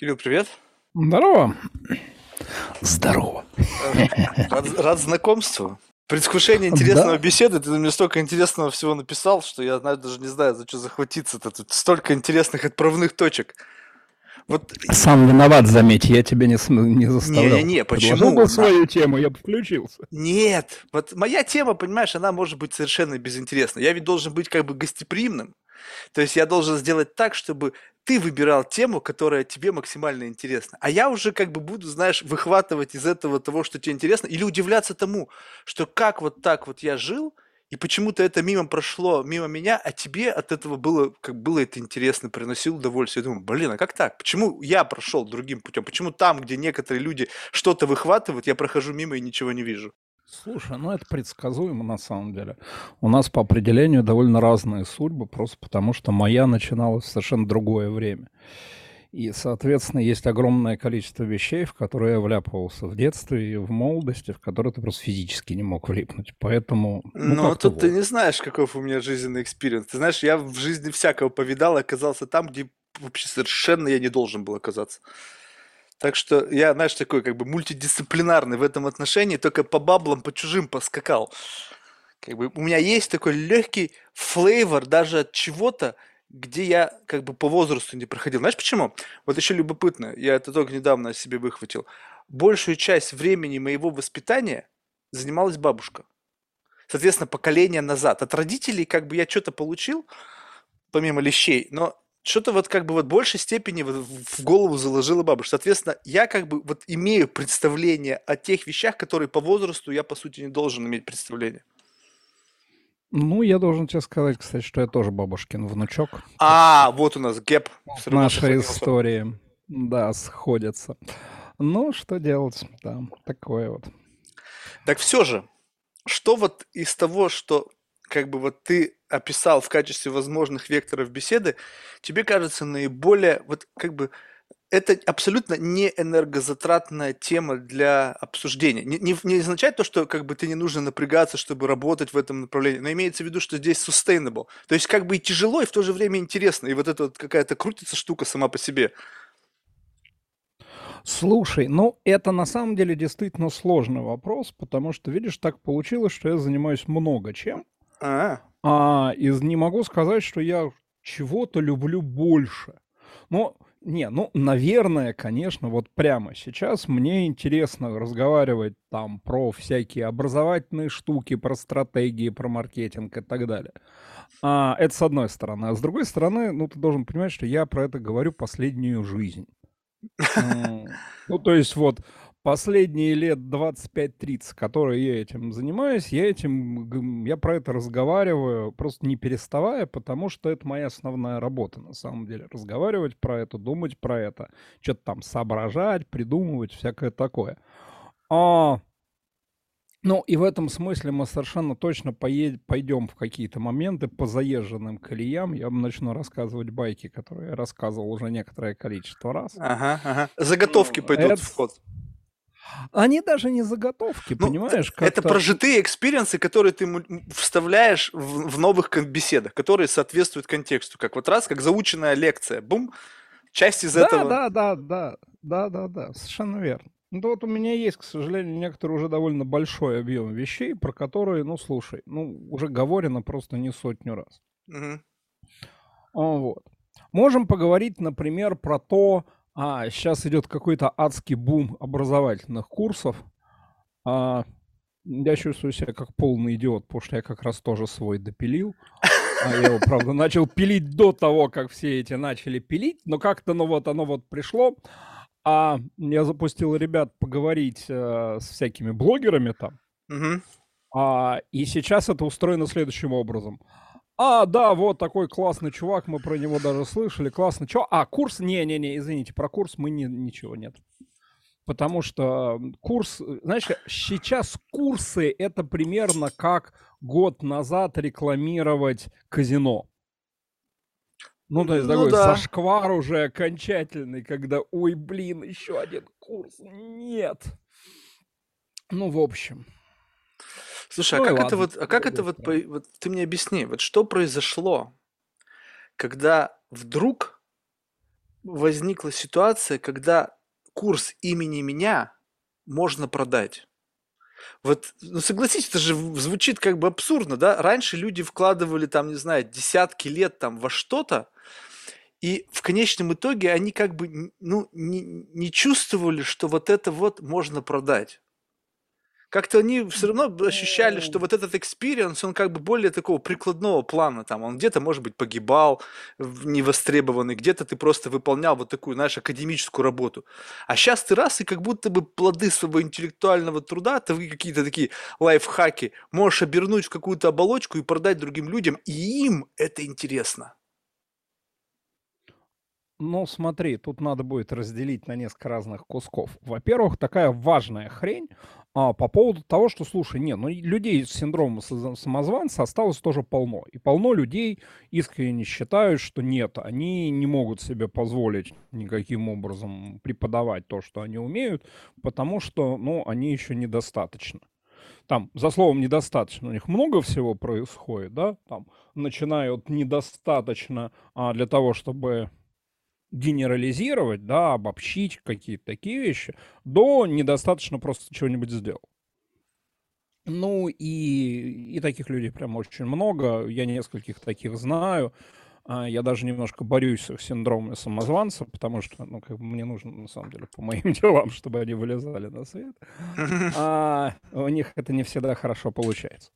Кирилл, привет. Здорово. Здорово. Рад, рад знакомству. Предвкушение интересного да. беседы. Ты мне столько интересного всего написал, что я даже не знаю, за что захватиться-то. Тут столько интересных отправных точек. Вот... Сам виноват, заметь, я тебя не, не заставлял. Не-не-не, почему? бы свою тему, я бы включился. Нет, вот моя тема, понимаешь, она может быть совершенно безинтересна. Я ведь должен быть как бы гостеприимным. То есть я должен сделать так, чтобы ты выбирал тему, которая тебе максимально интересна. А я уже как бы буду, знаешь, выхватывать из этого того, что тебе интересно, или удивляться тому, что как вот так вот я жил, и почему-то это мимо прошло, мимо меня, а тебе от этого было, как было это интересно, приносило удовольствие. Я думаю, блин, а как так? Почему я прошел другим путем? Почему там, где некоторые люди что-то выхватывают, я прохожу мимо и ничего не вижу? Слушай, ну это предсказуемо на самом деле. У нас по определению довольно разные судьбы, просто потому что моя начиналась в совершенно другое время. И, соответственно, есть огромное количество вещей, в которые я вляпывался в детстве и в молодости, в которые ты просто физически не мог влипнуть. Поэтому... Ну, ну тут вот. ты не знаешь, каков у меня жизненный experience. Ты знаешь, я в жизни всякого повидал и оказался там, где вообще совершенно я не должен был оказаться. Так что я, знаешь, такой как бы мультидисциплинарный в этом отношении, только по bubble ам, по чужим поскакал. Как бы у меня есть такой легкий флейвор даже от чего-то, где я как бы по возрасту не проходил. Знаешь почему? Вот еще любопытно, я это только недавно о себе выхватил. Большую часть времени моего воспитания занималась бабушка. Соответственно, поколение назад. От родителей как бы я что-то получил, помимо лещей, но что-то вот как бы вот большей степени вот в голову заложила бабушка. Соответственно, я как бы вот имею представление о тех вещах, которые по возрасту я, по сути, не должен иметь представление. Ну, я должен тебе сказать, кстати, что я тоже бабушкин внучок. А, вот у нас гэп. Наша история, да, сходятся. Ну, что делать, да, такое вот. Так все же, что вот из того, что как бы вот ты описал в качестве возможных векторов беседы, тебе кажется наиболее, вот как бы это абсолютно не энергозатратная тема для обсуждения. Не, не, не означает то, что как бы ты не нужно напрягаться, чтобы работать в этом направлении, но имеется в виду, что здесь sustainable. То есть как бы и тяжело, и в то же время интересно. И вот эта вот какая-то крутится штука сама по себе. Слушай, ну это на самом деле действительно сложный вопрос, потому что, видишь, так получилось, что я занимаюсь много чем. А, а и не могу сказать, что я чего-то люблю больше. Но не, ну, наверное, конечно, вот прямо сейчас мне интересно разговаривать там про всякие образовательные штуки, про стратегии, про маркетинг и так далее. А, это с одной стороны. А с другой стороны, ну, ты должен понимать, что я про это говорю последнюю жизнь. Ну, то есть вот последние лет 25-30, которые я этим занимаюсь, я этим, я про это разговариваю, просто не переставая, потому что это моя основная работа, на самом деле. Разговаривать про это, думать про это, что-то там соображать, придумывать, всякое такое. А, ну, и в этом смысле мы совершенно точно поед... пойдем в какие-то моменты по заезженным колеям. Я начну рассказывать байки, которые я рассказывал уже некоторое количество раз. Ага, ага. Заготовки ну, пойдут это... в ход. Они даже не заготовки, ну, понимаешь? Это прожитые experience ы, которые ты вставляешь в, в новых беседах, которые соответствуют контексту. Как вот раз, как заученная лекция. Бум, часть из да, этого. Да, да, да, да, да, да, совершенно верно. Ну, вот у меня есть, к сожалению, некоторый уже довольно большой объем вещей, про которые, ну, слушай, ну, уже говорено просто не сотню раз. Угу. Вот. Можем поговорить, например, про то, а, сейчас идет какой-то адский бум образовательных курсов. А, я чувствую себя как полный идиот, потому что я как раз тоже свой допилил. А я его, правда, начал пилить до того, как все эти начали пилить, но как-то, ну вот, оно вот пришло. А я запустил ребят поговорить э, с всякими блогерами там. Угу. А, и сейчас это устроено следующим образом. А, да, вот такой классный чувак, мы про него даже слышали, классно. Чё? А, курс? Не-не-не, извините, про курс мы не, ничего нет. Потому что курс, знаешь, сейчас курсы это примерно как год назад рекламировать казино. Ну, то есть ну, такой да. зашквар уже окончательный, когда, ой, блин, еще один курс. Нет. Ну, в общем. Слушай, а как это вот, а как это вот, вот, ты мне объясни, вот что произошло, когда вдруг возникла ситуация, когда курс имени меня можно продать. Вот, ну согласитесь, это же звучит как бы абсурдно, да? Раньше люди вкладывали там, не знаю, десятки лет там во что-то, и в конечном итоге они как бы ну, не, не чувствовали, что вот это вот можно продать как-то они все равно ощущали, что вот этот experience, он как бы более такого прикладного плана, там, он где-то, может быть, погибал, невостребованный, где-то ты просто выполнял вот такую, знаешь, академическую работу. А сейчас ты раз, и как будто бы плоды своего интеллектуального труда, ты какие-то такие лайфхаки можешь обернуть в какую-то оболочку и продать другим людям, и им это интересно. Ну, смотри, тут надо будет разделить на несколько разных кусков. Во-первых, такая важная хрень, а, по поводу того, что, слушай, не, ну людей с синдромом самозванца осталось тоже полно. И полно людей искренне считают, что нет, они не могут себе позволить никаким образом преподавать то, что они умеют, потому что, ну, они еще недостаточно. Там, за словом недостаточно, у них много всего происходит, да, там, начиная от недостаточно а, для того, чтобы генерализировать, да, обобщить какие-то такие вещи, до недостаточно просто чего-нибудь сделал. Ну и, и таких людей прям очень много. Я нескольких таких знаю. А, я даже немножко борюсь с их синдромом самозванца, потому что, ну, как бы мне нужно, на самом деле, по моим делам, чтобы они вылезали на свет. А у них это не всегда хорошо получается.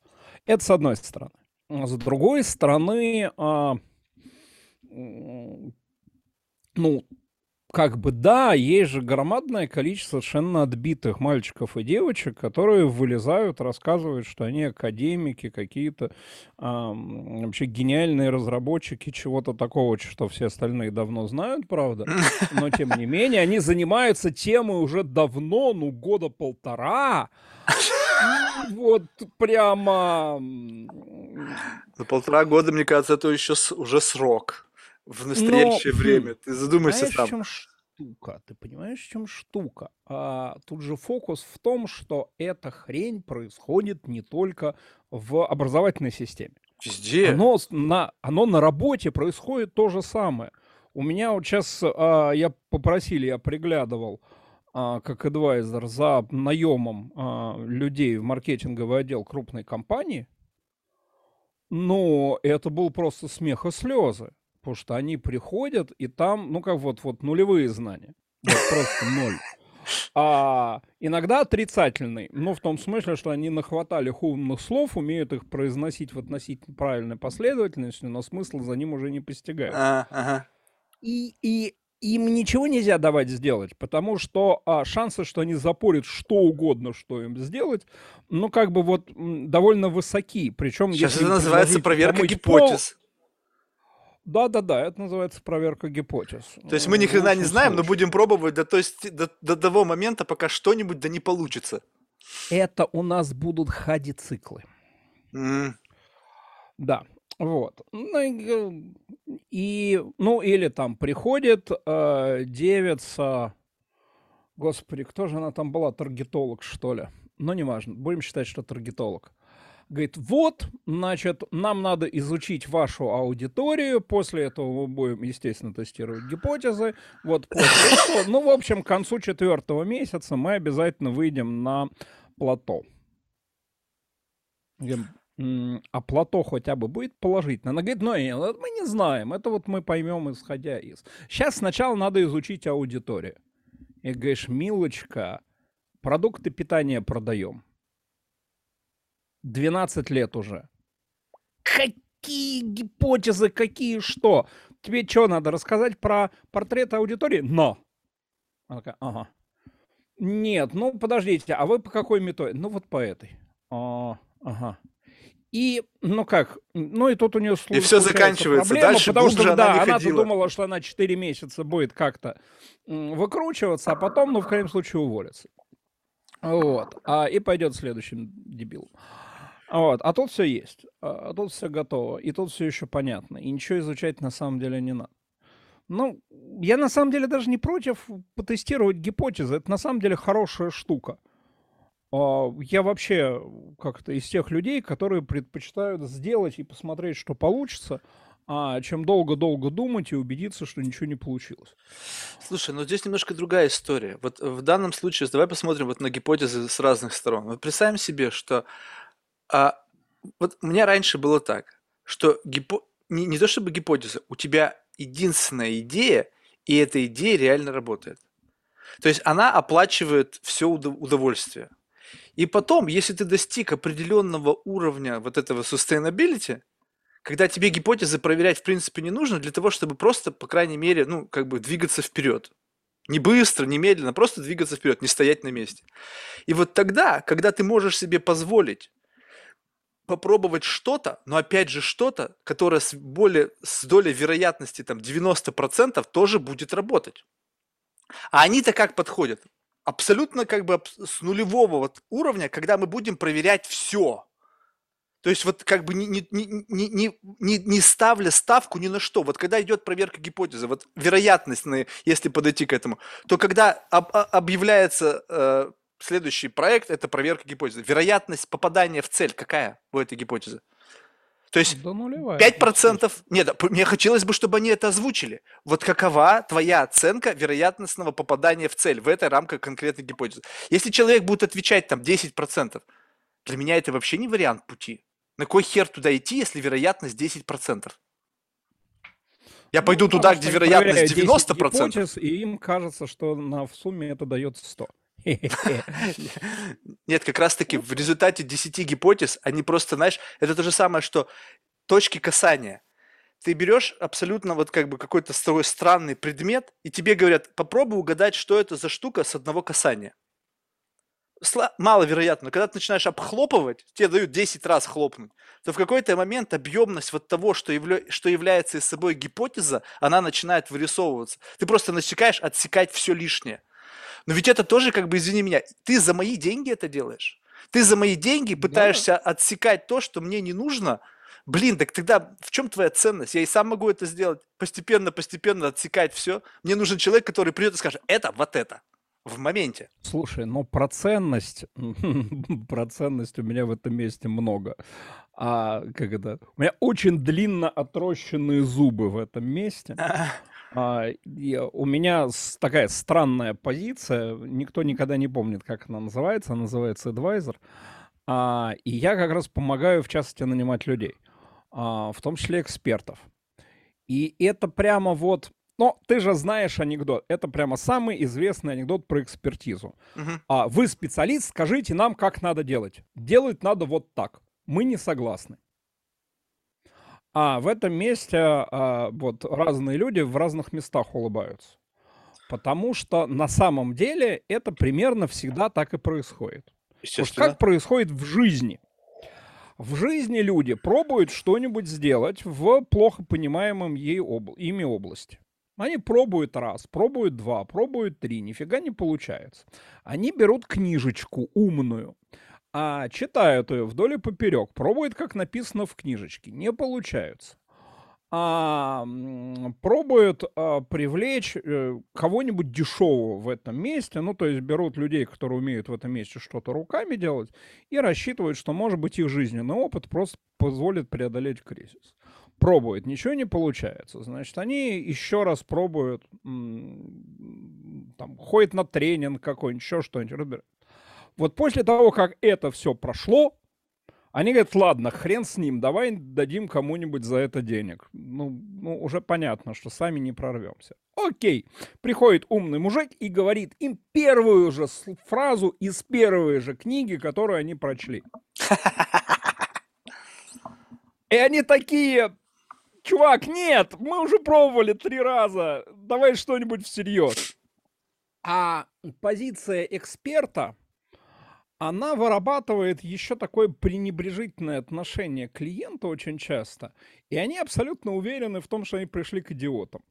Это с одной стороны. С другой стороны, а, ну, как бы да, есть же громадное количество совершенно отбитых мальчиков и девочек, которые вылезают, рассказывают, что они академики, какие-то а, вообще гениальные разработчики чего-то такого, что все остальные давно знают, правда. Но тем не менее, они занимаются темой уже давно, ну, года полтора. Вот прямо... За полтора года, мне кажется, это еще уже срок в настоящее Но, время. Ты задумайся сам. в чем штука? Ты понимаешь, в чем штука? А, тут же фокус в том, что эта хрень происходит не только в образовательной системе. Везде. Оно на, оно на работе происходит то же самое. У меня вот сейчас, а, я попросили, я приглядывал, а, как адвайзер за наемом а, людей в маркетинговый отдел крупной компании, но это был просто смех и слезы. Потому что они приходят, и там, ну как вот, вот нулевые знания. Вот просто ноль. А иногда отрицательный, но в том смысле, что они нахватали умных слов, умеют их произносить в относительно правильной последовательности, но смысл за ним уже не постигают. А, ага. И, и им ничего нельзя давать сделать, потому что а, шансы, что они запорят что угодно, что им сделать, ну, как бы вот довольно высоки. Причем, Сейчас это называется проверка гипотез. Пол, да-да-да, это называется проверка гипотез. То есть мы ни хрена не знаем, но будем пробовать до, то есть, до, до того момента, пока что-нибудь да не получится. Это у нас будут хади-циклы. Mm. Да, вот. Ну, и, и, ну, или там приходит э, девица, господи, кто же она там была, таргетолог, что ли? Ну, неважно, будем считать, что таргетолог. Говорит, вот, значит, нам надо изучить вашу аудиторию, после этого мы будем, естественно, тестировать гипотезы. Вот после этого, ну, в общем, к концу четвертого месяца мы обязательно выйдем на плато. А плато хотя бы будет положительно? Она говорит, ну, нет, мы не знаем, это вот мы поймем, исходя из. Сейчас сначала надо изучить аудиторию. И говоришь, милочка, продукты питания продаем. 12 лет уже. Какие гипотезы, какие что? Тебе что, надо рассказать про портрет аудитории? Но. Она такая, ага. Нет, ну подождите, а вы по какой методе? Ну вот по этой. А, ага. И, ну как, ну и тут у нее И все заканчивается. Проблема, Дальше потому что, она да, она думала, что она 4 месяца будет как-то выкручиваться, а потом, ну, в крайнем случае, уволится. Вот. А, и пойдет следующим дебилом. Вот. А тут все есть. А, а тут все готово. И тут все еще понятно. И ничего изучать на самом деле не надо. Ну, я на самом деле даже не против потестировать гипотезы. Это на самом деле хорошая штука. А, я вообще как-то из тех людей, которые предпочитают сделать и посмотреть, что получится, а, чем долго-долго думать и убедиться, что ничего не получилось. Слушай, ну здесь немножко другая история. Вот в данном случае, давай посмотрим вот на гипотезы с разных сторон. Вот представим себе, что а, вот у меня раньше было так, что гипо... не, не то чтобы гипотеза, у тебя единственная идея, и эта идея реально работает. То есть она оплачивает все удовольствие. И потом, если ты достиг определенного уровня вот этого sustainability, когда тебе гипотезы проверять в принципе не нужно для того, чтобы просто, по крайней мере, ну, как бы двигаться вперед. Не быстро, не медленно, просто двигаться вперед, не стоять на месте. И вот тогда, когда ты можешь себе позволить попробовать что-то, но опять же что-то, которое с, более, с долей вероятности там 90% тоже будет работать. А они-то как подходят? Абсолютно как бы с нулевого вот уровня, когда мы будем проверять все. То есть вот как бы не, не, не, не, не, не ставля ставку ни на что. Вот когда идет проверка гипотезы, вот вероятность, если подойти к этому, то когда об, объявляется э, следующий проект, это проверка гипотезы. Вероятность попадания в цель какая у этой гипотезы? То есть да нулевая, 5%... Нет, мне хотелось бы, чтобы они это озвучили. Вот какова твоя оценка вероятностного попадания в цель в этой рамке конкретной гипотезы? Если человек будет отвечать там 10%, для меня это вообще не вариант пути. На кой хер туда идти, если вероятность 10%? Я ну, пойду туда, где вероятность 90%. Гипотез, и им кажется, что на, в сумме это дает 100. Нет, как раз-таки в результате 10 гипотез, они просто, знаешь, это то же самое, что точки касания. Ты берешь абсолютно вот как бы какой-то странный предмет, и тебе говорят, попробуй угадать, что это за штука с одного касания маловероятно, но когда ты начинаешь обхлопывать, тебе дают 10 раз хлопнуть, то в какой-то момент объемность вот того, что, явля... что является из собой гипотеза, она начинает вырисовываться. Ты просто начинаешь отсекать все лишнее. Но ведь это тоже, как бы, извини меня, ты за мои деньги это делаешь. Ты за мои деньги пытаешься да. отсекать то, что мне не нужно. Блин, так тогда в чем твоя ценность? Я и сам могу это сделать. Постепенно, постепенно отсекать все. Мне нужен человек, который придет и скажет, это вот это в моменте. Слушай, ну про ценность, про ценность у меня в этом месте много. А как это? У меня очень длинно отрощенные зубы в этом месте. А, у меня такая странная позиция. Никто никогда не помнит, как она называется. Она называется advisor. А, и я как раз помогаю, в частности, нанимать людей, а, в том числе экспертов. И это прямо вот но ты же знаешь анекдот. Это прямо самый известный анекдот про экспертизу. Угу. А вы специалист, скажите нам, как надо делать. Делать надо вот так. Мы не согласны. А в этом месте а, вот разные люди в разных местах улыбаются. Потому что на самом деле это примерно всегда так и происходит. Естественно. как происходит в жизни. В жизни люди пробуют что-нибудь сделать в плохо понимаемом ей обл- ими области. Они пробуют раз, пробуют два, пробуют три, нифига не получается. Они берут книжечку умную, а читают ее вдоль и поперек, пробуют, как написано в книжечке, не получается. А, пробуют а, привлечь а, кого-нибудь дешевого в этом месте, ну, то есть берут людей, которые умеют в этом месте что-то руками делать, и рассчитывают, что, может быть, их жизненный опыт просто позволит преодолеть кризис пробует, ничего не получается. Значит, они еще раз пробуют, там, ходят на тренинг какой-нибудь, еще что-нибудь, разбирают. Вот после того, как это все прошло, они говорят, ладно, хрен с ним, давай дадим кому-нибудь за это денег. Ну, ну, уже понятно, что сами не прорвемся. Окей. Приходит умный мужик и говорит им первую же фразу из первой же книги, которую они прочли. И они такие, чувак, нет, мы уже пробовали три раза, давай что-нибудь всерьез. А позиция эксперта, она вырабатывает еще такое пренебрежительное отношение к клиенту очень часто, и они абсолютно уверены в том, что они пришли к идиотам.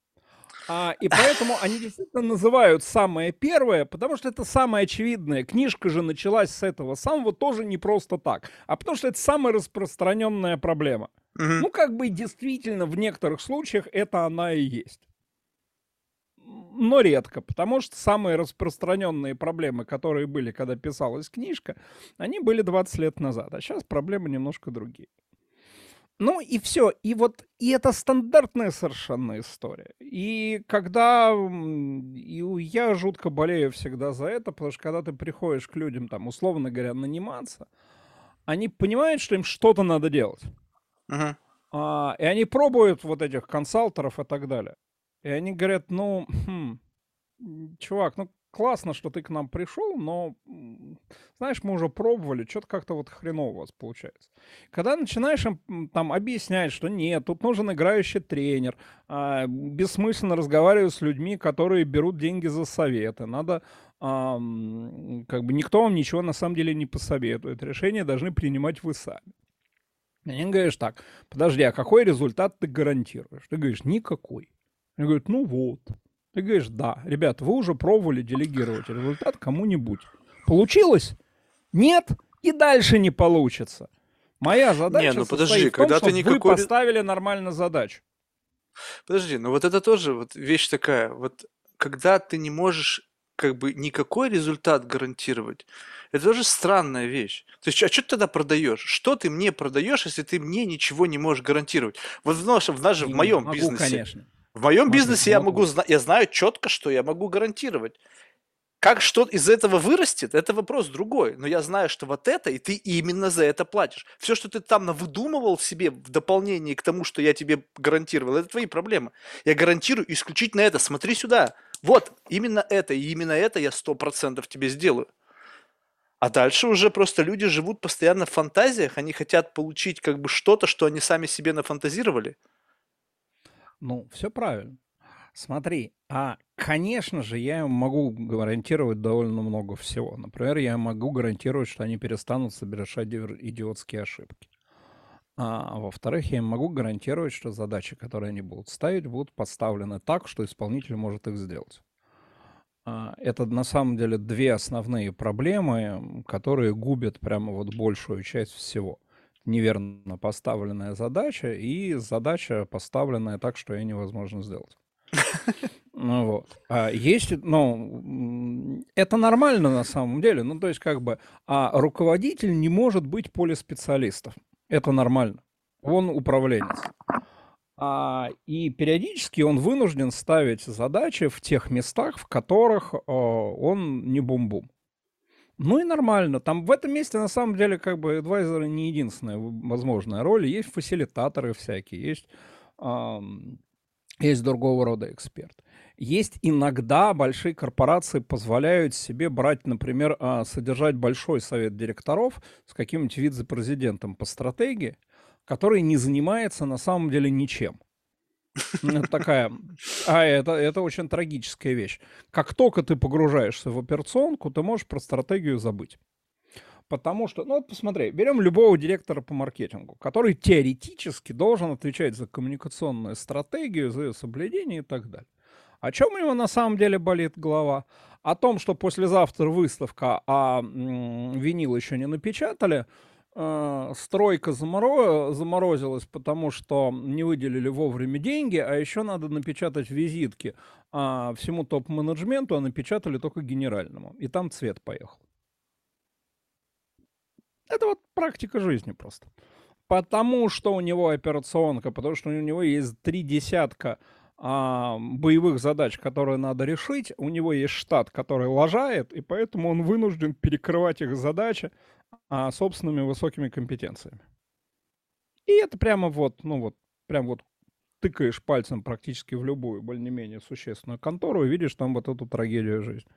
А, и поэтому они действительно называют самое первое, потому что это самое очевидное. Книжка же началась с этого самого тоже не просто так, а потому что это самая распространенная проблема. Угу. Ну, как бы действительно в некоторых случаях это она и есть. Но редко, потому что самые распространенные проблемы, которые были, когда писалась книжка, они были 20 лет назад, а сейчас проблемы немножко другие. Ну и все. И вот и это стандартная совершенно история. И когда и я жутко болею всегда за это, потому что когда ты приходишь к людям, там, условно говоря, наниматься, они понимают, что им что-то надо делать. Мгм. А, и они пробуют вот этих консалтеров и так далее. И они говорят, ну, хм, чувак, ну классно, что ты к нам пришел, но, знаешь, мы уже пробовали, что-то как-то вот хреново у вас получается. Когда начинаешь им там объяснять, что нет, тут нужен играющий тренер, а, бессмысленно разговаривать с людьми, которые берут деньги за советы, надо, а, как бы никто вам ничего на самом деле не посоветует, решения должны принимать вы сами. Они говоришь так, подожди, а какой результат ты гарантируешь? Ты говоришь, никакой. Они говорят, ну вот. Ты говоришь, да, ребят, вы уже пробовали делегировать результат кому-нибудь. Получилось? Нет, и дальше не получится. Моя задача не, ну подожди, в том, когда ты никакой... вы поставили нормально задачу. Подожди, ну вот это тоже вот вещь такая. Вот когда ты не можешь как бы никакой результат гарантировать, это тоже странная вещь. То есть, а что ты тогда продаешь? Что ты мне продаешь, если ты мне ничего не можешь гарантировать? Вот в, наш, в, наш, в моем могу, бизнесе. Конечно. В моем бизнесе я могу, я знаю четко, что я могу гарантировать. Как что из этого вырастет, это вопрос другой. Но я знаю, что вот это, и ты именно за это платишь. Все, что ты там выдумывал себе в дополнение к тому, что я тебе гарантировал, это твои проблемы. Я гарантирую исключительно это. Смотри сюда. Вот, именно это, и именно это я сто процентов тебе сделаю. А дальше уже просто люди живут постоянно в фантазиях, они хотят получить как бы что-то, что они сами себе нафантазировали. Ну, все правильно. Смотри, а, конечно же, я могу гарантировать довольно много всего. Например, я могу гарантировать, что они перестанут совершать идиотские ошибки. А во-вторых, я могу гарантировать, что задачи, которые они будут ставить, будут поставлены так, что исполнитель может их сделать. А, это на самом деле две основные проблемы, которые губят прямо вот большую часть всего неверно поставленная задача и задача, поставленная так, что ее невозможно сделать. Ну вот. А есть, ну, это нормально на самом деле. Ну, то есть, как бы, а руководитель не может быть полиспециалистом. Это нормально. Он управленец. А, и периодически он вынужден ставить задачи в тех местах, в которых а, он не бум-бум. Ну и нормально. Там в этом месте на самом деле как бы адвайзеры не единственная возможная роль. Есть фасилитаторы всякие, есть, есть другого рода эксперт. Есть иногда большие корпорации позволяют себе брать, например, э, содержать большой совет директоров с каким-нибудь вице-президентом по стратегии, который не занимается на самом деле ничем. Ну, такая... А это, это очень трагическая вещь. Как только ты погружаешься в операционку, ты можешь про стратегию забыть. Потому что, ну вот посмотри, берем любого директора по маркетингу, который теоретически должен отвечать за коммуникационную стратегию, за ее соблюдение и так далее. О чем у него на самом деле болит голова? О том, что послезавтра выставка, а м- винил еще не напечатали, э, стройка заморо... заморозилась, потому что не выделили вовремя деньги, а еще надо напечатать визитки а, всему топ-менеджменту, а напечатали только генеральному. И там цвет поехал. Это вот практика жизни просто. Потому что у него операционка, потому что у него есть три десятка а, боевых задач, которые надо решить. У него есть штат, который лажает, и поэтому он вынужден перекрывать их задачи а, собственными высокими компетенциями. И это прямо вот, ну вот, прям вот тыкаешь пальцем практически в любую более-менее существенную контору и видишь там вот эту трагедию жизни.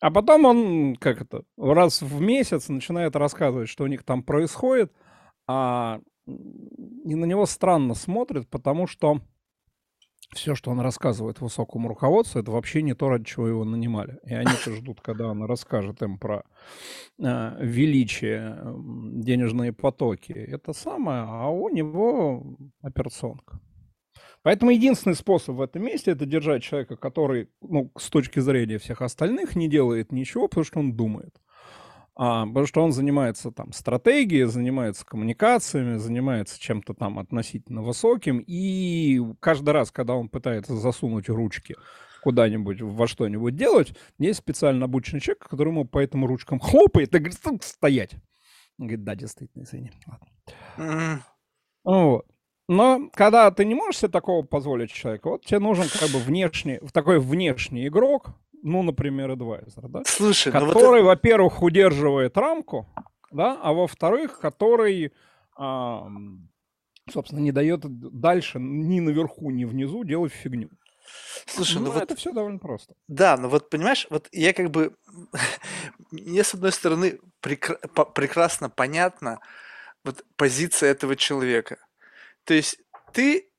А потом он, как это, раз в месяц начинает рассказывать, что у них там происходит, а и на него странно смотрят, потому что все, что он рассказывает высокому руководству, это вообще не то, ради чего его нанимали. И они-то ждут, когда он расскажет им про э, величие, денежные потоки. Это самое, а у него операционка. Поэтому единственный способ в этом месте это держать человека, который, ну, с точки зрения всех остальных, не делает ничего, потому что он думает. А, потому что он занимается там стратегией, занимается коммуникациями, занимается чем-то там относительно высоким. И каждый раз, когда он пытается засунуть ручки куда-нибудь, во что-нибудь делать, есть специально обученный человек, который ему по этим ручкам хлопает и говорит, стоять. Он говорит, да, действительно, извини. Ладно. Вот. Но когда ты не можешь себе такого позволить человеку, вот тебе нужен как бы внешний, такой внешний игрок, ну, например, адвайзер, да? Слушай, который, ну вот во-первых, удерживает рамку, да, а во-вторых, который, а, собственно, не дает дальше ни наверху, ни внизу делать фигню. Слушай, ну, ну вот... это все довольно просто. Да, ну вот понимаешь, вот я как бы... Мне, с одной стороны, прекра... прекрасно понятна вот позиция этого человека. То есть ты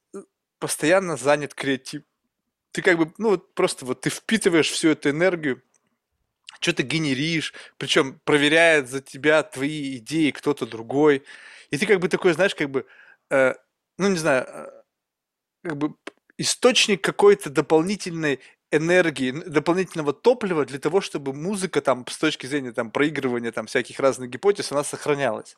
постоянно занят креатив. Ты как бы, ну просто вот ты впитываешь всю эту энергию, что-то генеришь, причем проверяет за тебя твои идеи кто-то другой. И ты как бы такой, знаешь, как бы, э, ну не знаю, э, как бы источник какой-то дополнительной энергии, дополнительного топлива для того, чтобы музыка там с точки зрения там проигрывания там всяких разных гипотез, она сохранялась.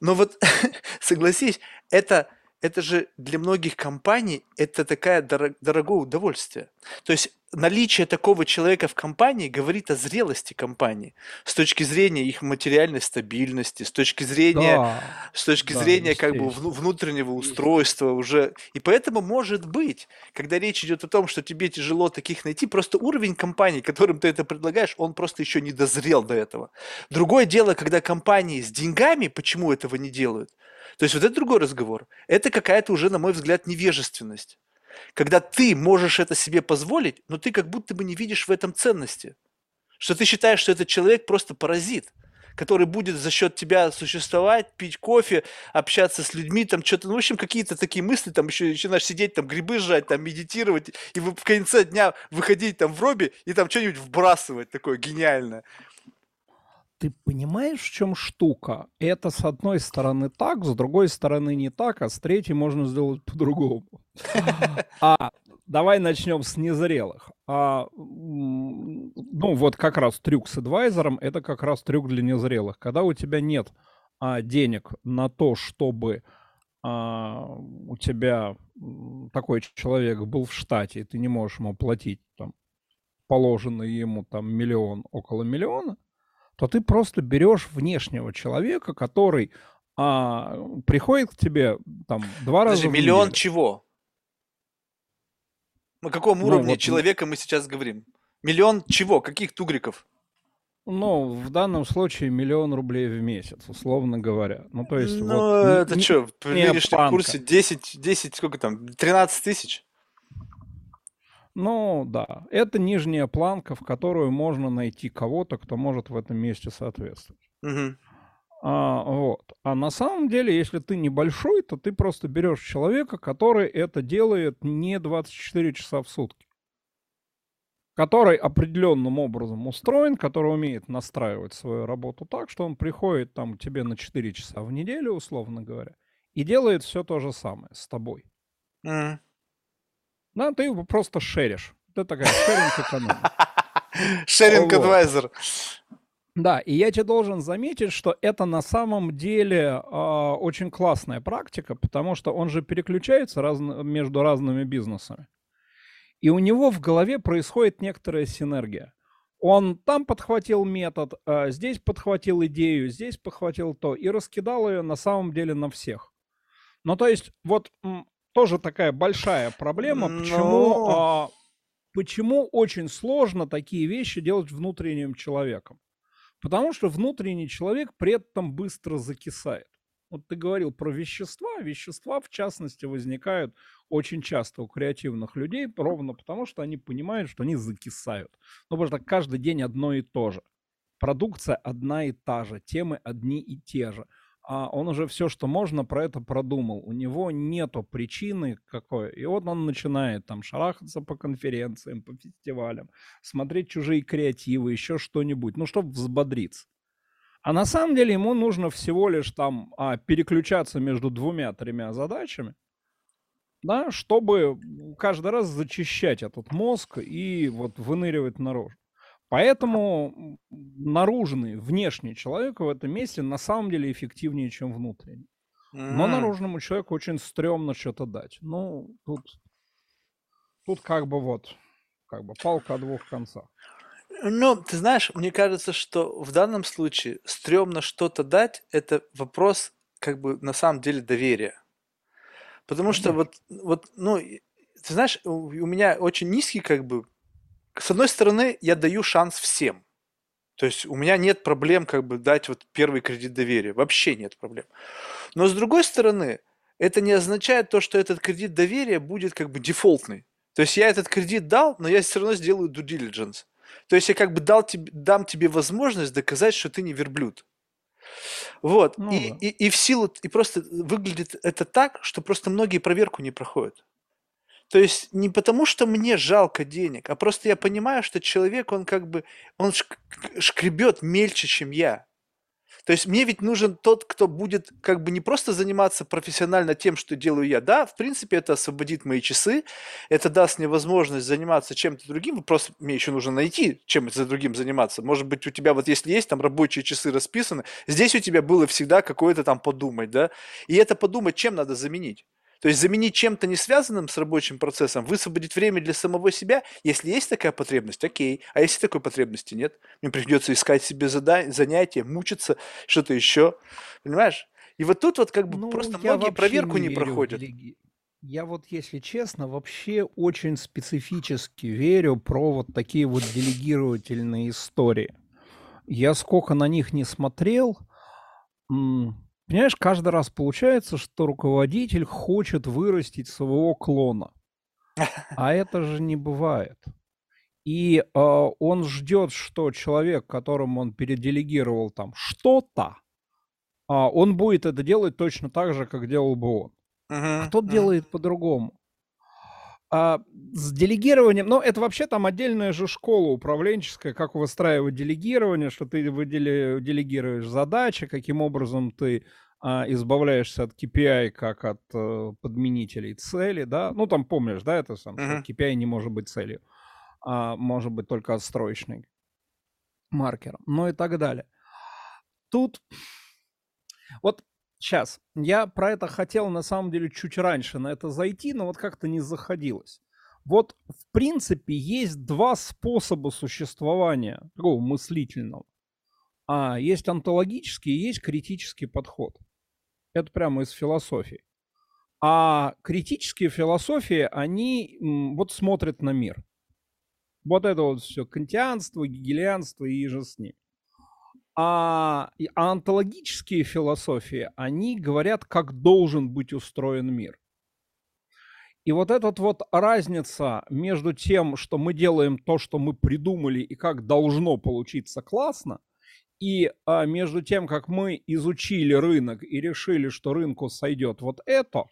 Но вот согласись, это это же для многих компаний это дорог, дорогое удовольствие. То есть наличие такого человека в компании говорит о зрелости компании с точки зрения их материальной стабильности, с точки зрения, Да, с точки да, зрения как бы внутреннего устройства уже. И поэтому может быть, когда речь идет о том, что тебе тяжело таких найти, просто уровень компании, которым ты это предлагаешь, он просто еще не дозрел до этого. Другое дело, когда компании с деньгами, почему этого не делают? То есть вот это другой разговор. Это какая-то уже, на мой взгляд, невежественность. Когда ты можешь это себе позволить, но ты как будто бы не видишь в этом ценности. Что ты считаешь, что этот человек просто паразит, который будет за счет тебя существовать, пить кофе, общаться с людьми, там что-то, ну, в общем, какие-то такие мысли, там еще начинаешь сидеть, там грибы жрать, там медитировать, и в конце дня выходить там в робе и там что-нибудь вбрасывать такое гениальное. Ты понимаешь, в чем штука? Это с одной стороны так, с другой стороны не так, а с третьей можно сделать по-другому. А давай начнем с незрелых. А, ну, вот как раз трюк с адвайзером, это как раз трюк для незрелых. Когда у тебя нет а, денег на то, чтобы а, у тебя такой человек был в штате, и ты не можешь ему платить там положенный ему там миллион, около миллиона, то ты просто берешь внешнего человека, который а, приходит к тебе там два раза Подожди, в миллион неделю. чего? На каком Ну, уровне вот, человека мы сейчас говорим? Миллион чего? Каких тугриков? ну, в данном случае миллион рублей в месяц, условно говоря. Ну, то есть Ну, вот это н- что, не нынешнем курсе 10, 10, сколько там, 13 тысяч? Ну, да, это нижняя планка, в которую можно найти кого-то, кто может в этом месте соответствовать. Мгм. А, вот. А на самом деле, если ты небольшой, то ты просто берешь человека, который это делает не 24 часа в сутки. Который определенным образом устроен, который умеет настраивать свою работу так, что он приходит там к тебе на 4 часа в неделю, условно говоря, и делает все то же самое с тобой. Мгм. Да, ты его просто шеришь. Это такая шеринг экономика. Шеринг Вот. адвайзер. Да, и я тебе должен заметить, что это на самом деле а, очень классная практика, потому что он же переключается разно- между разными бизнесами. И у него в голове происходит некоторая синергия. Он там подхватил метод, а, здесь подхватил идею, здесь подхватил то, и раскидал ее на самом деле на всех. Ну, то есть, вот тоже такая большая проблема, почему, Ну. а, почему очень сложно такие вещи делать внутренним человеком. Потому что внутренний человек при этом быстро закисает. Вот ты говорил про вещества. Вещества, в частности, возникают очень часто у креативных людей, ровно потому, что они понимают, что они закисают. Ну, потому что каждый день одно и то же. Продукция одна и та же, темы одни и те же. А он уже все, что можно, про это продумал. У него нету причины какой. И вот он начинает там шарахаться по конференциям, по фестивалям, смотреть чужие креативы, еще что-нибудь, ну, чтобы взбодриться. А на самом деле ему нужно всего лишь там а, переключаться между двумя-тремя задачами, да, чтобы каждый раз зачищать этот мозг и вот выныривать наружу. Поэтому наружный, внешний человек в этом месте на самом деле эффективнее, чем внутренний. Но наружному человеку очень стрёмно что-то дать. Ну, тут, тут как бы вот, как бы палка о двух концах. Ну, ты знаешь, мне кажется, что в данном случае стрёмно что-то дать- это вопрос, как бы, на самом деле, доверия. Потому что вот, вот, ну, ты знаешь, у меня очень низкий, как бы, с одной стороны, я даю шанс всем. То есть у меня нет проблем, как бы, дать вот первый кредит доверия. Вообще нет проблем. Но с другой стороны, это не означает то, что этот кредит доверия будет как бы дефолтный. То есть я этот кредит дал, но я все равно сделаю due diligence. То есть я как бы дал тебе, дам тебе возможность доказать, что ты не верблюд. Вот. Ну, и, да. и, и в силу, и просто выглядит это так, что просто многие проверку не проходят. То есть не потому, что мне жалко денег, а просто я понимаю, что человек, он как бы, он шкребет мельче, чем я. То есть мне ведь нужен тот, кто будет как бы не просто заниматься профессионально тем, что делаю я. Да, в принципе, это освободит мои часы, это даст мне возможность заниматься чем-то другим. Просто мне еще нужно найти, чем это другим заниматься. Может быть, у тебя вот если есть там рабочие часы расписаны, здесь у тебя было всегда какое-то там подумать, да? И это подумать, чем надо заменить. То есть заменить чем-то не связанным с рабочим процессом, высвободить время для самого себя, если есть такая потребность, окей. А если такой потребности нет, мне придется искать себе зада- занятия, мучиться, что-то еще. Понимаешь? И вот тут вот как бы ну, просто многие проверку не, не проходят. Я вот, если честно, вообще очень специфически верю про вот такие вот делегировательные истории. Я сколько на них не смотрел, Понимаешь, каждый раз получается, что руководитель хочет вырастить своего клона. А это же не бывает. И э, он ждет, что человек, которому он переделегировал там что-то, э, он будет это делать точно так же, как делал бы он. Uh-huh, Кто uh-huh. делает по-другому? А, с делегированием, ну, это вообще там отдельная же школа управленческая, как выстраивать делегирование, что ты выдели, делегируешь задачи, каким образом ты а, избавляешься от KPI как от а, подменителей цели, да, ну, там помнишь, да, это сам, uh-huh. что KPI не может быть целью, а может быть только отстроечный маркер, ну и так далее. Тут вот Сейчас. Я про это хотел на самом деле чуть раньше на это зайти, но вот как-то не заходилось. Вот, в принципе, есть два способа существования такого мыслительного. А есть онтологический есть критический подход. Это прямо из философии. А критические философии, они вот смотрят на мир. Вот это вот все кантианство, гегелианство и же с ним. А, а онтологические философии, они говорят, как должен быть устроен мир. И вот эта вот разница между тем, что мы делаем то, что мы придумали, и как должно получиться классно, и а, между тем, как мы изучили рынок и решили, что рынку сойдет вот это,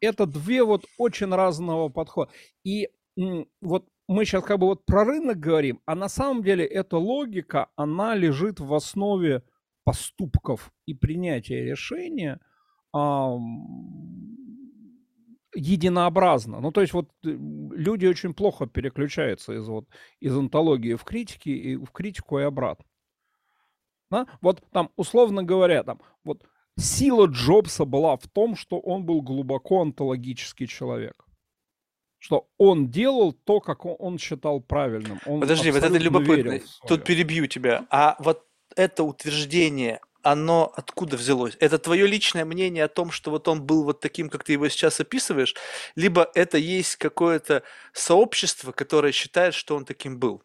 это две вот очень разного подхода. И м, вот мы сейчас как бы вот про рынок говорим, а на самом деле эта логика, она лежит в основе поступков и принятия решения а, единообразно. Ну, то есть вот э, люди очень плохо переключаются из, вот, из онтологии в критики и в критику и обратно. Да? Вот там, условно говоря, там, вот сила Джобса была в том, что он был глубоко онтологический человек что он делал то, как он, считал правильным. Он Подожди, вот это любопытно. Тут перебью тебя. А вот это утверждение, оно откуда взялось? Это твое личное мнение о том, что вот он был вот таким, как ты его сейчас описываешь, либо это есть какое-то сообщество, которое считает, что он таким был?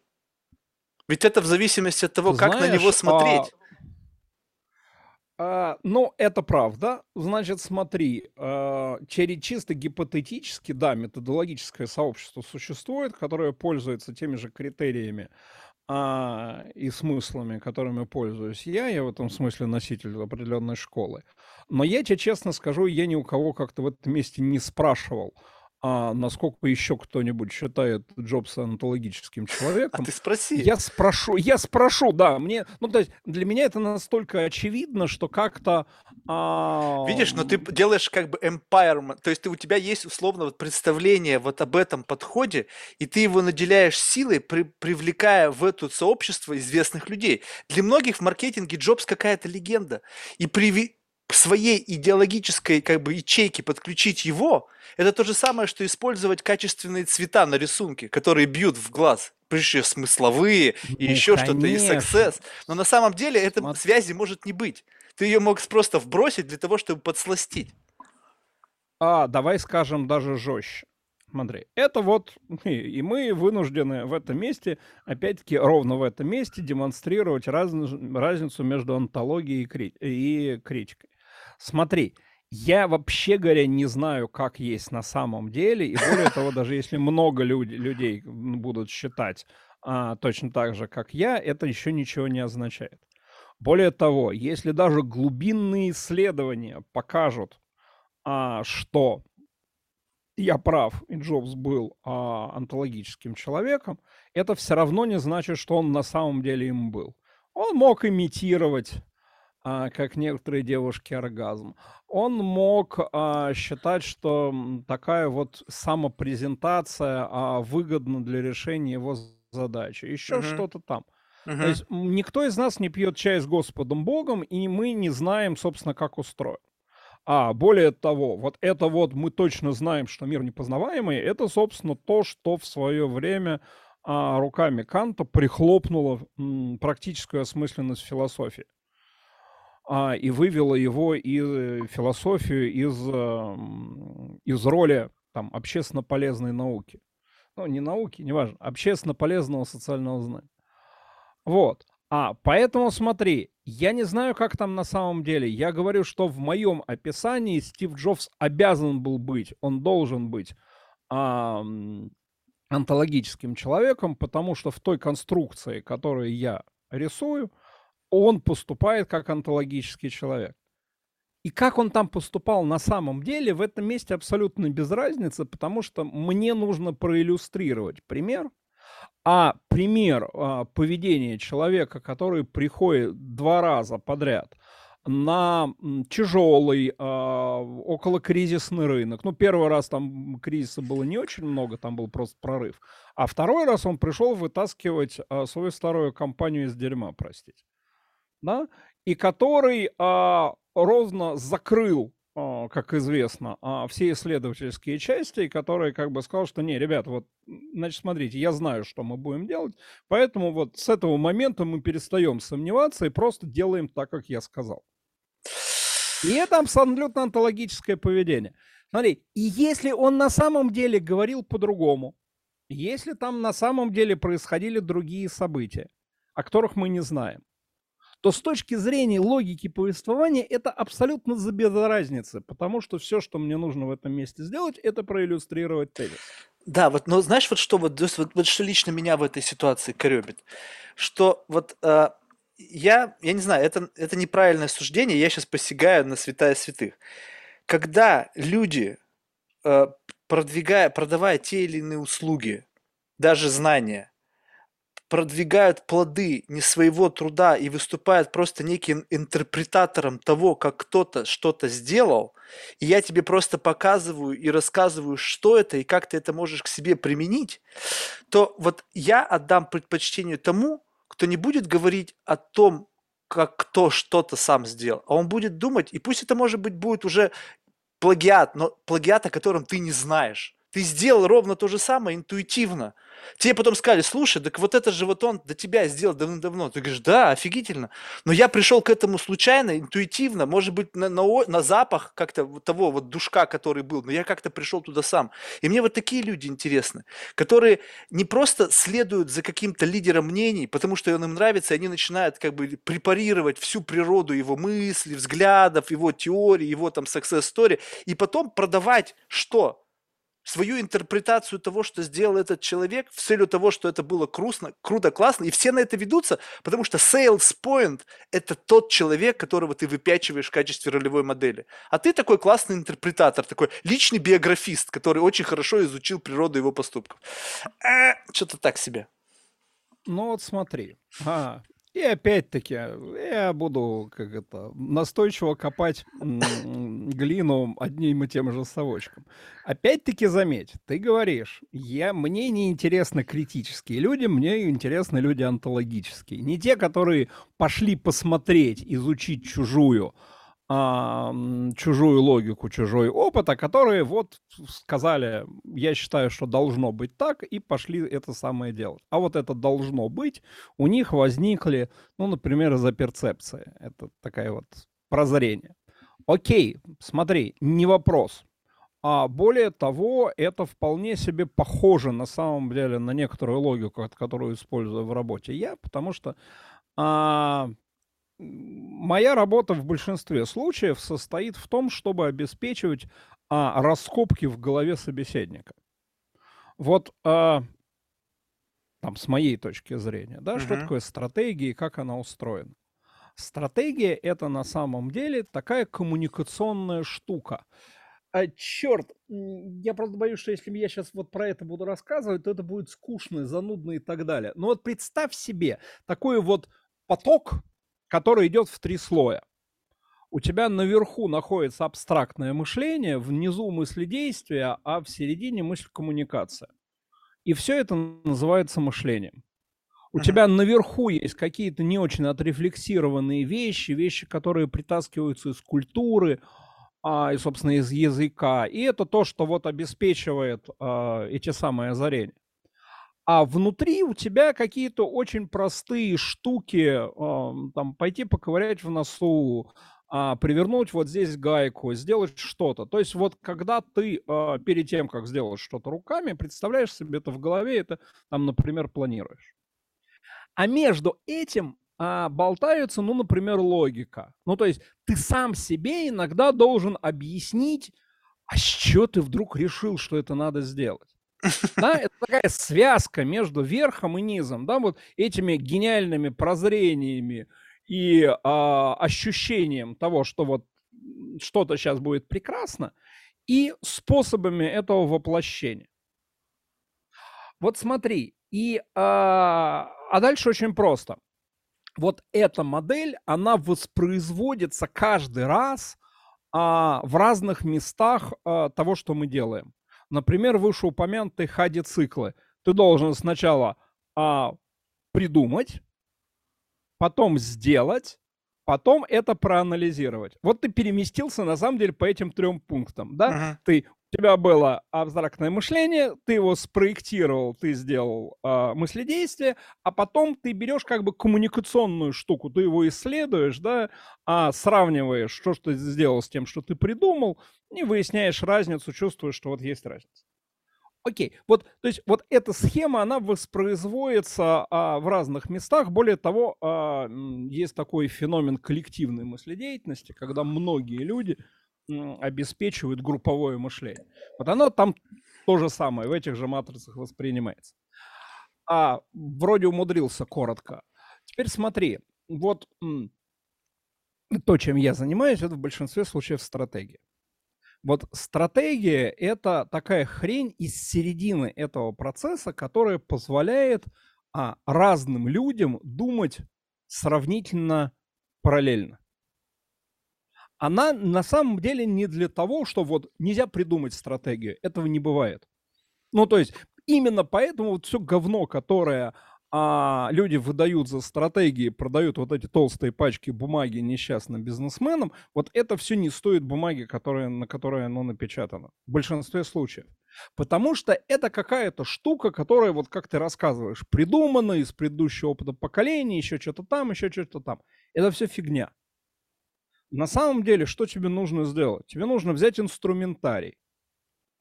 Ведь это в зависимости от того, ты как знаешь, на него смотреть. А а, ну, это правда. Значит, смотри, а, через чисто гипотетически, да, методологическое сообщество существует, которое пользуется теми же критериями а, и смыслами, которыми пользуюсь я. Я в этом смысле носитель определенной школы. Но я тебе честно скажу, я ни у кого как-то в этом месте не спрашивал, а насколько еще кто-нибудь считает Джобса онтологическим человеком. А ты спроси. Я спрошу, я спрошу, да. Мне, ну, то есть для меня это настолько очевидно, что как-то... А... Видишь, но ты делаешь как бы empowerment, то есть ты, у тебя есть условно вот представление вот об этом подходе, и ты его наделяешь силой, при, привлекая в это сообщество известных людей. Для многих в маркетинге Джобс какая-то легенда. И при, к своей идеологической как бы ячейке подключить его, это то же самое, что использовать качественные цвета на рисунке, которые бьют в глаз. Прежде смысловые и ну, еще что-то, и success. Но на самом деле этой Смотри. связи может не быть. Ты ее мог просто вбросить для того, чтобы подсластить. А, давай скажем даже жестче. Смотри, это вот и мы вынуждены в этом месте, опять-таки, ровно в этом месте демонстрировать раз, разницу между антологией и, кри, и критикой. Смотри, я вообще говоря не знаю, как есть на самом деле, и более того, даже если много люд, людей будут считать а, точно так же, как я, это еще ничего не означает. Более того, если даже глубинные исследования покажут, а, что я прав, и Джобс был а, онтологическим человеком, это все равно не значит, что он на самом деле им был. Он мог имитировать, как некоторые девушки, оргазм. Он мог а, считать, что такая вот самопрезентация а, выгодна для решения его задачи. Еще uh-huh. что-то там. Uh-huh. То есть никто из нас не пьет чай с Господом Богом, и мы не знаем, собственно, как устроен. А более того, вот это вот мы точно знаем, что мир непознаваемый, это, собственно, то, что в свое время а, руками Канта прихлопнуло м, практическую осмысленность философии а, и вывело его и э, философию из, из роли там, общественно полезной науки. Ну, не науки, неважно, общественно полезного социального знания. Вот. А, поэтому смотри, я не знаю, как там на самом деле. Я говорю, что в моем описании Стив Джобс обязан был быть, он должен быть а, онтологическим человеком, потому что в той конструкции, которую я рисую, он поступает как онтологический человек. И как он там поступал на самом деле, в этом месте абсолютно без разницы, потому что мне нужно проиллюстрировать пример – а пример а, поведения человека, который приходит два раза подряд на тяжелый, а, околокризисный рынок. Ну, первый раз там кризиса было не очень много, там был просто прорыв. А второй раз он пришел вытаскивать а, свою старую компанию из дерьма, простите. Да? И который а, ровно закрыл а, как известно, а, все исследовательские части, которые как бы сказал, что не, ребят, вот, значит, смотрите, я знаю, что мы будем делать, поэтому вот с этого момента мы перестаем сомневаться и просто делаем так, как я сказал. И это абсолютно онтологическое поведение. Смотри, и если он на самом деле говорил по-другому, если там на самом деле происходили другие события, о которых мы не знаем, то с точки зрения логики повествования это абсолютно без разницы, потому что все, что мне нужно в этом месте сделать, это проиллюстрировать тезис. Да, вот, но знаешь, вот что, вот, вот, вот что лично меня в этой ситуации коребит, что вот э, я, я не знаю, это, это неправильное суждение, я сейчас посягаю на святая святых. Когда люди, э, продвигая, продавая те или иные услуги, даже знания, продвигают плоды не своего труда и выступают просто неким интерпретатором того, как кто-то что-то сделал, и я тебе просто показываю и рассказываю, что это и как ты это можешь к себе применить, то вот я отдам предпочтение тому, кто не будет говорить о том, как кто что-то сам сделал, а он будет думать, и пусть это, может быть, будет уже плагиат, но плагиат, о котором ты не знаешь. Ты сделал ровно то же самое интуитивно. Тебе потом сказали, слушай, так вот это же вот он до тебя сделал давно-давно. Ты говоришь, да, офигительно. Но я пришел к этому случайно, интуитивно, может быть, на, на, на запах как-то того вот душка, который был, но я как-то пришел туда сам. И мне вот такие люди интересны, которые не просто следуют за каким-то лидером мнений, потому что он им нравится, и они начинают как бы препарировать всю природу его мыслей, взглядов, его теории, его там success story, и потом продавать что? Свою интерпретацию того, что сделал этот человек, в целью того, что это было круто, круто, классно, и все на это ведутся, потому что sales point – это тот человек, которого ты выпячиваешь в качестве ролевой модели. А ты такой классный интерпретатор, такой личный биографист, который очень хорошо изучил природу его поступков. А, что-то так себе. Ну вот смотри, а, и опять-таки, я буду, как это, настойчиво копать глину одним и тем же совочком. Опять-таки заметь, ты говоришь, я, мне не интересны критические люди, мне интересны люди онтологические. Не те, которые пошли посмотреть, изучить чужую, чужую логику, чужой опыт, а которые вот сказали, я считаю, что должно быть так, и пошли это самое делать. А вот это должно быть, у них возникли, ну, например, из-за перцепции. Это такая вот прозрение. Окей, смотри, не вопрос. А более того, это вполне себе похоже на самом деле на некоторую логику, которую использую в работе я, потому что а, моя работа в большинстве случаев состоит в том, чтобы обеспечивать а, раскопки в голове собеседника. Вот а, там с моей точки зрения, да, что такое стратегия и как она устроена. Стратегия это на самом деле такая коммуникационная штука. А, черт, я просто боюсь, что если я сейчас вот про это буду рассказывать, то это будет скучно, занудно и так далее. Но вот представь себе такой вот поток, который идет в три слоя. У тебя наверху находится абстрактное мышление, внизу мысли действия, а в середине мысль коммуникация. И все это называется мышлением. У тебя наверху есть какие-то не очень отрефлексированные вещи, вещи, которые притаскиваются из культуры, а, и, собственно, из языка. И это то, что вот обеспечивает а, эти самые озарения. А внутри у тебя какие-то очень простые штуки, там, пойти поковырять в носу, а, привернуть вот здесь гайку, сделать что-то. То есть вот когда ты а, перед тем, как сделать что-то руками, представляешь себе это в голове, это там, например, планируешь. А между этим а, болтаются, ну, например, логика. Ну, то есть ты сам себе иногда должен объяснить, а с чего ты вдруг решил, что это надо сделать? Да, это такая связка между верхом и низом, да, вот этими гениальными прозрениями и а, ощущением того, что вот что-то сейчас будет прекрасно, и способами этого воплощения. Вот смотри, и а, а дальше очень просто вот эта модель, она воспроизводится каждый раз а, в разных местах а, того, что мы делаем. Например, вышеупомянутые хади-циклы. Ты должен сначала а, придумать, потом сделать, потом это проанализировать. Вот ты переместился, на самом деле, по этим трем пунктам, да? Uh-huh. Ты тебя было абстрактное мышление, ты его спроектировал, ты сделал э, мыследействие, а потом ты берешь как бы коммуникационную штуку, ты его исследуешь, да, а сравниваешь, что, что ты сделал с тем, что ты придумал, и выясняешь разницу, чувствуешь, что вот есть разница. Окей, вот, то есть вот эта схема, она воспроизводится а, в разных местах. Более того, а, есть такой феномен коллективной мыследеятельности, когда многие люди обеспечивают групповое мышление. Вот оно там то же самое, в этих же матрицах воспринимается. А вроде умудрился коротко. Теперь смотри, вот то, чем я занимаюсь, это в большинстве случаев стратегия. Вот стратегия – это такая хрень из середины этого процесса, которая позволяет а, разным людям думать сравнительно параллельно она на самом деле не для того, что вот нельзя придумать стратегию. Этого не бывает. Ну, то есть именно поэтому вот все говно, которое а, люди выдают за стратегии, продают вот эти толстые пачки бумаги несчастным бизнесменам, вот это все не стоит бумаги, которая, на которой оно напечатано. В большинстве случаев. Потому что это какая-то штука, которая, вот как ты рассказываешь, придумана из предыдущего опыта поколения, еще что-то там, еще что-то там. Это все фигня. На самом деле, что тебе нужно сделать? Тебе нужно взять инструментарий.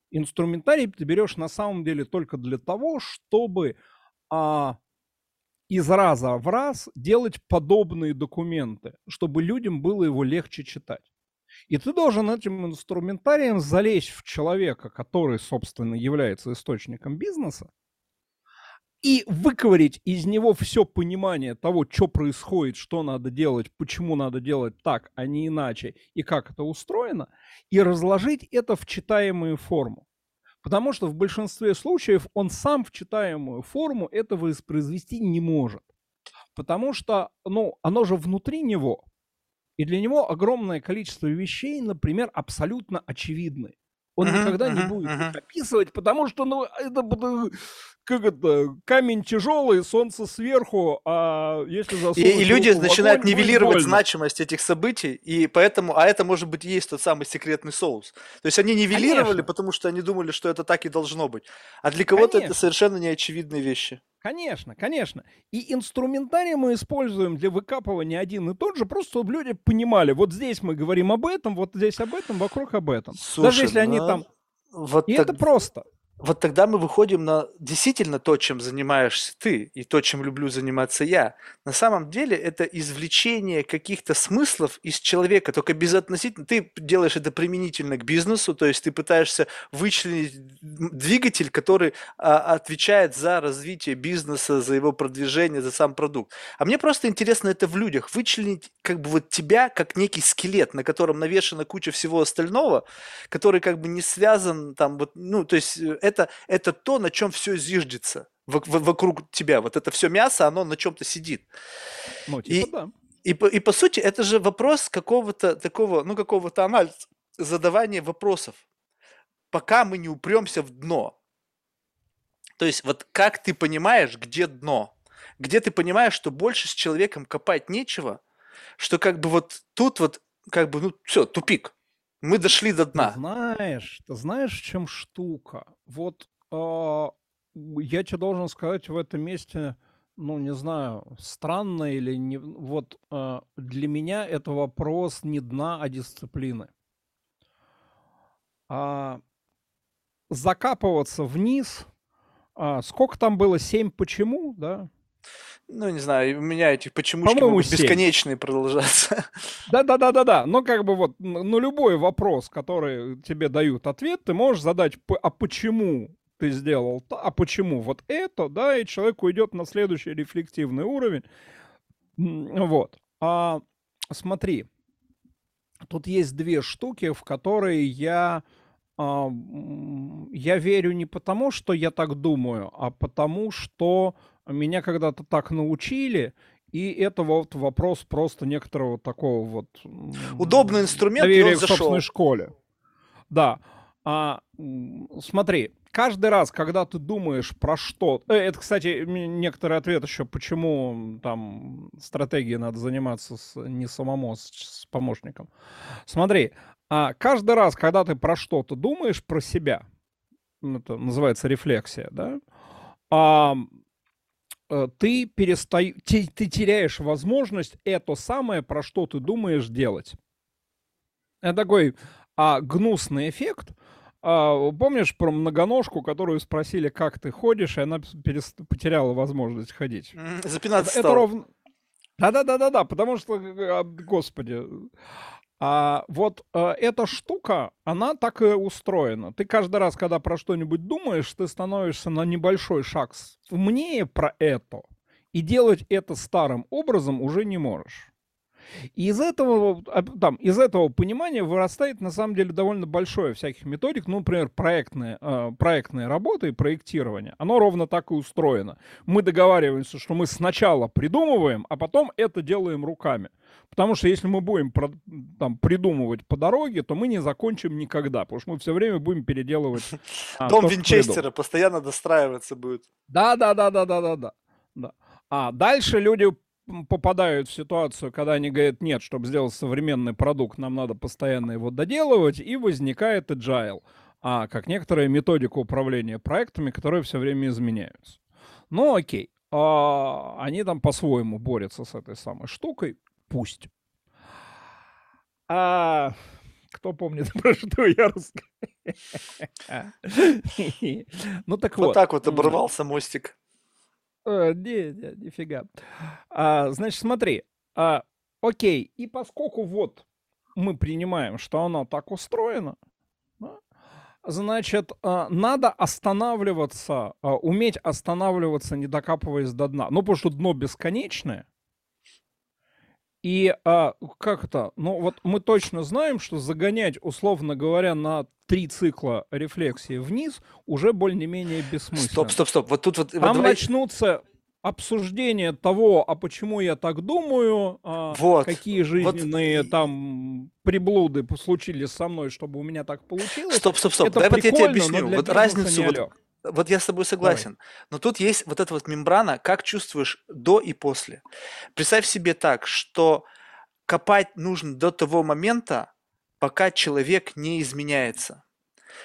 Инструментарий ты берешь на самом деле только для того, чтобы а, из раза в раз делать подобные документы, чтобы людям было его легче читать. И ты должен этим инструментарием залезть в человека, который, собственно, является источником бизнеса, и выковырить из него все понимание того, что происходит, что надо делать, почему надо делать так, а не иначе, и как это устроено, и разложить это в читаемую форму. Потому что в большинстве случаев он сам в читаемую форму этого воспроизвести не может. Потому что, ну, оно же внутри него. И для него огромное количество вещей, например, абсолютно очевидны. Он uh-huh, никогда uh-huh, не будет uh-huh. их описывать, потому что, ну, это как это, камень тяжелый, солнце сверху, а если засунуть... И, и люди начинают огонь, нивелировать значимость этих событий, и поэтому, а это, может быть, и есть тот самый секретный соус. То есть они нивелировали, Конечно. потому что они думали, что это так и должно быть. А для кого-то это совершенно неочевидные вещи. Конечно, конечно. И инструментарий мы используем для выкапывания один и тот же, просто чтобы люди понимали, вот здесь мы говорим об этом, вот здесь об этом, вокруг об этом. Слушай, Даже если да. они там Вот И так... это просто вот тогда мы выходим на действительно то, чем занимаешься ты, и то, чем люблю заниматься я. На самом деле это извлечение каких-то смыслов из человека, только безотносительно. Ты делаешь это применительно к бизнесу, то есть ты пытаешься вычленить двигатель, который а, отвечает за развитие бизнеса, за его продвижение, за сам продукт. А мне просто интересно это в людях, вычленить как бы вот тебя как некий скелет, на котором навешена куча всего остального, который как бы не связан там вот, ну, то есть это это, то, на чем все зиждется вокруг тебя. Вот это все мясо, оно на чем-то сидит. Ну, типа и, да. И, и, и по сути, это же вопрос какого-то такого, ну, какого-то анализа, задавания вопросов, пока мы не упремся в дно. То есть, вот как ты понимаешь, где дно? Где ты понимаешь, что больше с человеком копать нечего, что как бы вот тут вот как бы, ну, все, тупик. Мы дошли до дна. Ты знаешь, ты знаешь, в чем штука? Вот э, я тебе должен сказать в этом месте, ну, не знаю, странно или не... Вот э, для меня это вопрос не дна, а дисциплины. А, закапываться вниз... А, сколько там было? Семь почему, да? Ну, не знаю, у меня эти почемучки По-моему, могут 7. бесконечные продолжаться. Да-да-да-да-да. Но как бы вот на любой вопрос, который тебе дают ответ, ты можешь задать, а почему ты сделал, а почему вот это, да, и человек уйдет на следующий рефлективный уровень. Вот. А смотри, тут есть две штуки, в которые я а, я верю не потому, что я так думаю, а потому, что меня когда-то так научили, и это вот вопрос просто некоторого такого вот... Удобный инструмент, и он в собственной школе. Да. А, смотри, каждый раз, когда ты думаешь про что... Э, это, кстати, некоторый ответ еще, почему там стратегией надо заниматься с, не самому, с, с помощником. Смотри, а каждый раз, когда ты про что-то думаешь про себя, это называется рефлексия, да, а, ты перестаешь, ты, ты теряешь возможность это самое, про что ты думаешь, делать. Это такой а, гнусный эффект. А, помнишь про многоножку, которую спросили, как ты ходишь, и она перест... потеряла возможность ходить? Запинаться это, это ровно... Да-да-да-да-да, потому что, а, господи, а вот э, эта штука, она так и устроена. Ты каждый раз, когда про что-нибудь думаешь, ты становишься на небольшой шаг умнее про это, и делать это старым образом уже не можешь. И из этого, там, из этого понимания вырастает, на самом деле, довольно большое всяких методик. Ну, например, проектные, э, проектные работы и проектирование. Оно ровно так и устроено. Мы договариваемся, что мы сначала придумываем, а потом это делаем руками. Потому что если мы будем там, придумывать по дороге, то мы не закончим никогда, потому что мы все время будем переделывать. А, Дом Винчестера постоянно достраиваться будет. Да, да, да, да, да, да. да. А дальше люди попадают в ситуацию, когда они говорят, нет, чтобы сделать современный продукт, нам надо постоянно его доделывать, и возникает agile, а как некоторая методика управления проектами, которые все время изменяются. Ну, окей. А, они там по-своему борются с этой самой штукой. Пусть. А, кто помнит, про что я рассказываю? Ну так вот. Вот так вот оборвался мостик. Э, не, не, нифига. А, значит, смотри. А, окей, и поскольку вот мы принимаем, что оно так устроено, значит, а, надо останавливаться, а, уметь останавливаться, не докапываясь до дна. Ну, потому что дно бесконечное. И а, как это? Ну, вот мы точно знаем, что загонять, условно говоря, на три цикла рефлексии вниз уже более-менее бессмысленно. Стоп, стоп, стоп. Вот тут вот... Там вот давай... начнутся обсуждения того, а почему я так думаю, а, вот. какие жизненные вот. там приблуды случились со мной, чтобы у меня так получилось. Стоп, стоп, стоп. Это Дай вот я тебе объясню. Вот разницу. Вот, вот я с тобой согласен. Давай. Но тут есть вот эта вот мембрана, как чувствуешь до и после. Представь себе так, что копать нужно до того момента, пока человек не изменяется.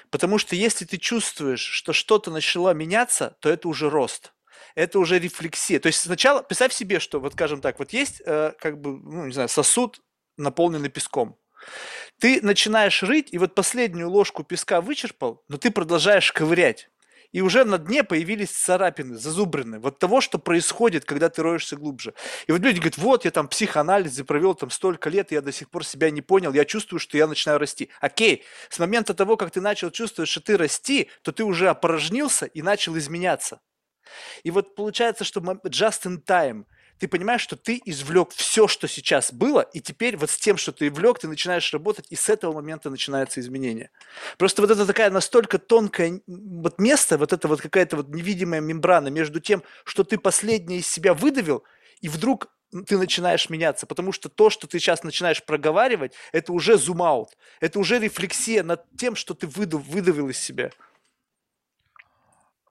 Потому что если ты чувствуешь, что что-то начало меняться, то это уже рост. Это уже рефлексия. То есть сначала представь себе, что вот, скажем так, вот есть э, как бы, ну, не знаю, сосуд, наполненный песком. Ты начинаешь рыть, и вот последнюю ложку песка вычерпал, но ты продолжаешь ковырять и уже на дне появились царапины, зазубрины. Вот того, что происходит, когда ты роешься глубже. И вот люди говорят, вот я там психоанализы провел там столько лет, я до сих пор себя не понял, я чувствую, что я начинаю расти. Окей, с момента того, как ты начал чувствовать, что ты расти, то ты уже опорожнился и начал изменяться. И вот получается, что just in time – ты понимаешь, что ты извлек все, что сейчас было, и теперь вот с тем, что ты извлек, ты начинаешь работать, и с этого момента начинается изменение. Просто вот это такая настолько тонкое вот место, вот это вот какая-то вот невидимая мембрана между тем, что ты последнее из себя выдавил, и вдруг ты начинаешь меняться, потому что то, что ты сейчас начинаешь проговаривать, это уже зум-аут, это уже рефлексия над тем, что ты выдав, выдавил из себя.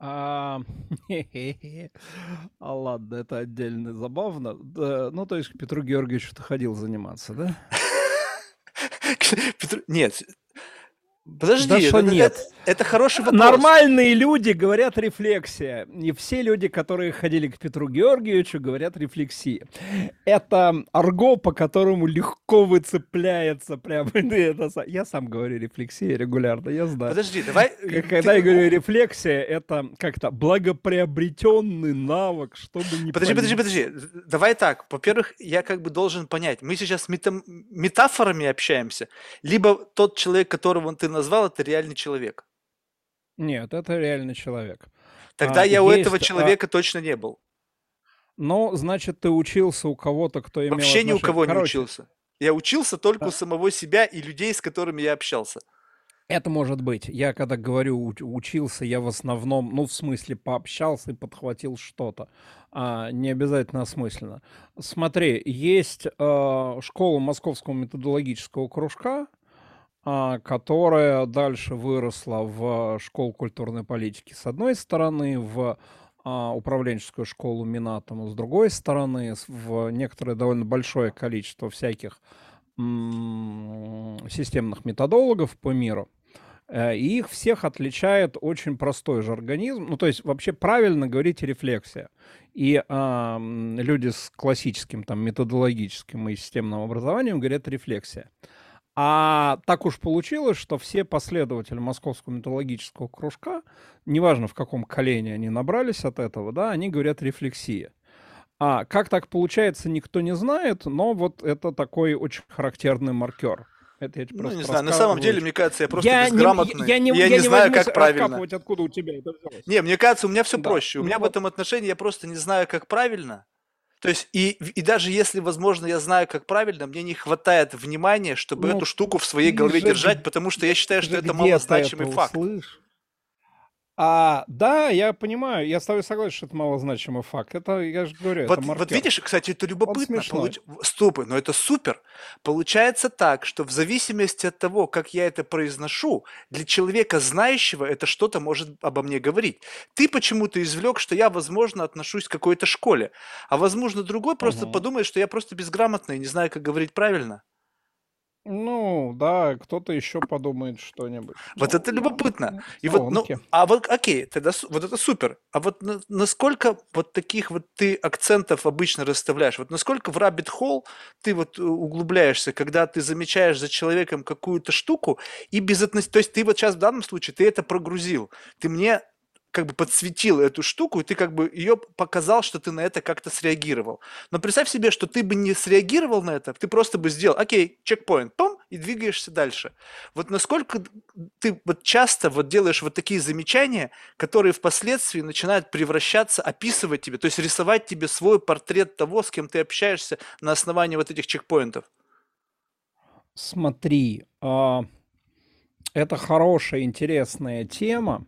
А, а ладно, это отдельно забавно. Да, ну, то есть к Петру Георгиевичу ты ходил заниматься, да? Нет, Подожди, да что это, нет? Это, это хороший вопрос. Нормальные люди говорят рефлексия. Не все люди, которые ходили к Петру Георгиевичу, говорят рефлексия. Это арго, по которому легко выцепляется прямо. Я сам говорю рефлексия регулярно, я знаю. Подожди, давай... Когда ты... я говорю рефлексия, это как-то благоприобретенный навык, чтобы не... Подожди, подожди, подожди. Давай так. Во-первых, я как бы должен понять. Мы сейчас мета... метафорами общаемся. Либо тот человек, которого ты назвал, это реальный человек. Нет, это реальный человек. Тогда а, я у этого а человека а... точно не был. Ну, значит, ты учился у кого-то, кто имел Вообще отношение... ни у кого Короче... не учился. Я учился только а... у самого себя и людей, с которыми я общался. Это может быть. Я когда говорю учился, я в основном, ну, в смысле, пообщался и подхватил что-то. А, не обязательно осмысленно. Смотри, есть э, школа Московского методологического кружка, которая дальше выросла в школу культурной политики с одной стороны, в а, управленческую школу Минатому с другой стороны, в некоторое довольно большое количество всяких системных методологов по миру. Э, и их всех отличает очень простой же организм. Ну, то есть вообще правильно говорить рефлексия. И э, люди с классическим там методологическим и системным образованием говорят рефлексия. А так уж получилось, что все последователи Московского металлургического кружка, неважно в каком колене они набрались от этого, да, они говорят рефлексия. А как так получается, никто не знает, но вот это такой очень характерный маркер. Это я тебе ну, не знаю, на самом деле, мне кажется, я просто я безграмотный. Не, я, не, я, я не, не знаю, как правильно. откуда у тебя это взялось. Не, мне кажется, у меня все да. проще. У ну, меня вот. в этом отношении я просто не знаю, как правильно. То есть, и, и даже если, возможно, я знаю, как правильно, мне не хватает внимания, чтобы ну, эту штуку в своей голове держать, потому что я считаю, что это малозначимый факт. Услышь? А, да, я понимаю, я с тобой согласен, что это малозначимый факт. Это, я же говорю, вот, это маркер. Вот видишь, кстати, это любопытно. Получ... Стопы, но это супер. Получается так, что в зависимости от того, как я это произношу, для человека знающего это что-то может обо мне говорить. Ты почему-то извлек, что я, возможно, отношусь к какой-то школе, а возможно, другой просто угу. подумает, что я просто безграмотный и не знаю, как говорить правильно. Ну, да, кто-то еще подумает что-нибудь. Вот ну, это любопытно. И вот, ну, а вот, окей, тогда вот это супер. А вот на, насколько вот таких вот ты акцентов обычно расставляешь? Вот насколько в rabbit hole ты вот э, углубляешься, когда ты замечаешь за человеком какую-то штуку и без относительно... То есть ты вот сейчас в данном случае, ты это прогрузил. Ты мне как бы подсветил эту штуку, и ты как бы ее показал, что ты на это как-то среагировал. Но представь себе, что ты бы не среагировал на это, ты просто бы сделал, окей, чекпоинт, пом, и двигаешься дальше. Вот насколько ты вот часто вот делаешь вот такие замечания, которые впоследствии начинают превращаться, описывать тебе, то есть рисовать тебе свой портрет того, с кем ты общаешься на основании вот этих чекпоинтов. Смотри, а, это хорошая, интересная тема.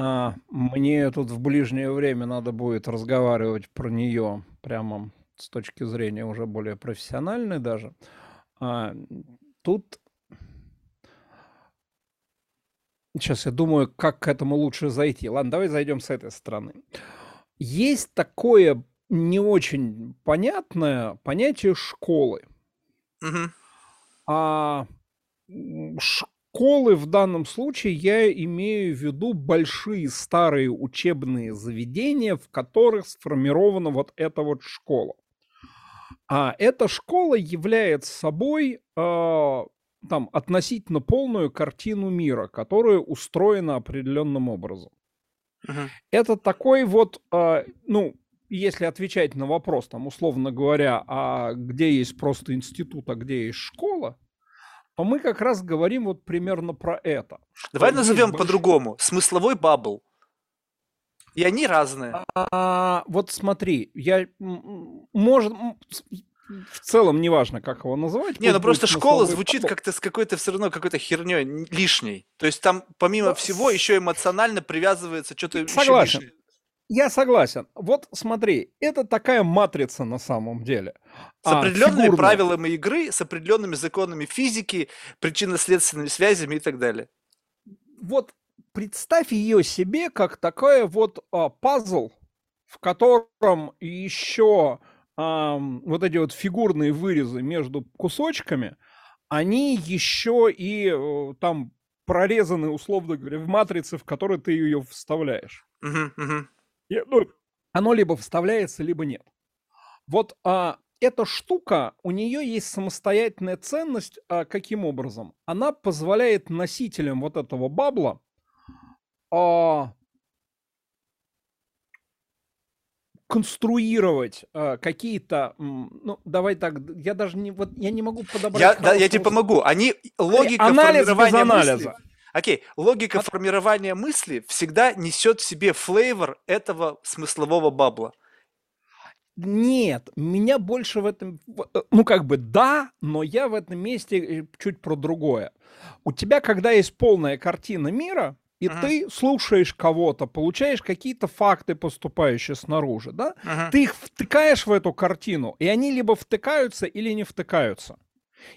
А, мне тут в ближнее время надо будет разговаривать про нее прямо с точки зрения уже более профессиональной даже. А, тут Сейчас я думаю, как к этому лучше зайти. Ладно, давай зайдем с этой стороны. Есть такое не очень понятное понятие школы. Угу. А школы в данном случае я имею в виду большие старые учебные заведения, в которых сформирована вот эта вот школа. А эта школа является собой э, там относительно полную картину мира, которая устроена определенным образом. Мгм. Это такой вот, а, ну, если отвечать на вопрос, там, условно говоря, а где есть просто институт, а где есть школа, то мы как раз говорим вот примерно про это. Давай назовем больш- по-другому. Смысловой бабл. И они разные. А, вот смотри, я, может, в целом неважно, как его называть. Не, ну просто школа звучит поток. как-то с какой-то все равно какой-то херней лишней. То есть там помимо Да, всего с- еще эмоционально привязывается что-то еще Согласен. лишнее. Я согласен. Вот смотри, это такая матрица на самом деле. С А, определенными фигурная. правилами игры, с определенными законами физики, причинно-следственными связями и так далее. Вот представь ее себе как такая вот а, пазл, в котором еще ам, вот эти вот фигурные вырезы между кусочками, они еще и э, там прорезаны, условно говоря, в матрице, в которой ты ее вставляешь. Мгм, мгм. Ну, оно либо вставляется, либо нет. Вот а, эта штука, у нее есть самостоятельная ценность. а, каким образом? Она позволяет носителям вот этого бабла а, конструировать а, какие-то, ну, давай так, я даже не, вот я не могу подобрать Я, да, я тебе помогу. Они логика анализ без формирования анализа. мысли. Окей, логика От- формирования мысли всегда несет в себе флейвор этого смыслового бабла. Нет, меня больше в этом... э, Ну, как бы да, но я в этом месте э, чуть про другое. У тебя, когда есть полная картина мира, и Мгм. ты слушаешь кого-то, получаешь какие-то факты, поступающие снаружи, да? Мгм. Ты их втыкаешь в эту картину, и они либо втыкаются, или не втыкаются.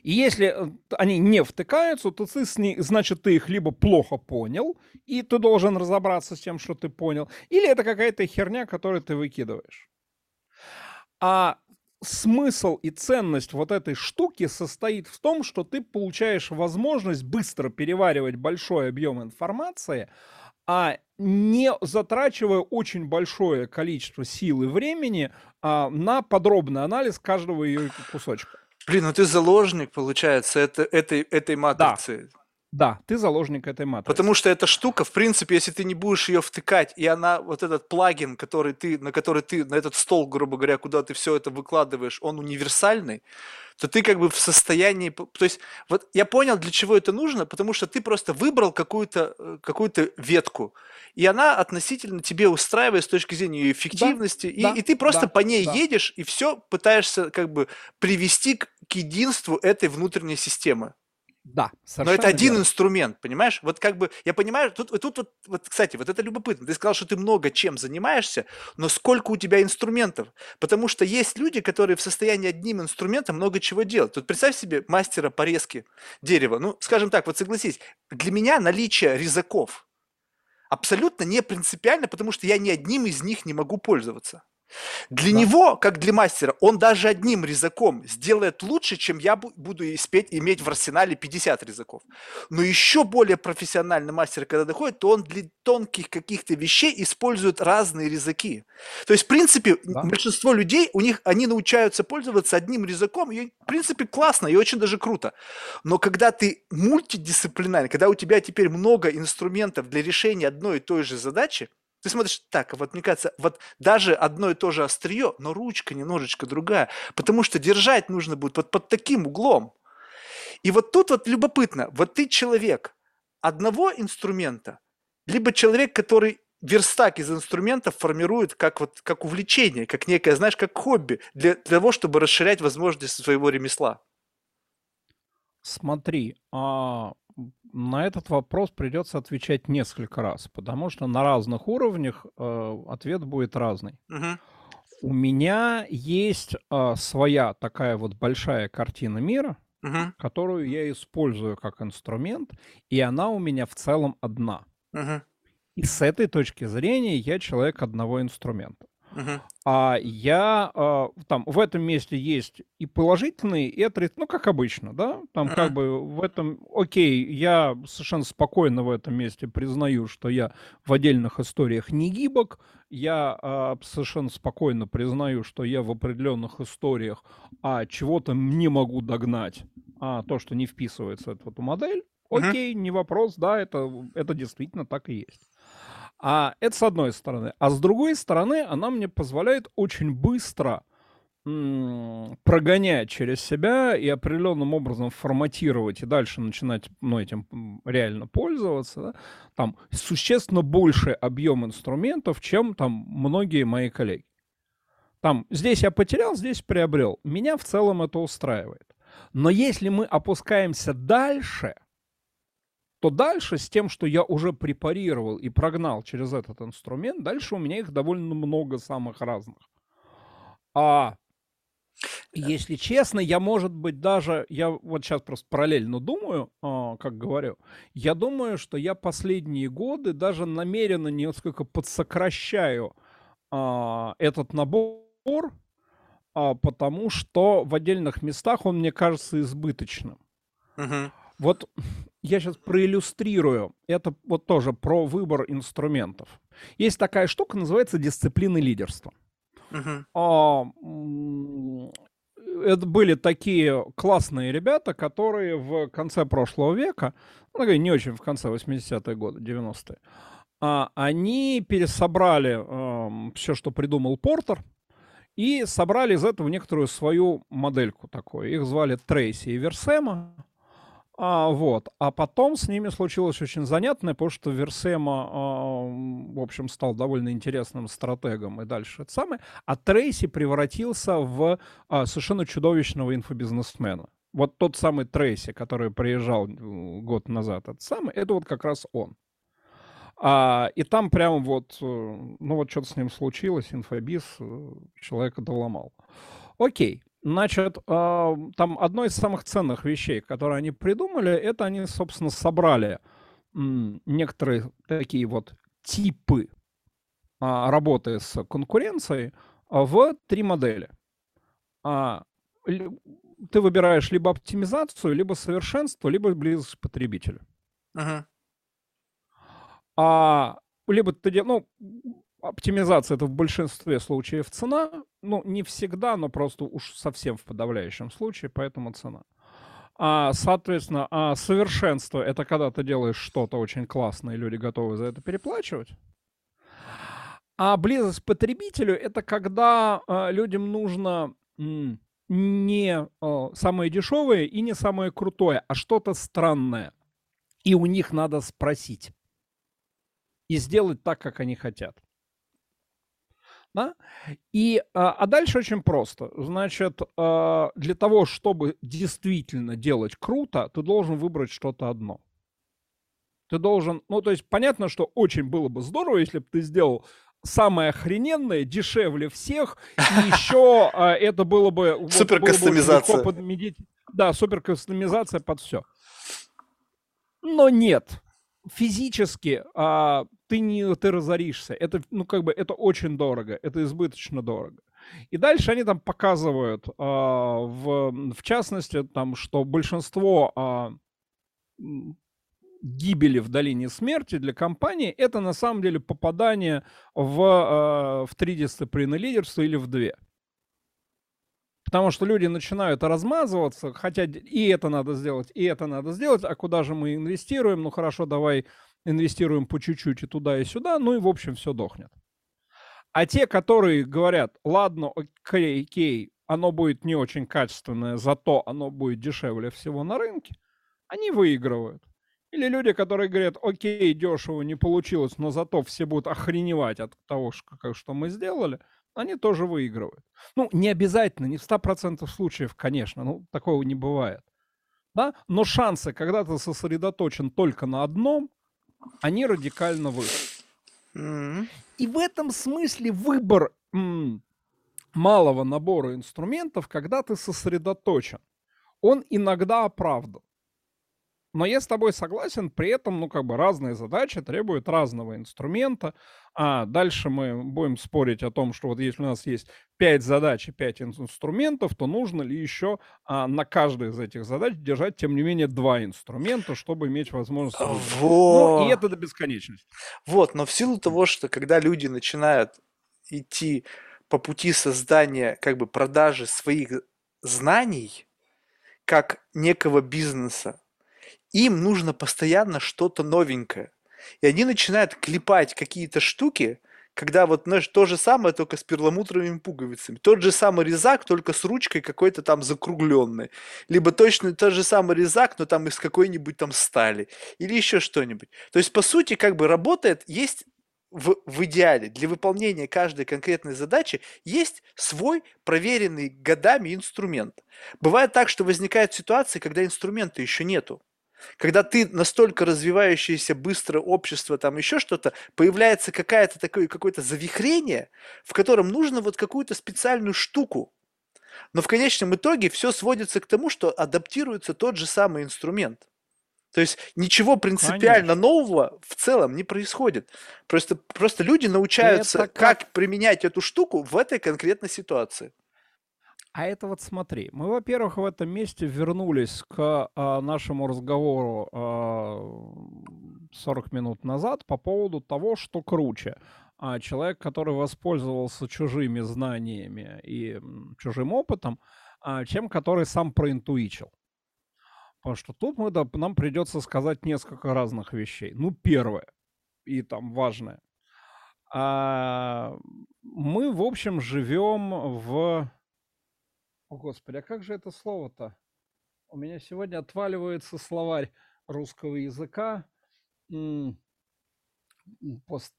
И если э, они не втыкаются, то ты с ней, значит, ты их либо плохо понял, и ты должен разобраться с тем, что ты понял, или это какая-то херня, которую ты выкидываешь. А смысл и ценность вот этой штуки состоит в том, что ты получаешь возможность быстро переваривать большой объем информации, а не затрачивая очень большое количество сил и времени а, на подробный анализ каждого ее кусочка. Блин, ну ты заложник, получается, это, этой, этой матрицы. Да, ты заложник этой матрицы. Потому что эта штука, в принципе, если ты не будешь ее втыкать, и она, вот этот плагин, который ты, на который ты, на этот стол, грубо говоря, куда ты все это выкладываешь, он универсальный, то ты как бы в состоянии... То есть, вот я понял, для чего это нужно, потому что ты просто выбрал какую-то э, какую ветку, и она относительно тебе устраивает с точки зрения ее эффективности, и, да, и ты просто да, по ней да. едешь, и все пытаешься как бы привести к, к единству этой внутренней системы. Да, Но совершенно это один верно. инструмент, понимаешь? Вот как бы, я понимаю, тут, тут вот, вот, кстати, вот это любопытно. Ты сказал, что ты много чем занимаешься, но сколько у тебя инструментов? Потому что есть люди, которые в состоянии одним инструментом много чего делать. Тут представь себе мастера по резке дерева. Ну, скажем так, вот согласись, для меня наличие резаков абсолютно не принципиально, потому что я ни одним из них не могу пользоваться. Для Да. него, как для мастера, он даже одним резаком сделает лучше, чем я бу- буду испеть, иметь в арсенале 50 резаков. Но еще более профессиональный мастер, когда доходит, то он для тонких каких-то вещей использует разные резаки. То есть, в принципе, Да. большинство людей, у них, они научаются пользоваться одним резаком, и, в принципе, классно и очень даже круто. Но когда ты мультидисциплинарный, когда у тебя теперь много инструментов для решения одной и той же задачи, ты смотришь, так, вот мне кажется, вот даже одно и то же острие, но ручка немножечко другая, потому что держать нужно будет вот под таким углом. И вот тут вот любопытно, вот ты человек одного инструмента, либо человек, который верстак из инструментов формирует как вот как увлечение, как некое, знаешь, как хобби для, для того, чтобы расширять возможности своего ремесла. Смотри, а, на этот вопрос придется отвечать несколько раз, потому что на разных уровнях э, ответ будет разный. Мгм. У меня есть а, своя такая вот большая картина мира, Мгм. которую я использую как инструмент, и она у меня в целом одна. Мгм. И с этой точки зрения я человек одного инструмента. Мгм. А я а, там в этом месте есть и положительные, и отрицательные, ну как обычно, да, там как Мгм. бы в этом, окей, я совершенно спокойно в этом месте признаю, что я в отдельных историях не гибок, я а, совершенно спокойно признаю, что я в определенных историях а, чего-то не могу догнать, а, то, что не вписывается в эту модель, окей, uh-huh. не вопрос, да, это, это действительно так и есть. А это с одной стороны. А с другой стороны, она мне позволяет очень быстро прогонять через себя и определенным образом форматировать и дальше начинать ну, этим реально пользоваться, да, там существенно больше объем инструментов, чем там многие мои коллеги. Там здесь я потерял, здесь приобрел. Меня в целом это устраивает. Но если мы опускаемся дальше, то дальше с тем, что я уже препарировал и прогнал через этот инструмент, дальше у меня их довольно много самых разных. А если честно, я, может быть, даже, я вот сейчас просто параллельно думаю, а, как говорю, я думаю, что я последние годы даже намеренно несколько подсокращаю а, этот набор, а, потому что в отдельных местах он мне кажется избыточным. Угу. Вот я сейчас проиллюстрирую. Это вот тоже про выбор инструментов. Есть такая штука, называется дисциплины лидерства. Uh-huh. Это были такие классные ребята, которые в конце прошлого века, ну, не очень в конце 80-е годы, 90-е, а, они пересобрали э, все, что придумал Портер, и собрали из этого некоторую свою модельку такую. Их звали Трейси и Версема. А, вот. А потом с ними случилось очень занятное, потому что Версема, а, в общем, стал довольно интересным стратегом и дальше это самое. А Трейси превратился в а, совершенно чудовищного инфобизнесмена. Вот тот самый Трейси, который приезжал год назад, этот самый, это вот как раз он. А, и там прямо вот, э, ну вот что-то с ним случилось, инфобиз, э, человека доломал. Окей. Значит, а, там одно из самых ценных вещей, которые они придумали, это они, собственно, собрали некоторые такие вот типы а, работы с конкуренцией в три модели. А, ты выбираешь либо оптимизацию, либо совершенство, либо близость к потребителю. Uh-huh. А, либо ты делаешь, ну, оптимизация это в большинстве случаев цена. Ну, не всегда, но просто уж совсем в подавляющем случае, поэтому цена. А, соответственно, а совершенство это когда ты делаешь что-то очень классное, и люди готовы за это переплачивать. А близость к потребителю это когда а, людям нужно не а, самое дешевое и не самое крутое, а что-то странное. И у них надо спросить и сделать так, как они хотят. Да? И, а, а дальше очень просто. Значит, а, для того, чтобы действительно делать круто, ты должен выбрать что-то одно. Ты должен, ну, то есть понятно, что очень было бы здорово, если бы ты сделал самое охрененное, дешевле всех, и еще а, это было бы... Супер кастомизация. Да, супер кастомизация под все. Но нет. Физически а, ты не ты разоришься. Это, ну, как бы, это очень дорого, это избыточно дорого. И дальше они там показывают, э, в, в частности, там, что большинство э, гибели в долине смерти для компании это на самом деле попадание в, э, в три дисциплины лидерства или в две. Потому что люди начинают размазываться, хотя и это надо сделать, и это надо сделать, а куда же мы инвестируем? Ну хорошо, давай инвестируем по чуть-чуть и туда, и сюда, ну и в общем все дохнет. А те, которые говорят, ладно, окей, окей, оно будет не очень качественное, зато оно будет дешевле всего на рынке, они выигрывают. Или люди, которые говорят, окей, дешево не получилось, но зато все будут охреневать от того, что мы сделали, они тоже выигрывают. Ну, не обязательно, не в 100% случаев, конечно, ну, такого не бывает. Да? Но шансы, когда ты сосредоточен только на одном, они радикально выше. Mm-hmm. И в этом смысле выбор м, малого набора инструментов, когда ты сосредоточен, он иногда оправдан. Но я с тобой согласен, при этом, ну, как бы разные задачи требуют разного инструмента. А дальше мы будем спорить о том, что вот если у нас есть 5 задач и 5 инструментов, то нужно ли еще а, на каждой из этих задач держать, тем не менее, два инструмента, чтобы иметь возможность... Вот. Ну, и это до бесконечности. Вот, но в силу того, что когда люди начинают идти по пути создания, как бы, продажи своих знаний, как некого бизнеса, им нужно постоянно что-то новенькое. И они начинают клепать какие-то штуки, когда вот, знаешь, то же самое, только с перламутровыми пуговицами. Тот же самый резак, только с ручкой какой-то там закругленной. Либо точно тот же самый резак, но там из какой-нибудь там стали. Или еще что-нибудь. То есть, по сути, как бы работает, есть в, в идеале для выполнения каждой конкретной задачи есть свой проверенный годами инструмент. Бывает так, что возникают ситуации, когда инструмента еще нету. Когда ты настолько развивающееся быстро общество, там еще что-то, появляется какая-то такое, какое-то завихрение, в котором нужно вот какую-то специальную штуку. Но в конечном итоге все сводится к тому, что адаптируется тот же самый инструмент. То есть ничего принципиально Конечно. нового в целом не происходит. Просто, просто люди научаются, как... как применять эту штуку в этой конкретной ситуации. А это вот смотри, мы, во-первых, в этом месте вернулись к а, нашему разговору а, 40 минут назад по поводу того, что круче. А, человек, который воспользовался чужими знаниями и чужим опытом, а, чем который сам проинтуичил. Потому что тут мы, да, нам придется сказать несколько разных вещей. Ну, первое, и там важное. А, мы, в общем, живем в о, Господи, а как же это слово-то? У меня сегодня отваливается словарь русского языка. Пост,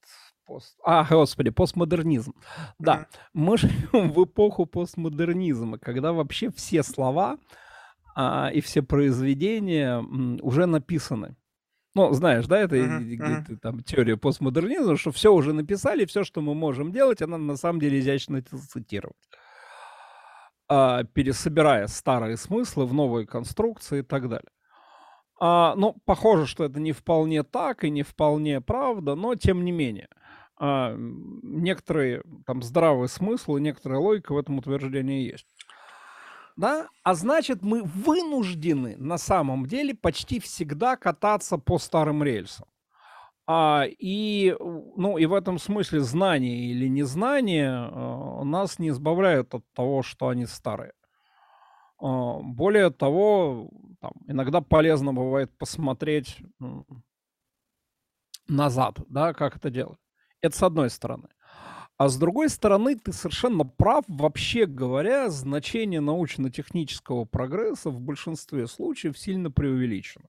пост... А, господи, постмодернизм. Да, мы живем в эпоху постмодернизма, когда вообще все слова а, и все произведения м, уже написаны. Ну, знаешь, да, это uh-huh, uh-huh. там теория постмодернизма, что все уже написали, все, что мы можем делать, она на самом деле изящно цитировать а, пересобирая старые смыслы в новые конструкции и так далее. А, ну, похоже, что это не вполне так и не вполне правда, но тем не менее. А, некоторые там здравый смысл и некоторая логика в этом утверждении есть. Да? А значит, мы вынуждены на самом деле почти всегда кататься по старым рельсам. А, и, ну, и в этом смысле знание или незнание а, нас не избавляют от того, что они старые. А, более того, там, иногда полезно бывает посмотреть назад, да, как это делать. Это с одной стороны. А с другой стороны, ты совершенно прав. Вообще говоря, значение научно-технического прогресса в большинстве случаев сильно преувеличено.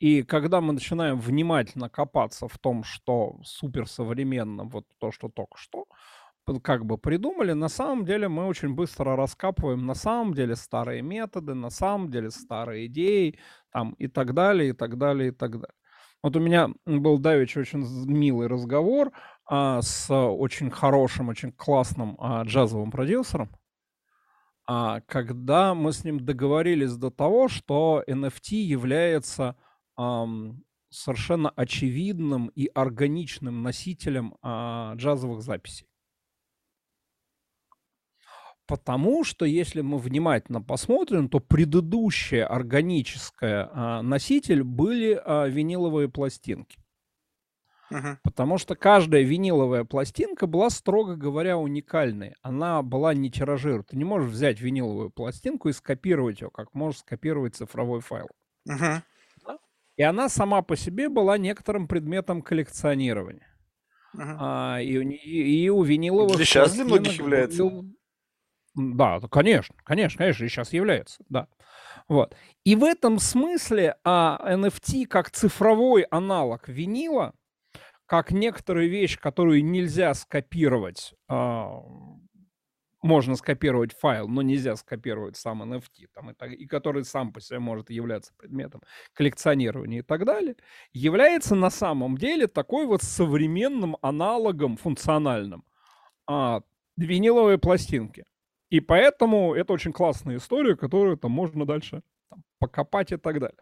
И когда мы начинаем внимательно копаться в том, что суперсовременно, вот то, что только что, как бы придумали, на самом деле мы очень быстро раскапываем на самом деле старые методы, на самом деле старые идеи, там, и так далее, и так далее, и так далее. Вот у меня был давеча очень милый разговор а, с очень хорошим, очень классным а, джазовым продюсером, а, когда мы с ним договорились до того, что NFT является совершенно очевидным и органичным носителем а, джазовых записей. Потому что, если мы внимательно посмотрим, то предыдущая органическая носитель были а, виниловые пластинки. Потому что каждая виниловая пластинка была, строго говоря, уникальной. Она была не тиражируема. Ты не можешь взять виниловую пластинку и скопировать ее, как можешь скопировать цифровой файл. Uh-huh. И она сама по себе была некоторым предметом коллекционирования. Uh-huh. А, и, и, и у виниловых... Для сейчас для многих является. Был... Да, конечно, конечно, конечно, и сейчас является, да. Вот. И в этом смысле а, NFT как цифровой аналог винила, как некоторая вещь, которую нельзя скопировать а, можно скопировать файл, но нельзя скопировать сам NFT, там, и, так, и который сам по себе может являться предметом коллекционирования и так далее, является на самом деле такой вот современным аналогом функциональным а, виниловой пластинки. И поэтому это очень классная история, которую там можно дальше там, покопать и так далее.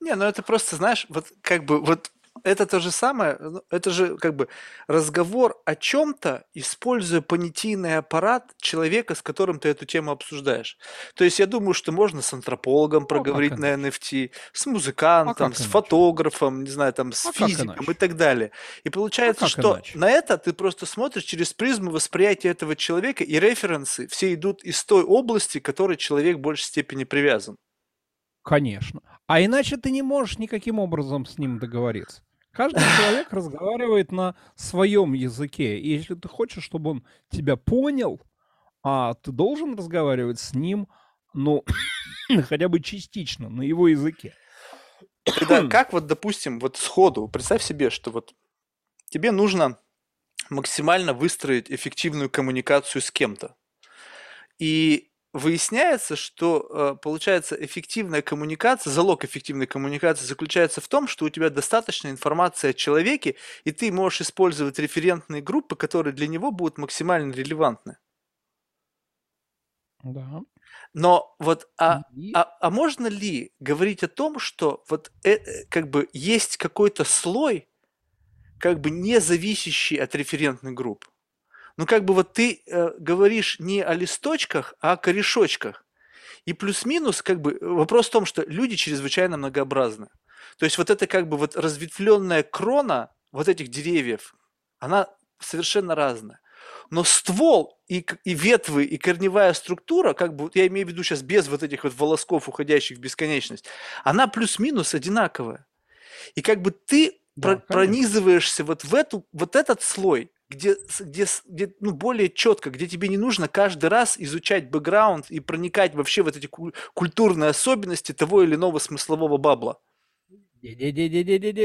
Не, ну это просто, знаешь, вот как бы вот это то же самое, ну, это же как бы разговор о чем-то, используя понятийный аппарат человека, с которым ты эту тему обсуждаешь. То есть я думаю, что можно с антропологом проговорить на NFT, с музыкантом, а с фотографом, не знаю, там, с а физиком и так далее. И получается, а что иначе? на это ты просто смотришь через призму восприятия этого человека, и референсы все идут из той области, к которой человек в большей степени привязан. Конечно. А иначе ты не можешь никаким образом с ним договориться. Каждый человек разговаривает на своем языке. И если ты хочешь, чтобы он тебя понял, а ты должен разговаривать с ним, ну, хотя бы частично, на его языке. Тогда как вот, допустим, вот сходу, представь себе, что вот тебе нужно максимально выстроить эффективную коммуникацию с кем-то. И выясняется, что, э, получается, эффективная коммуникация, залог эффективной коммуникации заключается в том, что у тебя достаточно информации о человеке, и ты можешь использовать референтные группы, которые для него будут максимально релевантны. Да. Но вот, а, и... а, а можно ли говорить о том, что вот э, э как бы есть какой-то слой, как бы не зависящий от референтных групп? Ну, как бы вот ты э, говоришь не о листочках, а о корешочках. И плюс-минус, как бы, вопрос в том, что люди чрезвычайно многообразны. То есть вот это как бы вот разветвленная крона вот этих деревьев, она совершенно разная. Но ствол и, и ветвы, и корневая структура, как бы, я имею в виду сейчас без вот этих вот волосков, уходящих в бесконечность, она плюс-минус одинаковая. И как бы ты да, про, пронизываешься вот в эту, вот этот слой, где, где, где ну, более четко, где тебе не нужно каждый раз изучать бэкграунд и проникать вообще в эти культурные особенности того или иного смыслового бабла.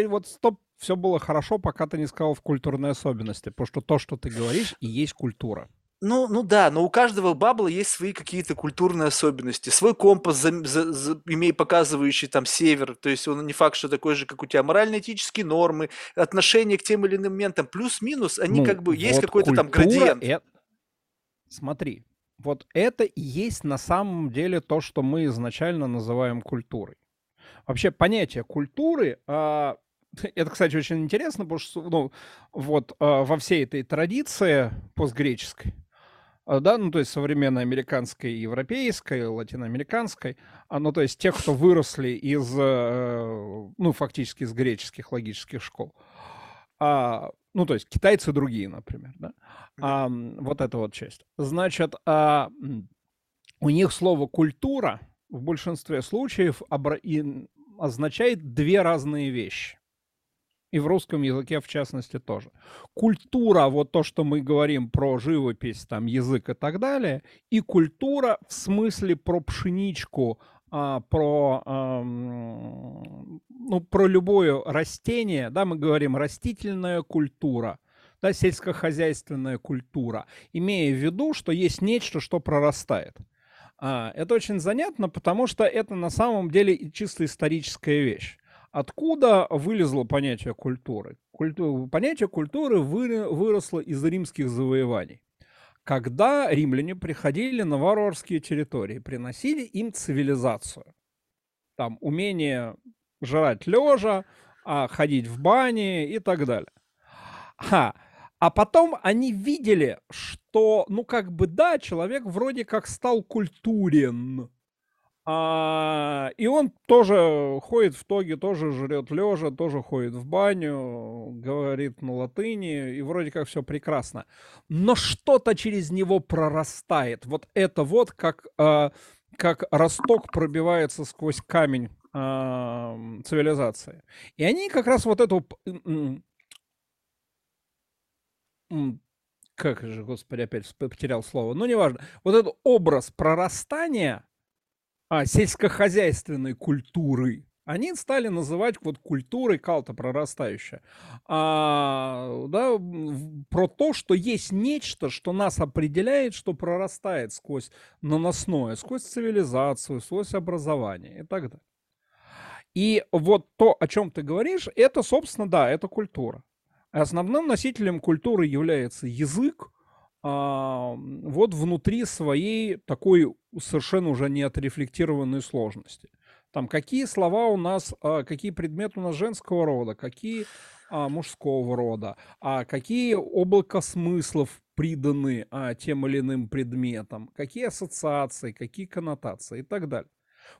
Вот стоп, все было хорошо, пока ты не сказал в культурные особенности, потому что то, что ты говоришь, и есть культура. Ну, ну да, но у каждого бабла есть свои какие-то культурные особенности, свой компас, за, за, за, имея показывающий там север, то есть он не факт, что такой же, как у тебя, морально-этические нормы, отношение к тем или иным моментам, плюс-минус, они ну, как бы, есть вот какой-то там градиент. Это... Смотри, вот это и есть на самом деле то, что мы изначально называем культурой. Вообще понятие культуры, а, это, кстати, очень интересно, потому что ну, вот а, во всей этой традиции постгреческой, да, ну, то есть современной американской, европейской, латиноамериканской, а, ну, то есть тех, кто выросли из, э, ну, фактически из греческих логических школ. А, ну, то есть китайцы другие, например, да, а, вот эта вот часть. Значит, а, у них слово «культура» в большинстве случаев обра- означает две разные вещи. И в русском языке, в частности, тоже. Культура, вот то, что мы говорим про живопись, там, язык и так далее, и культура в смысле про пшеничку, а, про, а, ну, про любое растение, да, мы говорим растительная культура, да, сельскохозяйственная культура, имея в виду, что есть нечто, что прорастает. А, это очень занятно, потому что это на самом деле чисто историческая вещь. Откуда вылезло понятие культуры? Культу... Понятие культуры вы... выросло из римских завоеваний. Когда римляне приходили на варварские территории, приносили им цивилизацию. Там умение жрать лежа, а, ходить в бане и так далее. А, а потом они видели, что, ну как бы да, человек вроде как стал культурен, а, и он тоже ходит в тоге, тоже жрет лежа, тоже ходит в баню, говорит на латыни, и вроде как все прекрасно. Но что-то через него прорастает. Вот это вот как, а, как росток пробивается сквозь камень а, цивилизации. И они как раз вот эту... Как же, господи, опять потерял слово. Ну, неважно. Вот этот образ прорастания а, сельскохозяйственной культуры, они стали называть вот культурой калта прорастающая. А, да, про то, что есть нечто, что нас определяет, что прорастает сквозь наносное, сквозь цивилизацию, сквозь образование и так далее. И вот то, о чем ты говоришь, это, собственно, да, это культура. Основным носителем культуры является язык, вот внутри своей такой совершенно уже не отрефлектированной сложности. Там какие слова у нас, а, какие предметы у нас женского рода, какие а, мужского рода, а какие облака смыслов приданы а, тем или иным предметам, какие ассоциации, какие коннотации и так далее.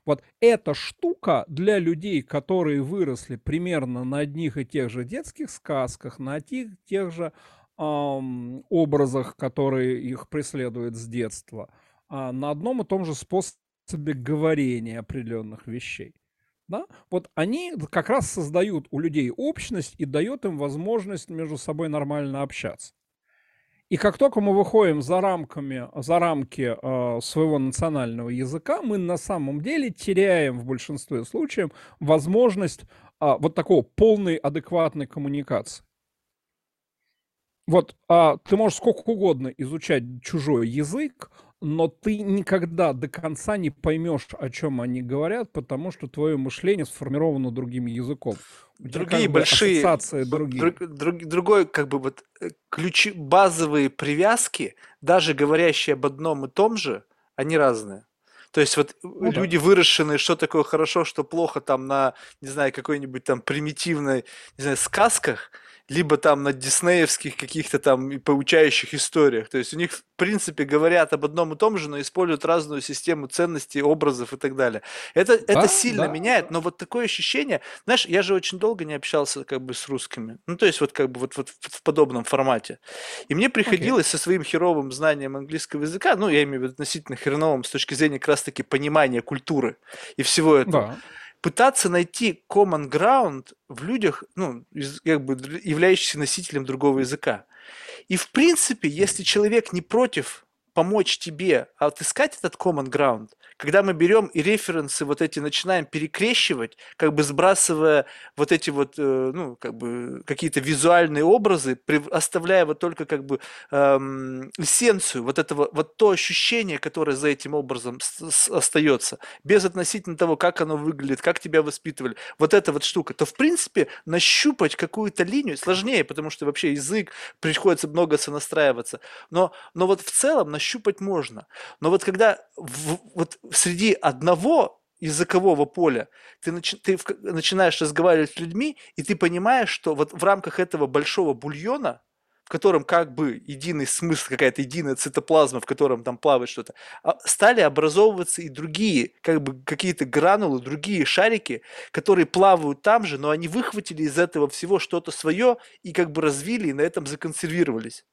Вот эта штука для людей, которые выросли примерно на одних и тех же детских сказках, на тех, тех же образах, которые их преследуют с детства, э, на одном и том же способе говорения определенных вещей. Да? Вот они как раз создают у людей общность и дают им возможность между собой нормально общаться. И как только мы выходим за рамками, за рамки э, своего национального языка, мы на самом деле теряем в большинстве случаев возможность э, вот такого полной адекватной коммуникации. Вот э, ты можешь сколько угодно изучать чужой язык, но ты никогда до конца не поймешь, о чем они говорят, потому что твое мышление сформировано другим языком. другие большие ассоциации другие. Друг, друг, другой как бы вот э, ключи базовые привязки, даже говорящие об одном и том же, они разные. То есть вот ну, люди да. выросшие, что такое хорошо, что плохо там на, не знаю, какой-нибудь там примитивной, не знаю, сказках – либо там на диснеевских каких-то там поучающих историях. То есть у них, в принципе, говорят об одном и том же, но используют разную систему ценностей, образов и так далее. Это, да, это сильно да. меняет, но вот такое ощущение, знаешь, я же очень долго не общался как бы с русскими, ну то есть вот как бы вот, вот в подобном формате. И мне приходилось okay. со своим херовым знанием английского языка, ну я имею в виду относительно хреновым с точки зрения как раз-таки понимания культуры и всего этого. Да пытаться найти common ground в людях, ну, как бы являющихся носителем другого языка. И в принципе, если человек не против помочь тебе отыскать этот common ground, когда мы берем и референсы вот эти начинаем перекрещивать, как бы сбрасывая вот эти вот, э, ну, как бы какие-то визуальные образы, оставляя вот только как бы эм, эссенцию, вот этого, вот то ощущение, которое за этим образом остается, без относительно того, как оно выглядит, как тебя воспитывали, вот эта вот штука, то в принципе нащупать какую-то линию сложнее, потому что вообще язык приходится много сонастраиваться, но, но вот в целом нащупать можно. Но вот когда в, вот среди одного языкового поля ты, начи, ты начинаешь разговаривать с людьми, и ты понимаешь, что вот в рамках этого большого бульона, в котором как бы единый смысл, какая-то единая цитоплазма, в котором там плавает что-то, а, стали образовываться и другие, как бы какие-то гранулы, другие шарики, которые плавают там же, но они выхватили из этого всего что-то свое и как бы развили и на этом законсервировались.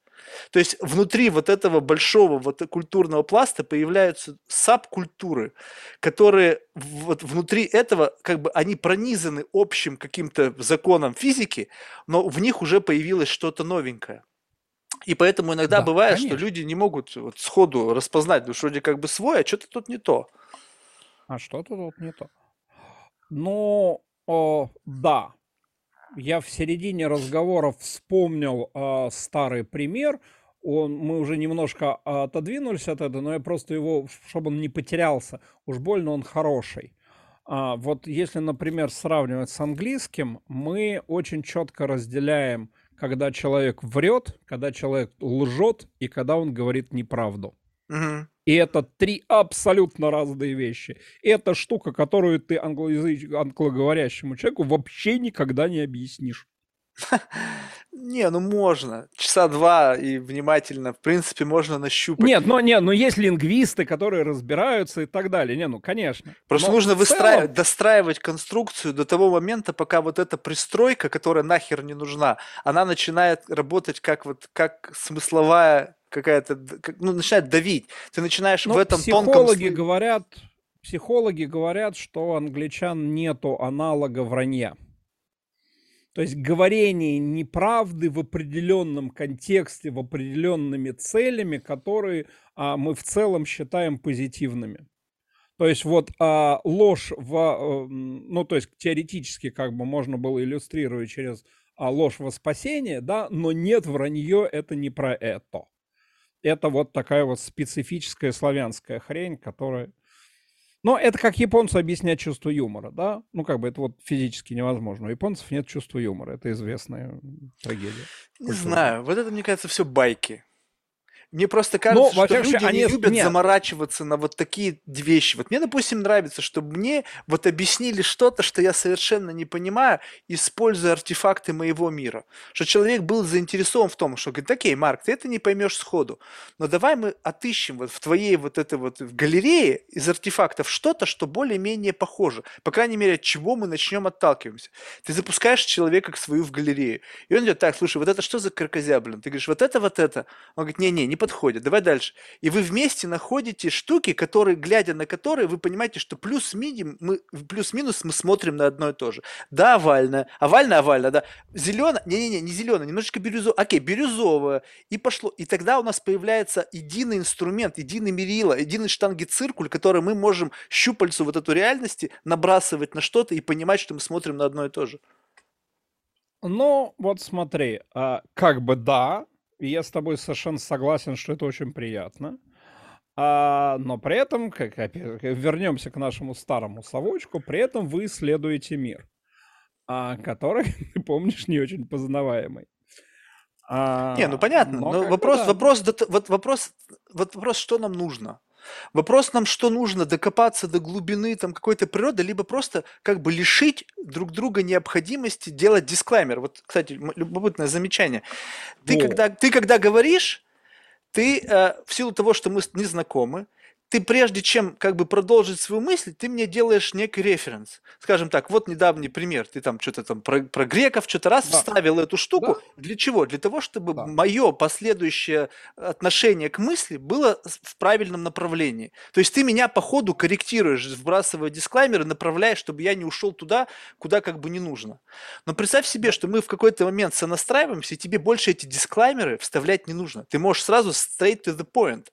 То есть внутри вот этого большого вот культурного пласта появляются сабкультуры, которые вот внутри этого как бы они пронизаны общим каким-то законом физики, но в них уже появилось что-то новенькое. И поэтому иногда да, бывает, конечно. что люди не могут вот сходу распознать, ну что вроде как бы свой, а что-то тут не то. А что-то тут не то. Ну, о, да, я в середине разговора вспомнил э, старый пример. Он, мы уже немножко отодвинулись от этого, но я просто его, чтобы он не потерялся. Уж больно он хороший. А, вот если, например, сравнивать с английским, мы очень четко разделяем, когда человек врет, когда человек лжет и когда он говорит неправду. Угу. И это три абсолютно разные вещи. Это штука, которую ты англоязыч... англоговорящему человеку вообще никогда не объяснишь. Не, ну можно. Часа два и внимательно, в принципе, можно нащупать. Нет, но нет, но есть лингвисты, которые разбираются и так далее. Не, ну конечно. Просто но нужно выстраивать, целом... достраивать конструкцию до того момента, пока вот эта пристройка, которая нахер не нужна, она начинает работать как вот как смысловая какая-то, ну, начинает давить. Ты начинаешь Но в ну, этом психологи тонком... говорят, психологи говорят, что у англичан нету аналога вранья. То есть говорение неправды в определенном контексте, в определенными целями, которые а, мы в целом считаем позитивными. То есть вот а, ложь в, а, ну то есть теоретически как бы можно было иллюстрировать через а, ложь во спасение, да, но нет вранье это не про это это вот такая вот специфическая славянская хрень, которая... Но это как японцы объяснять чувство юмора, да? Ну, как бы это вот физически невозможно. У японцев нет чувства юмора. Это известная трагедия. Не знаю. Вот это, мне кажется, все байки. Мне просто кажется, ну, что люди они... не любят Нет. заморачиваться на вот такие вещи. Вот мне, допустим, нравится, чтобы мне вот объяснили что-то, что я совершенно не понимаю, используя артефакты моего мира. Что человек был заинтересован в том, что говорит, окей, Марк, ты это не поймешь сходу, но давай мы отыщем вот в твоей вот этой вот в галерее из артефактов что-то, что более-менее похоже. По крайней мере, от чего мы начнем отталкиваться. Ты запускаешь человека к свою в галерею, и он говорит, так, слушай, вот это что за крокозяблин? Ты говоришь, вот это, вот это. Он говорит, не-не, не подходит, давай дальше. И вы вместе находите штуки, которые, глядя на которые, вы понимаете, что плюс-минус мы, плюс мы смотрим на одно и то же. Да, овальное, овальное, овальное, да. Зеленое, не-не-не, не зеленое, немножечко бирюзовое, окей, бирюзовое. И пошло. И тогда у нас появляется единый инструмент, единый мерило, единый штанги-циркуль, который мы можем щупальцу вот эту реальности набрасывать на что-то и понимать, что мы смотрим на одно и то же. Ну, вот смотри, а, как бы да, и я с тобой совершенно согласен, что это очень приятно. А, но при этом, как, вернемся к нашему старому совочку, при этом вы исследуете мир, а, который, ты помнишь, не очень познаваемый. А, не, ну понятно. Но, но вопрос, да. вопрос, вот вопрос, вот вопрос, что нам нужно. Вопрос нам, что нужно, докопаться до глубины там какой-то природы, либо просто как бы лишить друг друга необходимости делать дисклаймер. Вот, кстати, любопытное замечание. Ты, когда, ты когда говоришь, ты э, в силу того, что мы не знакомы, ты прежде чем как бы продолжить свою мысль, ты мне делаешь некий референс. Скажем так, вот недавний пример, ты там что-то там про, про греков что-то раз да. вставил эту штуку. Да. Для чего? Для того, чтобы да. мое последующее отношение к мысли было в правильном направлении. То есть ты меня по ходу корректируешь, вбрасывая дисклаймеры, направляешь, чтобы я не ушел туда, куда как бы не нужно. Но представь себе, что мы в какой-то момент сонастраиваемся, и тебе больше эти дисклаймеры вставлять не нужно. Ты можешь сразу straight to the point.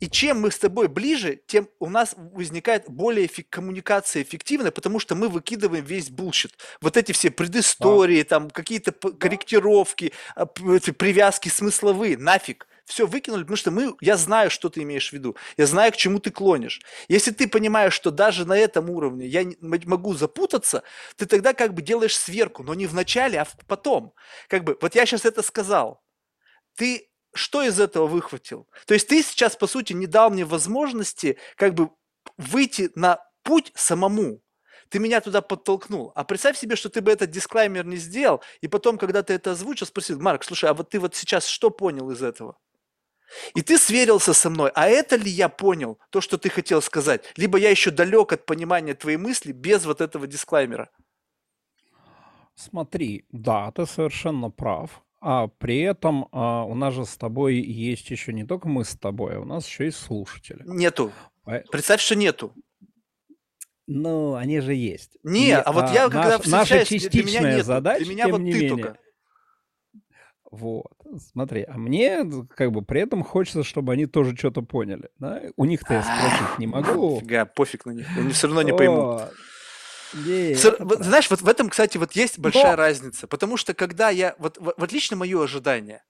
И чем мы с тобой ближе, тем у нас возникает более эффек- коммуникация эффективная, потому что мы выкидываем весь bullshit. Вот эти все предыстории, да. там какие-то корректировки, а, эти привязки смысловые, нафиг. Все выкинули, потому что мы, я знаю, что ты имеешь в виду. Я знаю, к чему ты клонишь. Если ты понимаешь, что даже на этом уровне я могу запутаться, ты тогда как бы делаешь сверку, но не в начале, а потом. Как бы, вот я сейчас это сказал. Ты что из этого выхватил? То есть ты сейчас, по сути, не дал мне возможности как бы выйти на путь самому. Ты меня туда подтолкнул. А представь себе, что ты бы этот дисклаймер не сделал, и потом, когда ты это озвучил, спросил, Марк, слушай, а вот ты вот сейчас что понял из этого? И ты сверился со мной, а это ли я понял, то, что ты хотел сказать? Либо я еще далек от понимания твоей мысли без вот этого дисклаймера. Смотри, да, ты совершенно прав. А при этом а, у нас же с тобой есть еще не только мы с тобой, а у нас еще есть слушатели. Нету. А... Представь, что нету. Ну, они же есть. Не, И, а вот я когда наш, Наша частичная для меня задача, для меня вот не ты менее. только. Вот, смотри, а мне как бы при этом хочется, чтобы они тоже что-то поняли. Да? У них-то я спросить не могу. Фига, пофиг на них, они все равно не поймут. Yeah, Знаешь, вот в этом, кстати, вот есть большая Но... разница, потому что когда я, вот, вот отлично мое ожидание,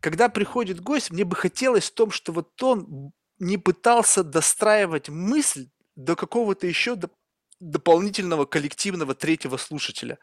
когда приходит гость, мне бы хотелось в том, что вот он не пытался достраивать мысль до какого-то еще до, дополнительного коллективного третьего слушателя.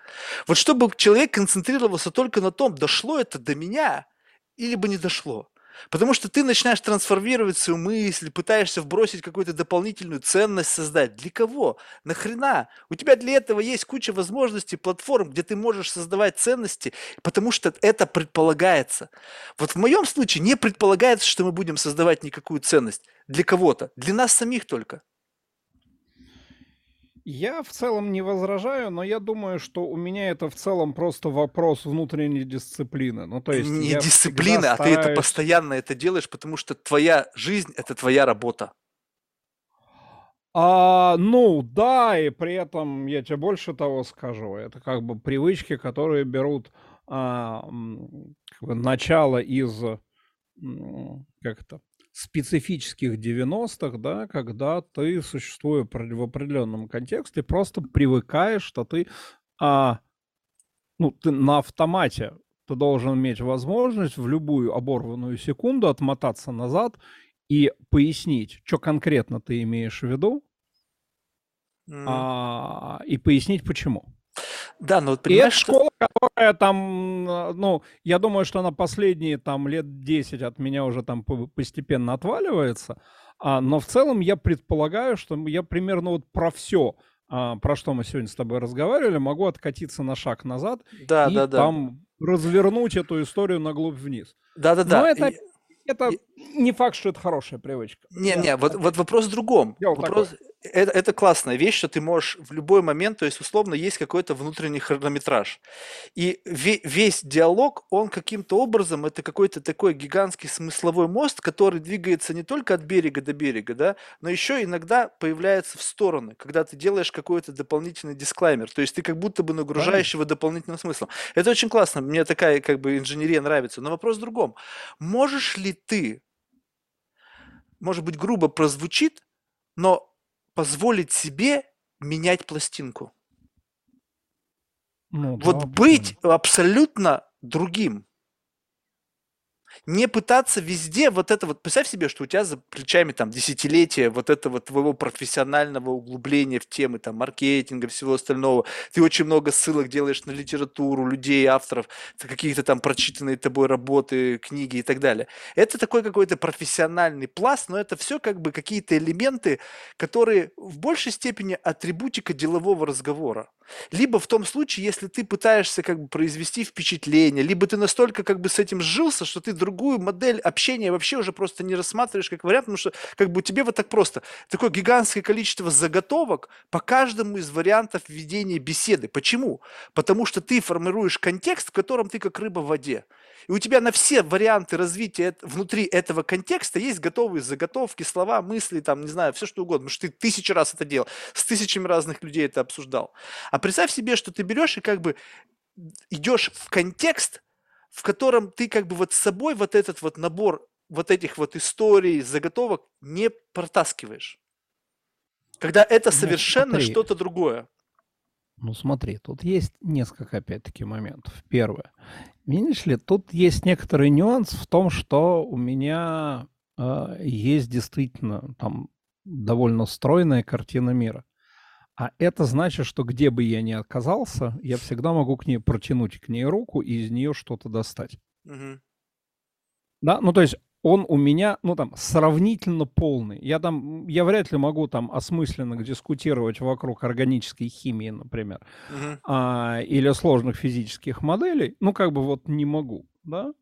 Вот чтобы человек концентрировался только на том, дошло это до меня или бы не дошло. Потому что ты начинаешь трансформировать свою мысль, пытаешься вбросить какую-то дополнительную ценность создать. Для кого? Нахрена? У тебя для этого есть куча возможностей, платформ, где ты можешь создавать ценности, потому что это предполагается. Вот в моем случае не предполагается, что мы будем создавать никакую ценность для кого-то, для нас самих только. Я в целом не возражаю, но я думаю, что у меня это в целом просто вопрос внутренней дисциплины. Ну, то есть не дисциплины, а ты это постоянно это делаешь, потому что твоя жизнь это твоя работа. А, ну, да, и при этом я тебе больше того скажу. Это как бы привычки, которые берут а, как бы начало из как это специфических 90-х, да, когда ты, существуя в определенном контексте, просто привыкаешь, что ты, а, ну, ты на автомате, ты должен иметь возможность в любую оборванную секунду отмотаться назад и пояснить, что конкретно ты имеешь в виду, mm. а, и пояснить почему. Да, но вот И это понимаешь, что... школа, которая там, ну, я думаю, что она последние там лет 10 от меня уже там по- постепенно отваливается. А, но в целом я предполагаю, что я примерно вот про все, про что мы сегодня с тобой разговаривали, могу откатиться на шаг назад Да, и да, да. там развернуть эту историю на глубь вниз. Да, да, Но это, И- это не факт, что это хорошая привычка. Не, Я не, вот, вот вопрос в другом. Дело Вопрос, это, это классная вещь, что ты можешь в любой момент, то есть условно есть какой-то внутренний хронометраж. И ве- весь диалог, он каким-то образом, это какой-то такой гигантский смысловой мост, который двигается не только от берега до берега, да, но еще иногда появляется в стороны, когда ты делаешь какой-то дополнительный дисклаймер. То есть ты как будто бы нагружаешь его дополнительным смыслом. Это очень классно, мне такая как бы инженерия нравится. Но вопрос в другом. Можешь ли ты может быть, грубо прозвучит, но позволить себе менять пластинку. Ну, Вот да, быть абсолютно другим. Не пытаться везде вот это вот, представь себе, что у тебя за плечами там десятилетия вот этого твоего профессионального углубления в темы там маркетинга, всего остального. Ты очень много ссылок делаешь на литературу, людей, авторов, какие-то там прочитанные тобой работы, книги и так далее. Это такой какой-то профессиональный пласт, но это все как бы какие-то элементы, которые в большей степени атрибутика делового разговора. Либо в том случае, если ты пытаешься как бы произвести впечатление, либо ты настолько как бы с этим сжился, что ты другую модель общения вообще уже просто не рассматриваешь как вариант, потому что как бы тебе вот так просто такое гигантское количество заготовок по каждому из вариантов ведения беседы. Почему? Потому что ты формируешь контекст, в котором ты как рыба в воде. И у тебя на все варианты развития внутри этого контекста есть готовые заготовки, слова, мысли, там, не знаю, все что угодно. Потому что ты тысячу раз это делал, с тысячами разных людей это обсуждал. А представь себе, что ты берешь и как бы идешь в контекст, в котором ты как бы вот с собой вот этот вот набор вот этих вот историй, заготовок не протаскиваешь. Когда это Ну, совершенно смотри. что-то другое. Ну смотри, тут есть несколько, опять-таки, моментов. Первое. Видишь ли, тут есть некоторый нюанс в том, что у меня э, есть действительно там довольно стройная картина мира. А это значит, что где бы я ни оказался, я всегда могу к ней протянуть к ней руку и из нее что-то достать. Мгм. Да, ну то есть он у меня, ну там, сравнительно полный. Я там, я вряд ли могу там осмысленно дискутировать вокруг органической химии, например, Мгм. а, или сложных физических моделей. Ну как бы вот не могу, да.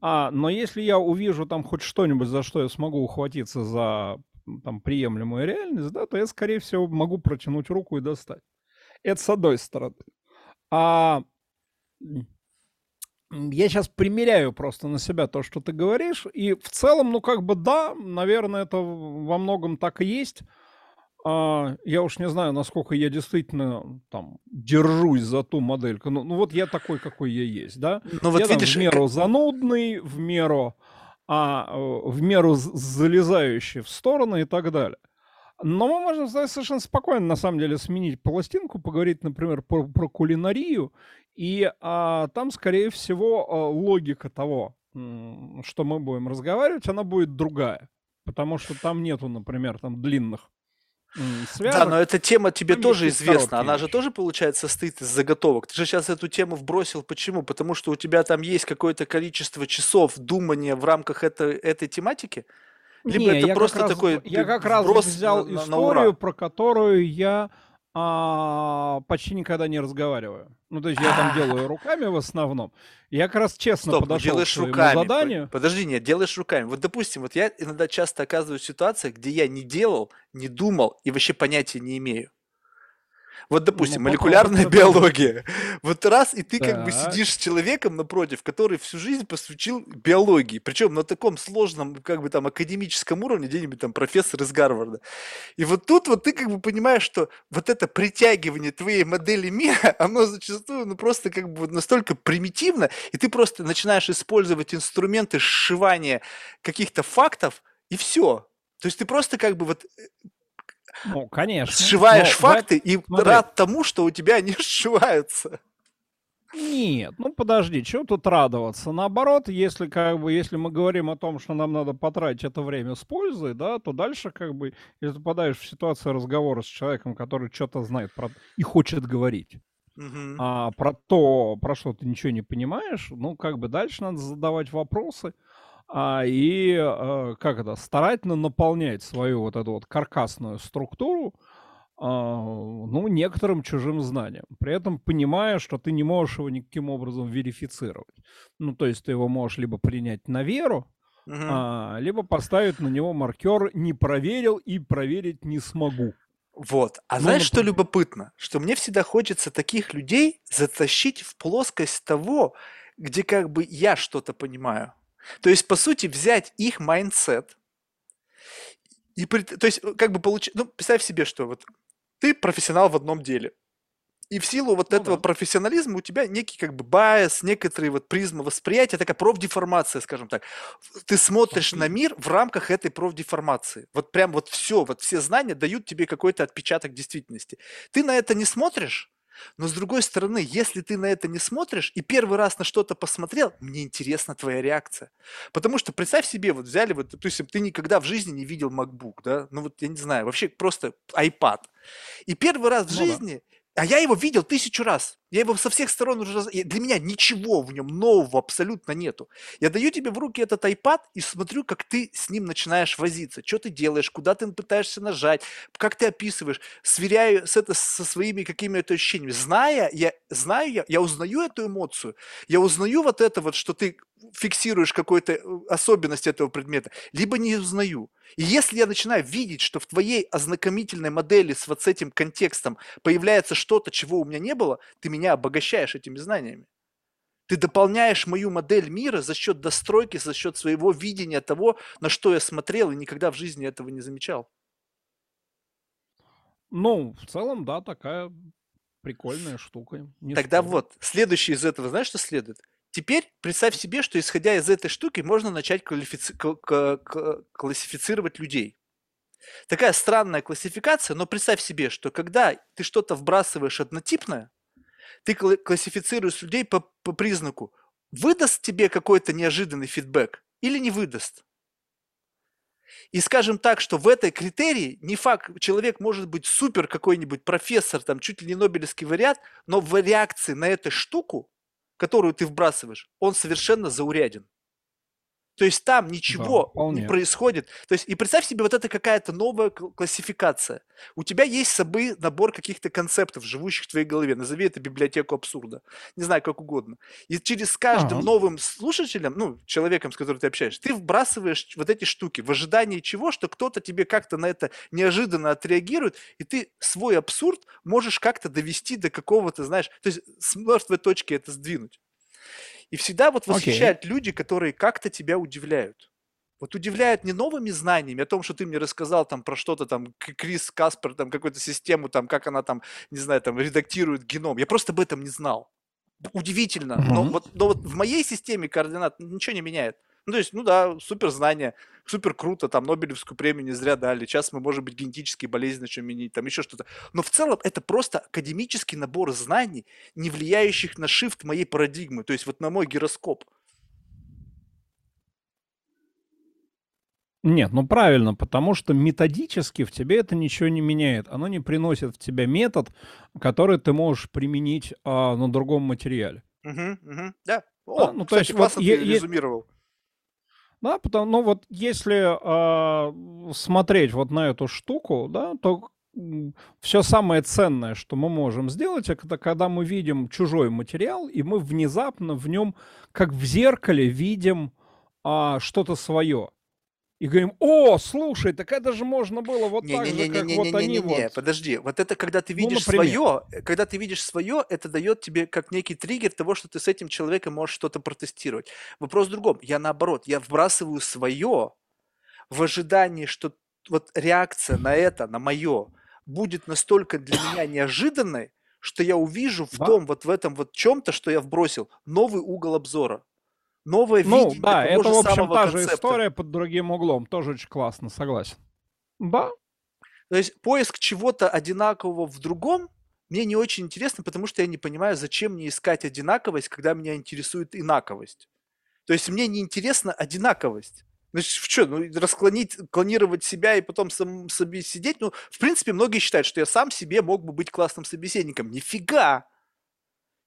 А, но если я увижу там хоть что-нибудь, за что я смогу ухватиться за там приемлемую реальность, да, то я, скорее всего, могу протянуть руку и достать. Это с одной стороны. А Я сейчас примеряю просто на себя то, что ты говоришь, и в целом, ну как бы да, наверное, это во многом так и есть. А, я уж не знаю, насколько я действительно там держусь за ту модельку. Ну, ну вот я такой, какой я есть, да? Ну вот я там видишь, в э, меру занудный, в меру, а, в меру з- залезающий в стороны и так далее. Но мы можем с- совершенно спокойно, на самом деле, сменить пластинку, поговорить, например, про, про кулинарию, и а, там, скорее всего, а, логика того, что мы будем разговаривать, она будет другая. Потому что там нету, например, там длинных м, Да, связок. но эта тема тебе Там тоже известна. короткие Она же тоже, получается, состоит из заготовок. Ты же сейчас эту тему вбросил. Почему? Потому что у тебя там есть какое-то количество часов думания в рамках этой, этой тематики? Либо Не, это просто раз, такой я как раз взял на- на- на историю, ура. про которую я а, почти никогда не разговариваю. Ну, то есть я там делаю руками в основном. Я как раз честно Стоп, ну подошел к делаешь своему руками. Заданию. Подожди, нет, делаешь руками. Вот, допустим, вот я иногда часто оказываюсь в ситуациях, где я не делал, не думал и вообще понятия не имею. Вот, допустим, Ну, молекулярная биология. Вот раз, и ты как бы сидишь с человеком напротив, который всю жизнь посвятил биологии. Причем на таком сложном, как бы там, академическом уровне, где-нибудь там профессор из Гарварда. И вот тут вот ты как бы понимаешь, что вот это притягивание твоей модели мира, оно зачастую ну, просто как бы настолько примитивно, и ты просто начинаешь использовать инструменты сшивания каких-то фактов, и все. То есть ты просто как бы вот Ну, конечно. сшиваешь Но факты и смотри. рад тому, что у тебя они сшиваются. Нет, ну подожди, чего тут радоваться? Наоборот, если как бы, если мы говорим о том, что нам надо потратить это время с пользой, да, то дальше как бы, если попадаешь в ситуацию разговора с человеком, который что-то знает про и хочет говорить, Мгм. а про то, про что ты ничего не понимаешь, ну, как бы дальше надо задавать вопросы, а, и, а, как это, старательно наполнять свою вот эту вот каркасную структуру, а, ну, некоторым чужим знанием. При этом понимая, что ты не можешь его никаким образом верифицировать. Ну, то есть ты его можешь либо принять на веру, Мгм. а, либо поставить на него маркер «не проверил и проверить не смогу». Вот. А Ну, знаешь, что любопытно? Что мне всегда хочется таких людей затащить в плоскость того, где как бы я что-то понимаю. То есть, по сути, взять их mindset и то есть, э, как бы получить, ну, представь себе, что вот ты профессионал в одном деле. И в силу вот Ну этого да. профессионализма у тебя некий как бы bias, некоторые вот призма восприятия, такая профдеформация, скажем так. Ты смотришь на мир в рамках этой профдеформации. Вот прям вот все, вот все знания дают тебе какой-то отпечаток действительности. Ты на это не смотришь, но с другой стороны, если ты на это не смотришь и первый раз на что-то посмотрел, мне интересна твоя реакция. Потому что представь себе, вот взяли, вот, допустим, ты никогда в жизни не видел MacBook, да, ну вот я не знаю, вообще просто iPad. И первый раз в Ну да. жизни, а я его видел тысячу раз. Я его со всех сторон уже... Для меня ничего в нем нового абсолютно нету. Я даю тебе в руки этот iPad и смотрю, как ты с ним начинаешь возиться. Что ты делаешь, куда ты пытаешься нажать, как ты описываешь. Сверяю с это со своими какими-то ощущениями. Зная, я знаю, я, я узнаю эту эмоцию, я узнаю вот это вот, что ты фиксируешь какую-то э, особенность этого предмета, либо не узнаю. И если я начинаю видеть, что в твоей ознакомительной модели с вот с этим контекстом появляется что-то, чего у меня не было, ты меня обогащаешь этими знаниями. Ты дополняешь мою модель мира за счет достройки, за счет своего видения того, на что я смотрел и никогда в жизни этого не замечал. Ну, в целом, да, такая прикольная штука, не Тогда спорю. вот, следующее из этого, знаешь, что следует? Теперь представь себе, что исходя из этой штуки можно начать квалифици- классифицировать людей. Такая странная классификация, но представь себе, что когда ты что-то вбрасываешь однотипное, ты кла- классифицируешь людей по, по признаку, выдаст тебе какой-то неожиданный фидбэк или не выдаст. И скажем так, что в этой критерии не факт, человек может быть супер какой-нибудь профессор, там чуть ли не Нобелевский вариант, но в реакции на эту штуку, которую ты вбрасываешь, он совершенно зауряден. То есть там Да, ничего не вполне. происходит. То есть и представь себе, вот это какая-то новая кл- классификация. У тебя есть с собой набор каких-то концептов, живущих в твоей голове. Назови это библиотеку абсурда. Не знаю, как угодно. И через каждым Ага. новым слушателем, ну, человеком, с которым ты общаешься, ты вбрасываешь вот эти штуки в ожидании чего, что кто-то тебе как-то на это неожиданно отреагирует, и ты свой абсурд можешь как-то довести до какого-то, знаешь, то есть с мертвой точки это сдвинуть. И всегда вот восхищают люди, которые как-то тебя удивляют. Вот удивляют не новыми знаниями о том, что ты мне рассказал там про что-то там, Крис Каспер, там какую-то систему, там, как она там, не знаю, там, редактирует геном. Я просто об этом не знал. Удивительно. Но Мгм. вот, но вот в моей системе координат ничего не меняет. Ну, то есть, ну да, супер знания, супер круто, там Нобелевскую премию не зря дали. Сейчас мы, может быть, генетические болезни начнем менять, там еще что-то. Но в целом это просто академический набор знаний, не влияющих на шифт моей парадигмы, то есть вот на мой гироскоп. Нет, ну правильно, потому что методически в тебе это ничего не меняет. Оно не приносит в тебя метод, который ты можешь применить а, на другом материале. Мгм, мгм, Да. О, ну, то кстати, есть вот классно ты резюмировал. Да, потому, ну вот если а, смотреть вот на эту штуку, да, то все самое ценное, что мы можем сделать, это когда мы видим чужой материал, и мы внезапно в нем, как в зеркале, видим а, что-то свое. И говорим, о, слушай, так это же можно было вот так же, как вот они Не-не-не-не-не-не-не, вот. подожди. Вот это когда ты Ну, видишь например. свое, когда ты видишь свое, это дает тебе как некий триггер того, что ты с этим человеком можешь что-то протестировать. Вопрос в другом. Я наоборот, я вбрасываю свое в ожидании, что вот реакция на это, на мое, будет настолько для меня неожиданной, что я увижу в Да. том, вот в этом вот чем-то, что я вбросил, новый угол обзора. Новое Ну, видение да, того это, же в общем, самого та же концепта. история под другим углом. Тоже очень классно, согласен. Да, То есть поиск чего-то одинакового в другом мне не очень интересно, потому что я не понимаю, зачем мне искать одинаковость, когда меня интересует инаковость. То есть мне не интересна одинаковость. Значит, в что, ну, расклонить, клонировать себя и потом сам себе сидеть? Ну, в принципе, многие считают, что я сам себе мог бы быть классным собеседником. Нифига!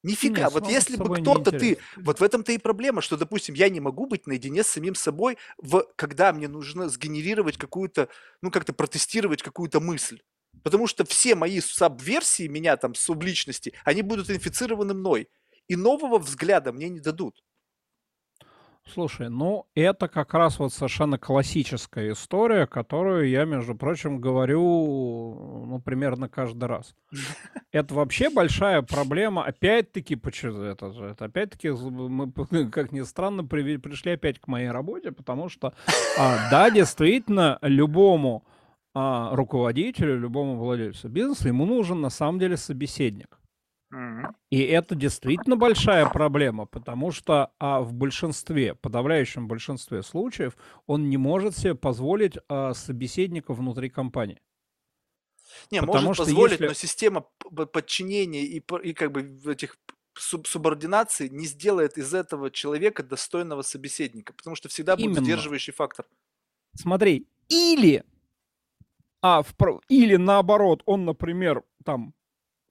Нифига. Нет, Вот если бы кто-то ты... Вот в этом-то и проблема, что, допустим, я не могу быть наедине с самим собой, в, когда мне нужно сгенерировать какую-то, ну, как-то протестировать какую-то мысль. Потому что все мои сабверсии меня там, субличности, они будут инфицированы мной. И нового взгляда мне не дадут. Слушай, ну это как раз вот совершенно классическая история, которую я, между прочим, говорю, ну, примерно каждый раз. Это вообще большая проблема. Опять-таки, почему это? Это опять-таки мы, как ни странно, пришли опять к моей работе, потому что, а, да, действительно, любому а, руководителю, любому владельцу бизнеса ему нужен на самом деле собеседник. И это действительно большая проблема, потому что а, в большинстве, подавляющем большинстве случаев, он не может себе позволить а, собеседника внутри компании. Не, Потому может позволить, если... но система подчинения и, и как бы этих суб- субординаций не сделает из этого человека достойного собеседника, потому что всегда будет Именно. сдерживающий фактор. Смотри, или, а, в или наоборот, он, например, там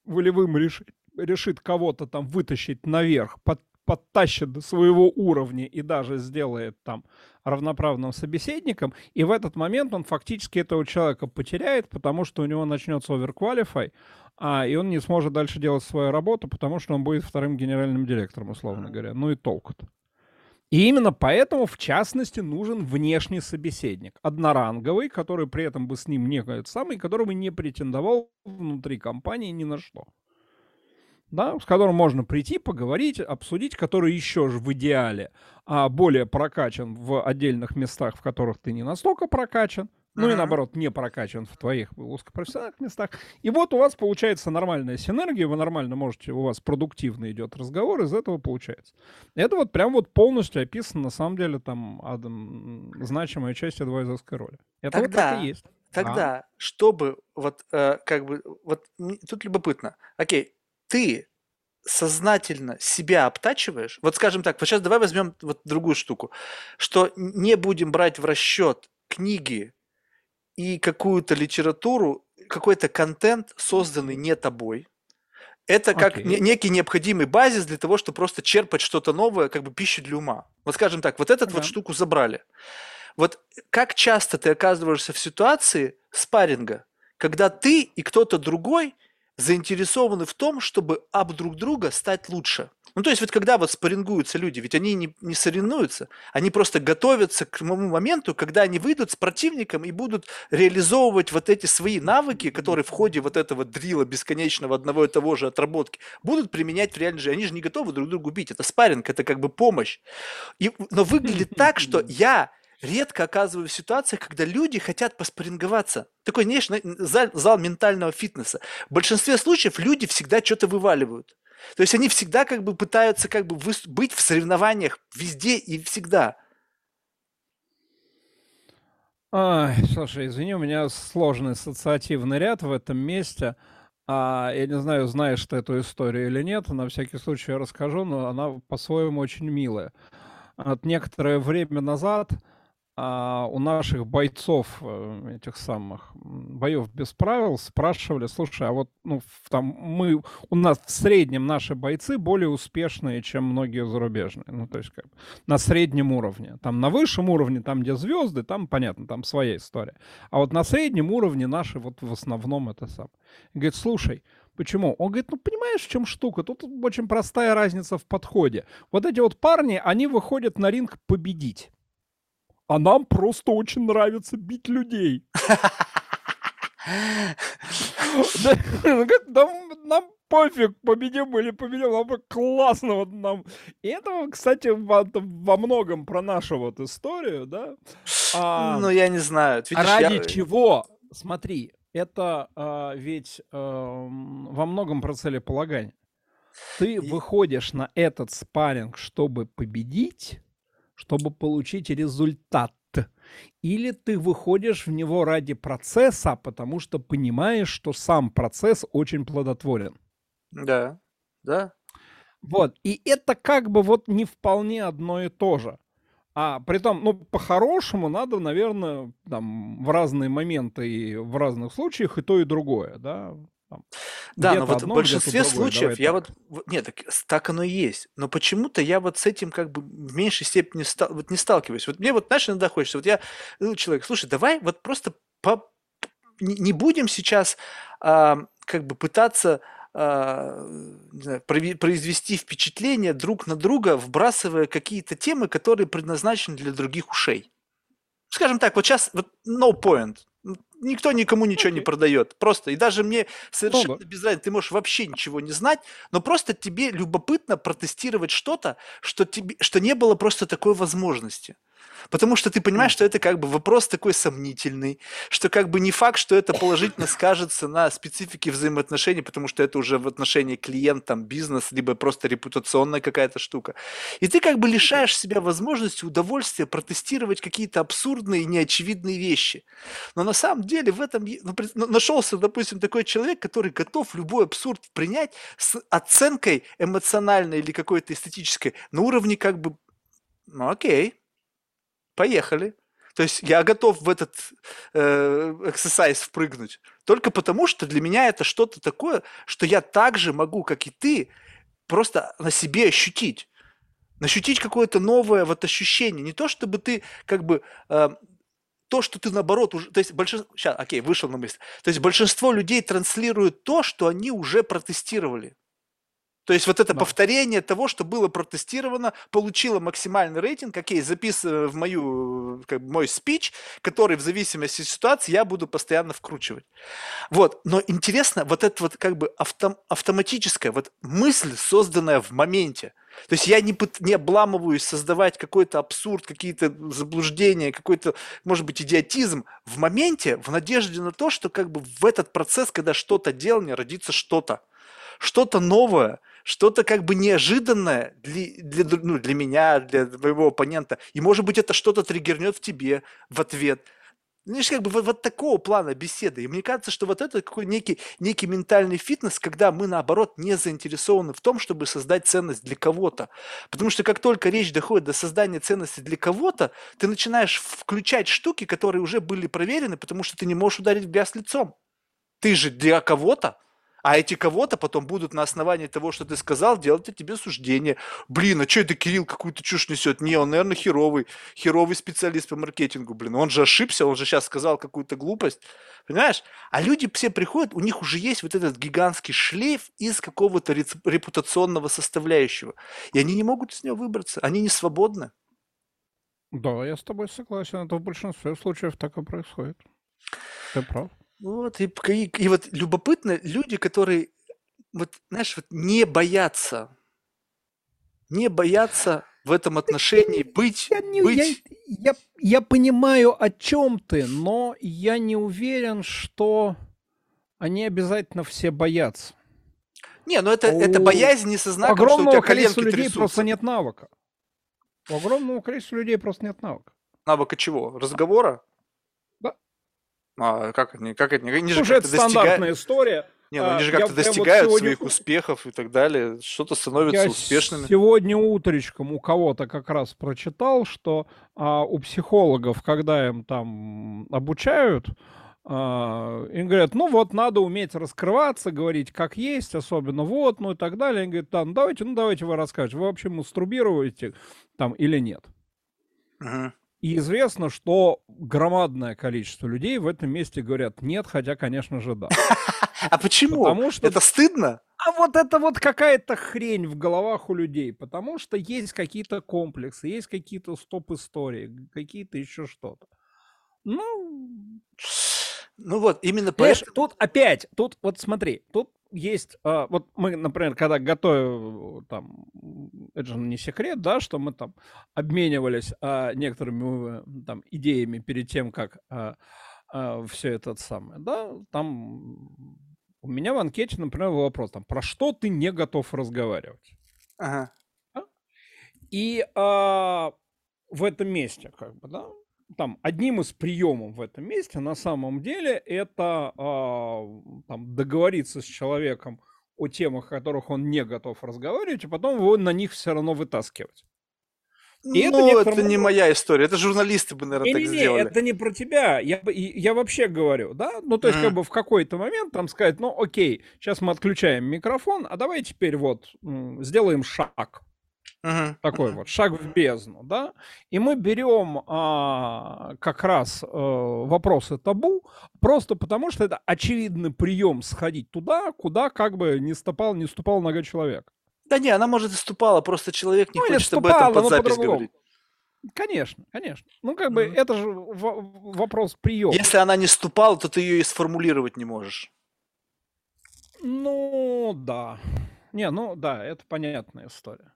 волевым решит, решит кого-то там вытащить наверх, под- подтащит до своего уровня и даже сделает там равноправным собеседником, и в этот момент он фактически этого человека потеряет, потому что у него начнется оверквалифай, а, и он не сможет дальше делать свою работу, потому что он будет вторым генеральным директором, условно говоря. Ну и толку-то. И именно поэтому, в частности, нужен внешний собеседник. Одноранговый, который при этом бы с ним не самый, который бы не претендовал внутри компании ни на что. Да, с которым можно прийти, поговорить, обсудить, который еще же в идеале а, более прокачан в отдельных местах, в которых ты не настолько прокачан, ну и наоборот, не прокачан в твоих узкопрофессиональных местах. И вот у вас получается нормальная синергия, вы нормально можете, у вас продуктивно идет разговор, из этого получается. Это вот прям вот полностью описано, на самом деле, там, адом, значимая часть адвайзерской роли. Это вот так Тогда, и есть. А? тогда, чтобы вот э, как бы вот тут любопытно. Окей, ты сознательно себя обтачиваешь. Вот скажем так, вот сейчас давай возьмем вот другую штуку, что не будем брать в расчет книги и какую-то литературу, какой-то контент, созданный не тобой. Это как не- Окей. некий необходимый базис для того, чтобы просто черпать что-то новое, как бы пищу для ума. Вот скажем так, вот этот вот Да. штуку забрали. Вот как часто ты оказываешься в ситуации спарринга, когда ты и кто-то другой заинтересованы в том, чтобы об друг друга стать лучше. Ну, то есть вот когда вот спаррингуются люди, ведь они не, не соревнуются, они просто готовятся к тому моменту, когда они выйдут с противником и будут реализовывать вот эти свои навыки, которые в ходе вот этого дрила бесконечного одного и того же отработки будут применять в реальной жизни. Они же не готовы друг друга бить. Это спарринг, это как бы помощь. И, но выглядит так, что я редко оказываюсь в ситуациях, когда люди хотят поспоринговаться. Такой, знаешь, на- зал, зал ментального фитнеса. В большинстве случаев люди всегда что-то вываливают. То есть они всегда как бы пытаются как бы быть в соревнованиях везде и всегда. Ай, слушай, извини, у меня сложный ассоциативный ряд в этом месте. А, я не знаю, знаешь ты эту историю или нет, на всякий случай я расскажу, но она по-своему очень милая. От некоторое время назад а, у наших бойцов, э, этих самых боев без правил, спрашивали, слушай, а вот ну, там мы, у нас в среднем наши бойцы более успешные, чем многие зарубежные. Ну, то есть как бы на среднем уровне. Там на высшем уровне, там где звезды, там понятно, там своя история. А вот на среднем уровне наши вот в основном это сам. Говорит, слушай, Почему? Он говорит, ну понимаешь, в чем штука? Тут очень простая разница в подходе. Вот эти вот парни, они выходят на ринг победить. А нам просто очень нравится бить людей. Да, он говорит, «Да Нам пофиг, победим или победим, нам классно вот нам. И это, кстати, во, во многом про нашу вот историю, да. А, Ну, я не знаю. а я- ради чего? Смотри, это а, ведь эм, во многом про целеполагание. Ты И- выходишь на этот спарринг, чтобы победить, чтобы получить результат. Или ты выходишь в него ради процесса, потому что понимаешь, что сам процесс очень плодотворен. Да, да. Вот. И это как бы вот не вполне одно и то же. А при том, ну, по-хорошему надо, наверное, там, в разные моменты и в разных случаях и то, и другое, да. Там, да, но вот в большинстве случаев Давай я так. вот, нет, так, так оно и есть. Но почему-то я вот с этим как бы в меньшей степени ста, вот не сталкиваюсь. Вот мне вот, знаешь, иногда хочется, вот я, ну, человек, слушай, давай вот просто по, не, будем сейчас а, как бы пытаться а, знаю, произвести впечатление друг на друга, вбрасывая какие-то темы, которые предназначены для других ушей. Скажем так, вот сейчас вот no point. Никто никому ничего не продает. Просто. И даже мне совершенно ну, без разницы, ты можешь вообще ничего не знать, но просто тебе любопытно протестировать что-то, что, тебе, что не было просто такой возможности. Потому что ты понимаешь, что это как бы вопрос такой сомнительный, что как бы не факт, что это положительно скажется на специфике взаимоотношений, потому что это уже в отношении клиент, там, бизнес, либо просто репутационная какая-то штука. И ты как бы лишаешь себя возможности, удовольствия протестировать какие-то абсурдные и неочевидные вещи. Но на самом деле в этом ну, ну, нашелся, допустим, такой человек, который готов любой абсурд принять с оценкой эмоциональной или какой-то эстетической на уровне как бы, ну окей, поехали. То есть я готов в этот э, exercise впрыгнуть. Только потому, что для меня это что-то такое, что я так же могу, как и ты, просто на себе ощутить. Ощутить какое-то новое вот ощущение. Не то, чтобы ты как бы э, то, что ты наоборот уже, то есть большинство, сейчас, окей, вышел на мысль, то есть большинство людей транслируют то, что они уже протестировали. То есть вот это да. повторение того, что было протестировано, получило максимальный рейтинг, окей, записываю в мою, как мой спич, который в зависимости от ситуации я буду постоянно вкручивать. Вот, но интересно, вот это вот как бы автом, автоматическая вот мысль, созданная в моменте. То есть я не, не обламываюсь создавать какой-то абсурд, какие-то заблуждения, какой-то, может быть, идиотизм в моменте, в надежде на то, что как бы в этот процесс, когда что-то делание, родится что-то. Что-то новое, что-то как бы неожиданное для, для, ну, для меня, для моего оппонента. И, может быть, это что-то триггернет в тебе в ответ. Знаешь, как бы вот, вот такого плана беседы. И мне кажется, что вот это какой некий, некий ментальный фитнес, когда мы, наоборот, не заинтересованы в том, чтобы создать ценность для кого-то. Потому что как только речь доходит до создания ценности для кого-то, ты начинаешь включать штуки, которые уже были проверены, потому что ты не можешь ударить в грязь лицом. Ты же для кого-то а эти кого-то потом будут на основании того, что ты сказал, делать о тебе суждение. Блин, а что это Кирилл какую-то чушь несет? Не, он, наверное, херовый, херовый специалист по маркетингу. Блин, он же ошибся, он же сейчас сказал какую-то глупость. Понимаешь? А люди все приходят, у них уже есть вот этот гигантский шлейф из какого-то репутационного составляющего. И они не могут из него выбраться, они не свободны. Да, я с тобой согласен. Это в большинстве случаев так и происходит. Ты прав. Вот, и, и, и вот любопытно, люди, которые, вот, знаешь, вот не боятся, не боятся в этом отношении быть, я, не, быть... Я, я, я понимаю, о чем ты, но я не уверен, что они обязательно все боятся. Не, ну это, у... это боязнь не со знаком, огромного что у тебя количества людей трясутся. просто нет навыка. У огромного количества людей просто нет навыка. Навыка чего? Разговора? А как они, как они, они же Уже это стандартная история. Не, ну они же а, как-то достигают вот сегодня... своих успехов и так далее, что-то становятся Я успешными. Сегодня утречком у кого-то как раз прочитал, что а, у психологов, когда им там обучают, а, им говорят, ну вот надо уметь раскрываться, говорить как есть, особенно вот, ну и так далее. Они говорят, да, ну давайте, ну давайте вы расскажете, вы вообще мастурбируете там или нет? Угу. И известно, что громадное количество людей в этом месте говорят нет, хотя, конечно же, да. А почему? Потому что... Это стыдно? А вот это вот какая-то хрень в головах у людей, потому что есть какие-то комплексы, есть какие-то стоп-истории, какие-то еще что-то. Ну... Ну вот, именно поэтому... Тут опять, тут вот смотри, тут есть, а, вот мы, например, когда готовим, там, это же не секрет, да, что мы там обменивались а, некоторыми э, там идеями перед тем, как а, а, все это самое, да, там у меня в анкете, например, вопрос, там, про что ты не готов разговаривать? Ага. Да? И а, в этом месте, как бы, да, там, одним из приемов в этом месте на самом деле это э, там, договориться с человеком о темах, о которых он не готов разговаривать, и потом его на них все равно вытаскивать. И ну, это, это не моя история, это журналисты бы, наверное, не, так не, сделали. это не про тебя, я, я вообще говорю, да? Ну, то есть, mm. как бы в какой-то момент там сказать, ну, окей, сейчас мы отключаем микрофон, а давай теперь вот сделаем шаг. Uh-huh. Такой uh-huh. вот шаг в бездну, да, и мы берем а, как раз а, вопросы табу, просто потому что это очевидный прием сходить туда, куда как бы не ступал, не ступал нога человека. Да не, она, может, и ступала, просто человек не ну, хочет об этом под запись говорить. Конечно, конечно. Ну, как бы, mm-hmm. это же в- вопрос приема. Если она не ступала, то ты ее и сформулировать не можешь. Ну, да. Не, ну, да, это понятная история.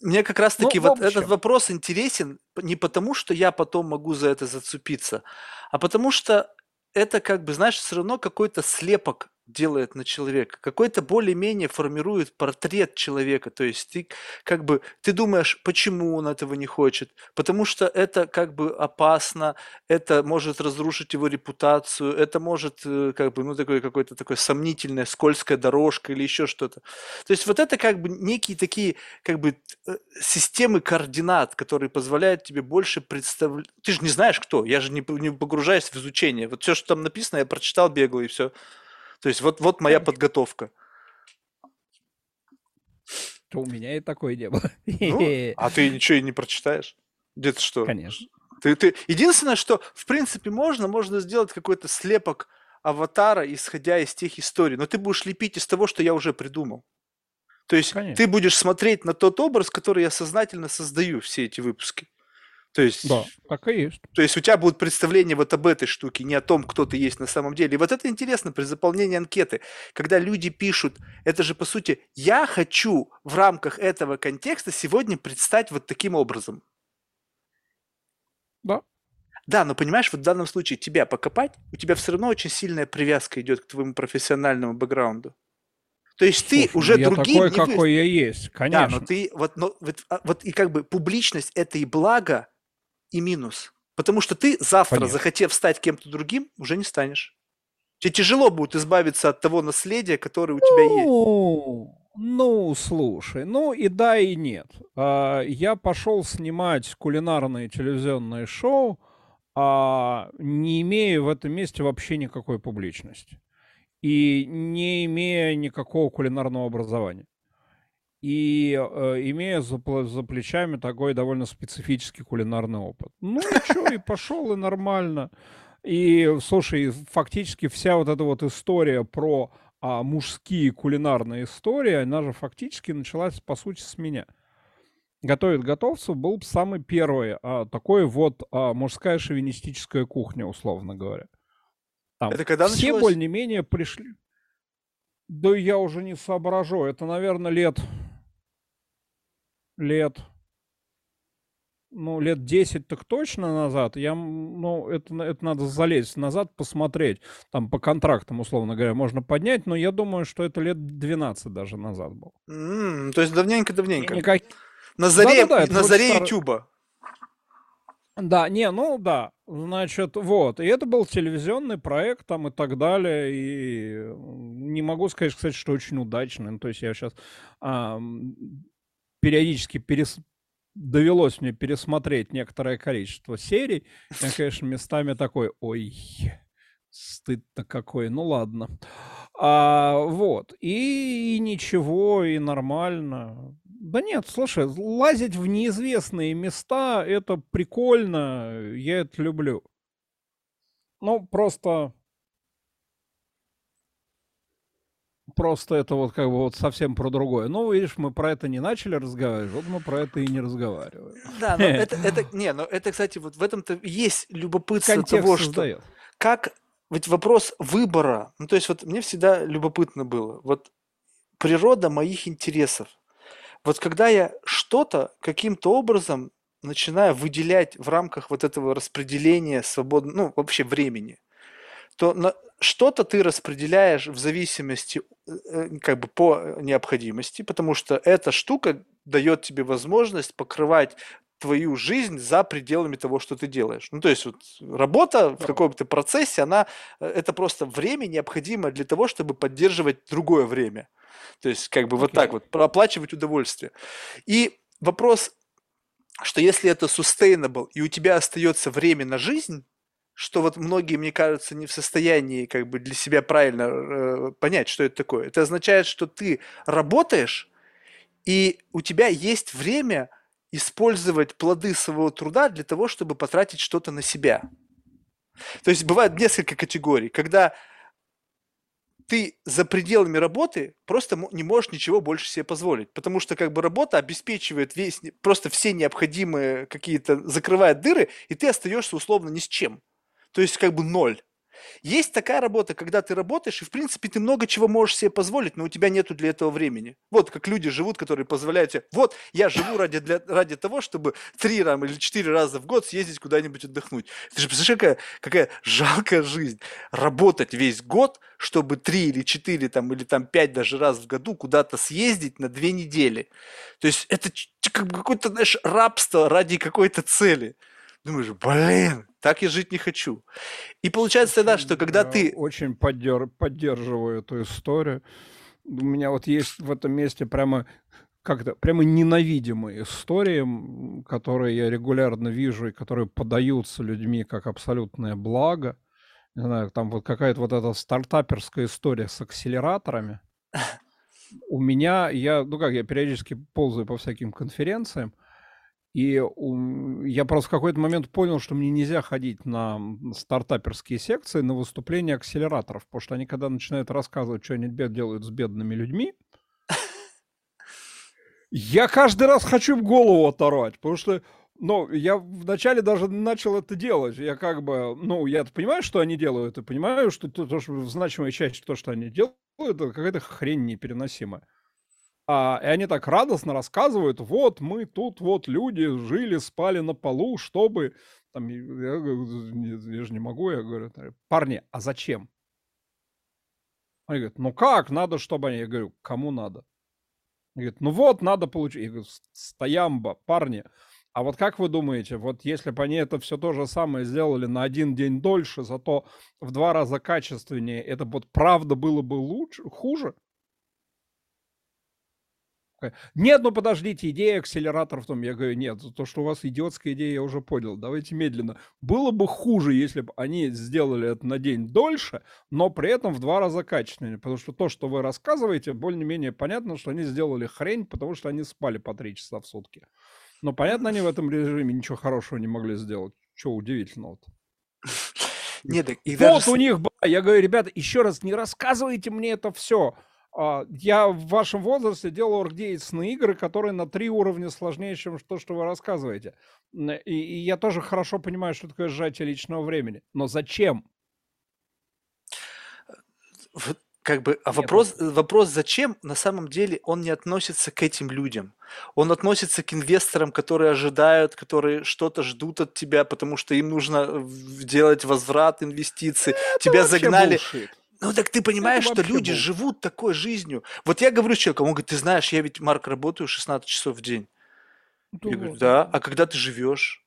Мне как раз-таки ну, вот этот вопрос интересен не потому, что я потом могу за это зацепиться, а потому что это как бы, знаешь, все равно какой-то слепок делает на человека, какой-то более-менее формирует портрет человека. То есть ты как бы ты думаешь, почему он этого не хочет, потому что это как бы опасно, это может разрушить его репутацию, это может э, как бы ну такой какой-то такой сомнительная скользкая дорожка или еще что-то. То есть вот это как бы некие такие как бы э, системы координат, которые позволяют тебе больше представлять. Ты же не знаешь кто, я же не, не погружаюсь в изучение. Вот все, что там написано, я прочитал, бегал и все. То есть вот, вот моя подготовка. У меня и такое не было. Ну, а ты ничего и не прочитаешь? Где-то что? Конечно. Ты, ты... Единственное, что в принципе можно, можно сделать какой-то слепок аватара, исходя из тех историй. Но ты будешь лепить из того, что я уже придумал. То есть Конечно. ты будешь смотреть на тот образ, который я сознательно создаю все эти выпуски. То есть, да, так и есть. То есть у тебя будет представление вот об этой штуке, не о том, кто ты есть на самом деле. И вот это интересно при заполнении анкеты, когда люди пишут, это же по сути, я хочу в рамках этого контекста сегодня предстать вот таким образом. Да. Да, но понимаешь, вот в данном случае тебя покопать, у тебя все равно очень сильная привязка идет к твоему профессиональному бэкграунду. То есть Слушай, ты уже я другим... такой, какой я есть, конечно. Да, но ты вот, но, вот, а, вот и как бы публичность – это и благо, и минус. Потому что ты завтра, Понятно. захотев стать кем-то другим, уже не станешь. Тебе тяжело будет избавиться от того наследия, которое у тебя есть. Ну, ну, слушай, ну и да, и нет. А, я пошел снимать кулинарные телевизионные шоу, а, не имея в этом месте вообще никакой публичности. И не имея никакого кулинарного образования и э, имея за, за плечами такой довольно специфический кулинарный опыт. Ну и что, и пошел, и нормально. И, слушай, фактически вся вот эта вот история про а, мужские кулинарные истории, она же фактически началась, по сути, с меня. Готовит готовцев был самый первый а, такой вот а, мужская шовинистическая кухня, условно говоря. Там Это когда все более-менее пришли. Да я уже не соображу. Это, наверное, лет лет, ну, лет 10 так точно назад, я, ну, это, это надо залезть назад, посмотреть, там, по контрактам, условно говоря, можно поднять, но я думаю, что это лет 12 даже назад был. Mm, то есть давненько-давненько. Никак... На заре, да, да, да, на заре YouTube. Да, не, ну да, значит, вот, и это был телевизионный проект там и так далее, и не могу сказать, кстати, что очень удачный, ну, то есть я сейчас а, периодически перес... довелось мне пересмотреть некоторое количество серий. Я, конечно, местами такой, ой, стыд-то какой, ну ладно. А, вот, и, и ничего, и нормально. Да нет, слушай, лазить в неизвестные места, это прикольно, я это люблю. Ну, просто Просто это вот как бы вот совсем про другое. Ну, видишь, мы про это не начали разговаривать, вот мы про это и не разговариваем. Да, но это, это, не, но это, кстати, вот в этом-то есть любопытство Контекст того, создает. что... Как, ведь вопрос выбора, ну, то есть вот мне всегда любопытно было, вот природа моих интересов. Вот когда я что-то каким-то образом начинаю выделять в рамках вот этого распределения свободного, ну, вообще времени, то на, что-то ты распределяешь в зависимости, э, э, как бы по необходимости, потому что эта штука дает тебе возможность покрывать твою жизнь за пределами того, что ты делаешь. Ну, то есть вот работа в каком-то процессе, она, э, это просто время необходимое для того, чтобы поддерживать другое время. То есть как бы okay. вот так вот, оплачивать удовольствие. И вопрос что если это sustainable, и у тебя остается время на жизнь, что вот многие, мне кажется, не в состоянии как бы для себя правильно э, понять, что это такое. Это означает, что ты работаешь, и у тебя есть время использовать плоды своего труда для того, чтобы потратить что-то на себя. То есть бывает несколько категорий, когда ты за пределами работы просто не можешь ничего больше себе позволить, потому что как бы работа обеспечивает весь, просто все необходимые какие-то, закрывает дыры, и ты остаешься условно ни с чем. То есть как бы ноль. Есть такая работа, когда ты работаешь, и, в принципе, ты много чего можешь себе позволить, но у тебя нету для этого времени. Вот как люди живут, которые позволяют тебе, вот, я живу ради, для, ради того, чтобы три раза или четыре раза в год съездить куда-нибудь отдохнуть. Ты же представляешь, какая, какая жалкая жизнь. Работать весь год, чтобы три или четыре, там, или там пять даже раз в году куда-то съездить на две недели. То есть это как какое-то, знаешь, рабство ради какой-то цели. Думаешь, блин, так я жить не хочу. И получается тогда, что когда ты... Очень поддер... поддерживаю эту историю. У меня вот есть в этом месте прямо как-то прямо ненавидимые истории, которые я регулярно вижу и которые подаются людьми как абсолютное благо. Не знаю, там вот какая-то вот эта стартаперская история с акселераторами. У меня, я, ну как, я периодически ползаю по всяким конференциям, и я просто в какой-то момент понял, что мне нельзя ходить на стартаперские секции, на выступления акселераторов, потому что они, когда начинают рассказывать, что они делают с бедными людьми, я каждый раз хочу в голову оторвать, потому что, ну, я вначале даже начал это делать. Я как бы, ну, я понимаю, что они делают, и понимаю, что то, то что значимая часть то, что они делают, это какая-то хрень непереносимая. А, и они так радостно рассказывают, вот мы тут вот люди жили, спали на полу, чтобы... Там, я, я, я же не могу, я говорю, парни, а зачем? Они говорят, ну как, надо, чтобы они... Я говорю, кому надо? Они говорят, ну вот, надо получить. Я говорю, стоямба, парни, а вот как вы думаете, вот если бы они это все то же самое сделали на один день дольше, зато в два раза качественнее, это вот правда было бы лучше, хуже? Нет, ну подождите, идея акселератора в том. Я говорю, нет, то, что у вас идиотская идея, я уже понял. Давайте медленно. Было бы хуже, если бы они сделали это на день дольше, но при этом в два раза качественнее. Потому что то, что вы рассказываете, более-менее понятно, что они сделали хрень, потому что они спали по три часа в сутки. Но понятно, они в этом режиме ничего хорошего не могли сделать. Чего удивительного-то? Нет, и вот даже... у них была. Я говорю, ребята, еще раз не рассказывайте мне это все. А, я в вашем возрасте делал оргдейтсные игры, которые на три уровня сложнее, чем то, что вы рассказываете. И, и я тоже хорошо понимаю, что такое сжатие личного времени. Но зачем? Как бы, а вопрос, вопрос зачем, на самом деле он не относится к этим людям. Он относится к инвесторам, которые ожидают, которые что-то ждут от тебя, потому что им нужно делать возврат инвестиций. Это тебя загнали. Bullshit. Ну так ты понимаешь, что люди был. живут такой жизнью. Вот я говорю с человеком, он говорит, ты знаешь, я ведь, Марк, работаю 16 часов в день. Да, я говорю, да, а когда ты живешь?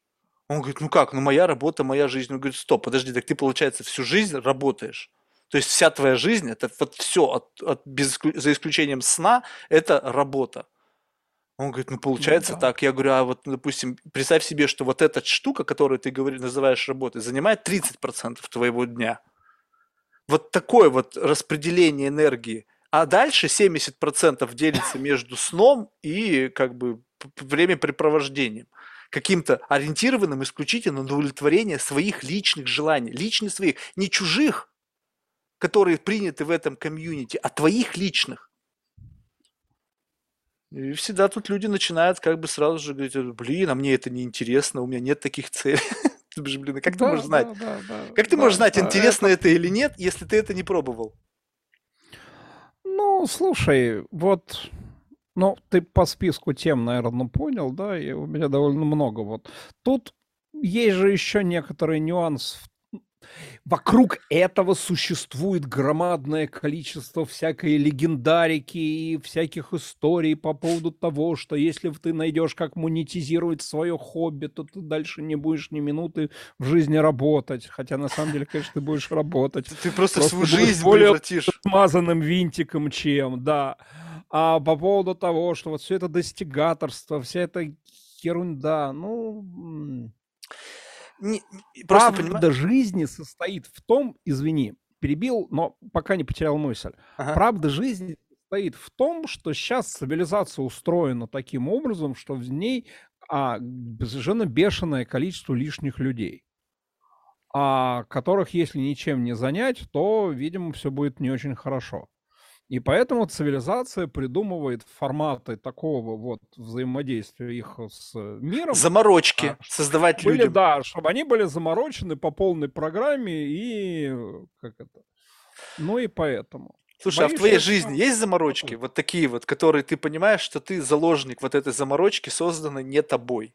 Он говорит, ну как, ну моя работа, моя жизнь. Он говорит, стоп, подожди, так ты, получается, всю жизнь работаешь. То есть вся твоя жизнь, это вот все, от, от, без, за исключением сна, это работа. Он говорит, ну получается ну, да. так. Я говорю, а вот, допустим, представь себе, что вот эта штука, которую ты говоришь, называешь работой, занимает 30% твоего дня вот такое вот распределение энергии. А дальше 70% делится между сном и как бы времяпрепровождением каким-то ориентированным исключительно на удовлетворение своих личных желаний, личных своих, не чужих, которые приняты в этом комьюнити, а твоих личных. И всегда тут люди начинают как бы сразу же говорить, блин, а мне это не интересно, у меня нет таких целей. Ты думаешь, блин, как да, ты можешь знать? Да, да, как ты можешь знать, интересно это... это или нет, если ты это не пробовал? Ну, слушай, вот, ну, ты по списку тем, наверное, понял, да, и у меня довольно много вот. Тут есть же еще некоторый нюанс в Вокруг этого существует громадное количество всякой легендарики и всяких историй по поводу того, что если ты найдешь, как монетизировать свое хобби, то ты дальше не будешь ни минуты в жизни работать. Хотя на самом деле, конечно, ты будешь работать. Ты просто, просто свою жизнь более превратишь. смазанным винтиком, чем, да. А по поводу того, что вот все это достигаторство, вся эта ерунда. Ну, Не, просто Правда понимаю... жизни состоит в том, извини, перебил, но пока не потерял мысль. Ага. Правда жизни состоит в том, что сейчас цивилизация устроена таким образом, что в ней а, совершенно бешеное количество лишних людей, а, которых, если ничем не занять, то, видимо, все будет не очень хорошо. И поэтому цивилизация придумывает форматы такого вот взаимодействия их с миром. Заморочки а, создавать были, людям. Да, чтобы они были заморочены по полной программе и как это. Ну и поэтому. Слушай, Боюсь, а в твоей жизни есть заморочки, вот такие вот, которые ты понимаешь, что ты заложник вот этой заморочки, созданной не тобой?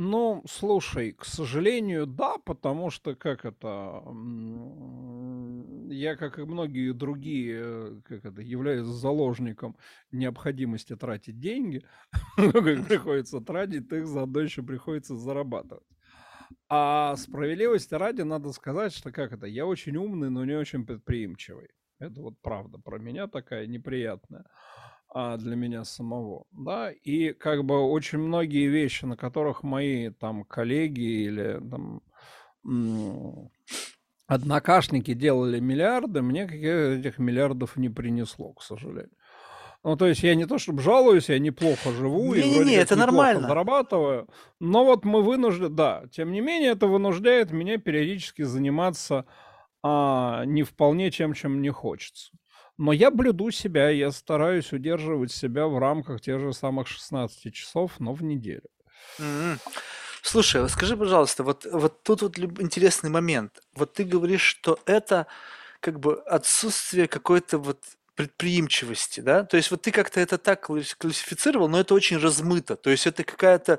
Ну, слушай, к сожалению, да, потому что, как это, я, как и многие другие, как это, являюсь заложником необходимости тратить деньги. Приходится тратить, их заодно еще приходится зарабатывать. А справедливости ради надо сказать, что как это, я очень умный, но не очень предприимчивый. Это вот правда про меня такая неприятная а, для меня самого, да, и как бы очень многие вещи, на которых мои там коллеги или там однокашники делали миллиарды, мне каких этих миллиардов не принесло, к сожалению. Ну, то есть я не то чтобы жалуюсь, я неплохо живу не, и вроде не, это нормально. зарабатываю, но вот мы вынуждены, да, тем не менее это вынуждает меня периодически заниматься а, не вполне тем, чем мне хочется. Но я блюду себя, я стараюсь удерживать себя в рамках тех же самых 16 часов, но в неделю. Mm-hmm. Слушай, скажи, пожалуйста, вот, вот тут вот интересный момент. Вот ты говоришь, что это как бы отсутствие какой-то вот предприимчивости, да? То есть вот ты как-то это так классифицировал, но это очень размыто. То есть это какая-то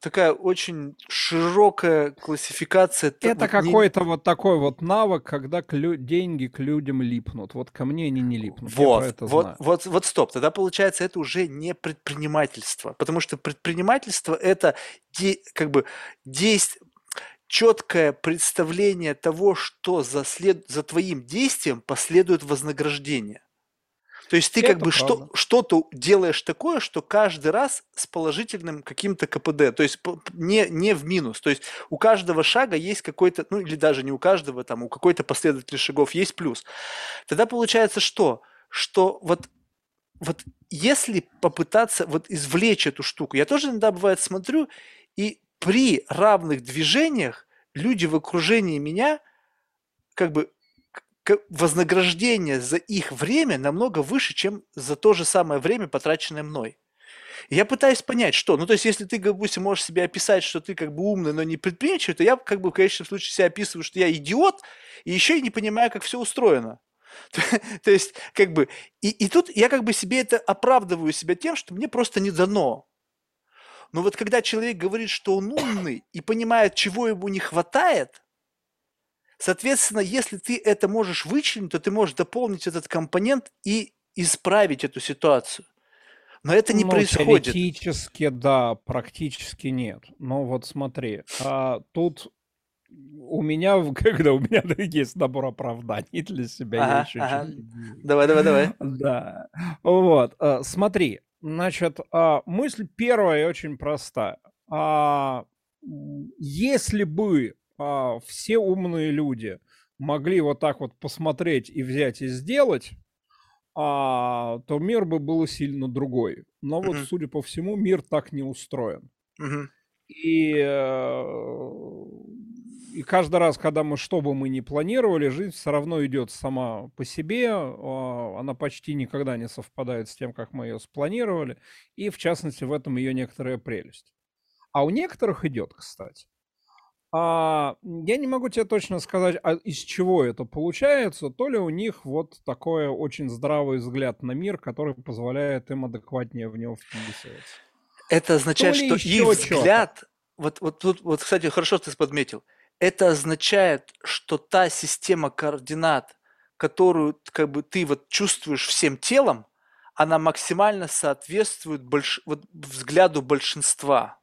такая очень широкая классификация. Это вот какой-то не... вот такой вот навык, когда к лю... деньги к людям липнут. Вот ко мне они не липнут. Вот, вот, знаю. вот, вот, стоп. Тогда получается это уже не предпринимательство, потому что предпринимательство это де... как бы действие четкое представление того, что за, след... за твоим действием последует вознаграждение. То есть ты Это как бы что, что-то делаешь такое, что каждый раз с положительным каким-то КПД, то есть не, не в минус. То есть у каждого шага есть какой-то, ну или даже не у каждого, там у какой-то последовательности шагов есть плюс. Тогда получается что? Что вот вот если попытаться вот извлечь эту штуку, я тоже иногда бывает смотрю, и при равных движениях люди в окружении меня как бы вознаграждение за их время намного выше, чем за то же самое время, потраченное мной. я пытаюсь понять, что. Ну, то есть, если ты, допустим, можешь себе описать, что ты как бы умный, но не предприимчивый, то я как бы в конечном случае себя описываю, что я идиот, и еще и не понимаю, как все устроено. То есть, как бы, и, и тут я как бы себе это оправдываю себя тем, что мне просто не дано. Но вот когда человек говорит, что он умный и понимает, чего ему не хватает, Соответственно, если ты это можешь вычленить, то ты можешь дополнить этот компонент и исправить эту ситуацию. Но это не ну, происходит. Теоретически, да, практически нет. Но вот смотри, а, тут у меня, когда у меня есть набор оправданий для себя, ага, я еще ага. Давай, давай, давай. Да. Вот, а, смотри, значит, а, мысль первая очень простая. А, если бы а, все умные люди могли вот так вот посмотреть и взять и сделать, а, то мир бы был сильно другой. Но вот, mm-hmm. судя по всему, мир так не устроен. Mm-hmm. И, э, и каждый раз, когда мы что бы мы ни планировали, жизнь все равно идет сама по себе. Э, она почти никогда не совпадает с тем, как мы ее спланировали. И, в частности, в этом ее некоторая прелесть. А у некоторых идет, кстати. А, я не могу тебе точно сказать, а из чего это получается. То ли у них вот такой очень здравый взгляд на мир, который позволяет им адекватнее в него вписываться. Это означает, что их взгляд... Вот, вот тут, вот, кстати, хорошо ты подметил. Это означает, что та система координат, которую как бы ты вот чувствуешь всем телом, она максимально соответствует больш... вот, взгляду большинства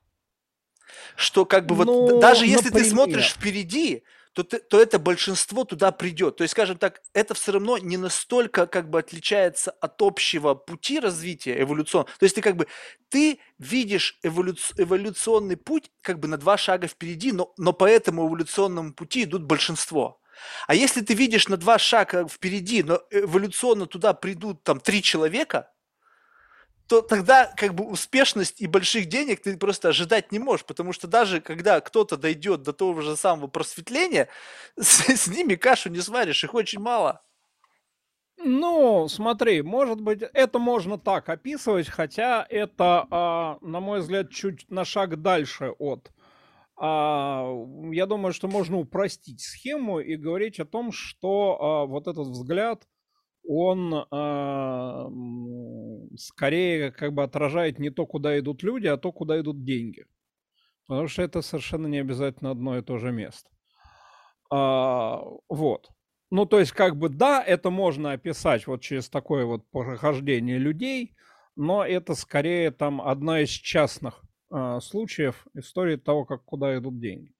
что как бы ну, вот даже если например. ты смотришь впереди, то, ты, то это большинство туда придет. То есть, скажем так, это все равно не настолько как бы отличается от общего пути развития эволюционного. То есть ты как бы, ты видишь эволюци- эволюционный путь как бы на два шага впереди, но, но по этому эволюционному пути идут большинство. А если ты видишь на два шага впереди, но эволюционно туда придут там три человека, то тогда как бы успешность и больших денег ты просто ожидать не можешь, потому что даже когда кто-то дойдет до того же самого просветления, с, с ними кашу не сваришь, их очень мало. Ну, смотри, может быть, это можно так описывать, хотя это, а, на мой взгляд, чуть на шаг дальше от. А, я думаю, что можно упростить схему и говорить о том, что а, вот этот взгляд он а, скорее как бы отражает не то, куда идут люди, а то, куда идут деньги. Потому что это совершенно не обязательно одно и то же место. А, вот. Ну, то есть, как бы, да, это можно описать вот через такое вот прохождение людей, но это скорее там одна из частных а, случаев истории того, как куда идут деньги.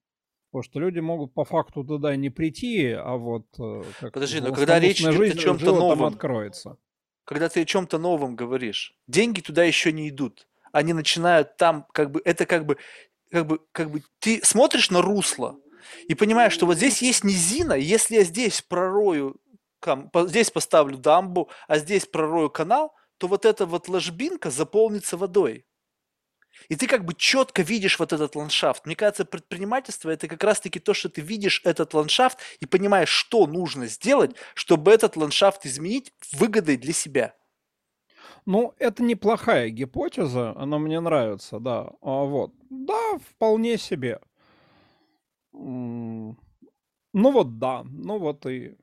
Потому что люди могут по факту туда не прийти, а вот... Э, как Подожди, но когда речь идет о чем-то новом, откроется. Когда ты о чем-то новом говоришь, деньги туда еще не идут. Они начинают там, как бы, это как бы, как бы, как бы, ты смотришь на русло и понимаешь, что вот здесь есть низина, если я здесь пророю, здесь поставлю дамбу, а здесь пророю канал, то вот эта вот ложбинка заполнится водой. И ты как бы четко видишь вот этот ландшафт. Мне кажется, предпринимательство – это как раз-таки то, что ты видишь этот ландшафт и понимаешь, что нужно сделать, чтобы этот ландшафт изменить выгодой для себя. Ну, это неплохая гипотеза, она мне нравится, да. А вот, да, вполне себе. Ну вот да, ну вот и.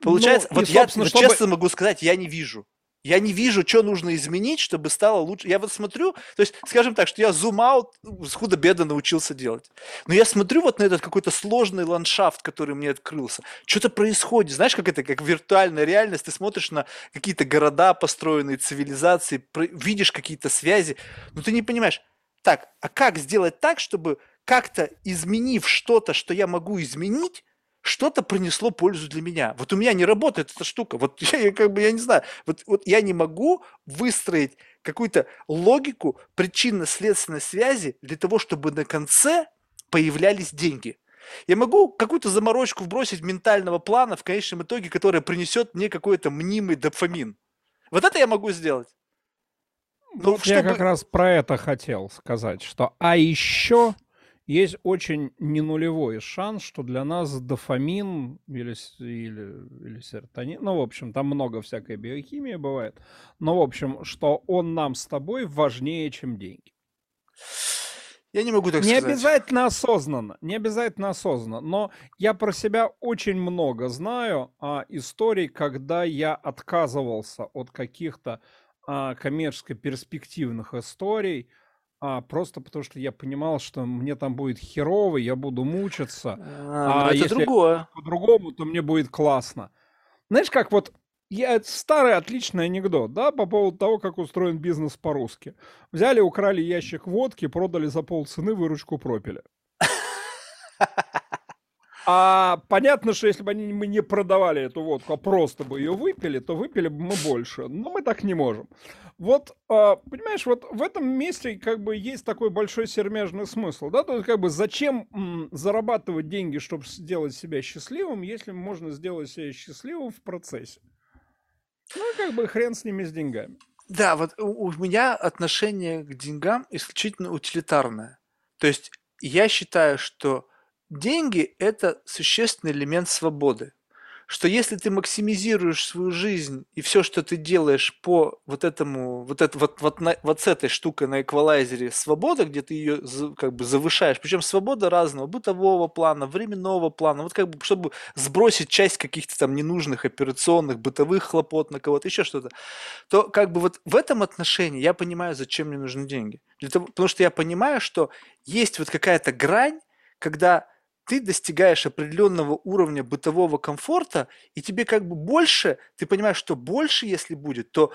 Получается, ну, вот и, я чтобы... честно могу сказать, я не вижу. Я не вижу, что нужно изменить, чтобы стало лучше. Я вот смотрю, то есть, скажем так, что я зум-аут с худо-бедно научился делать. Но я смотрю вот на этот какой-то сложный ландшафт, который мне открылся. Что-то происходит. Знаешь, как это, как виртуальная реальность. Ты смотришь на какие-то города, построенные цивилизации, видишь какие-то связи, но ты не понимаешь, так, а как сделать так, чтобы как-то изменив что-то, что я могу изменить, что-то принесло пользу для меня. Вот у меня не работает эта штука. Вот я, я как бы, я не знаю, вот, вот я не могу выстроить какую-то логику причинно-следственной связи для того, чтобы на конце появлялись деньги. Я могу какую-то заморочку вбросить ментального плана в конечном итоге, которая принесет мне какой-то мнимый дофамин. Вот это я могу сделать. Ну, вот чтобы... Я как раз про это хотел сказать, что а еще есть очень ненулевой шанс, что для нас дофамин или, или, или серотонин, ну, в общем, там много всякой биохимии бывает, но, в общем, что он нам с тобой важнее, чем деньги. Я не могу так не сказать. Не обязательно осознанно, не обязательно осознанно, но я про себя очень много знаю а, историй, когда я отказывался от каких-то а, коммерческо перспективных историй, а, просто потому что я понимал, что мне там будет херово, я буду мучиться. А, а это если другое. по-другому, то мне будет классно. Знаешь, как вот я, старый отличный анекдот, да, по поводу того, как устроен бизнес по-русски. Взяли, украли ящик водки, продали за полцены, выручку пропили. А понятно, что если бы они, мы не продавали эту водку, а просто бы ее выпили, то выпили бы мы больше. Но мы так не можем. Вот, а, понимаешь, вот в этом месте как бы есть такой большой сермяжный смысл, да, то есть как бы зачем зарабатывать деньги, чтобы сделать себя счастливым, если можно сделать себя счастливым в процессе? Ну, как бы хрен с ними, с деньгами. Да, вот у, у меня отношение к деньгам исключительно утилитарное. То есть я считаю, что деньги – это существенный элемент свободы. Что если ты максимизируешь свою жизнь и все, что ты делаешь по вот этому, вот, это, вот, вот, на, вот с этой штукой на эквалайзере свобода, где ты ее как бы завышаешь, причем свобода разного, бытового плана, временного плана, вот как бы, чтобы сбросить часть каких-то там ненужных операционных, бытовых хлопот на кого-то, еще что-то, то как бы вот в этом отношении я понимаю, зачем мне нужны деньги. Для того, потому что я понимаю, что есть вот какая-то грань, когда ты достигаешь определенного уровня бытового комфорта, и тебе как бы больше, ты понимаешь, что больше, если будет, то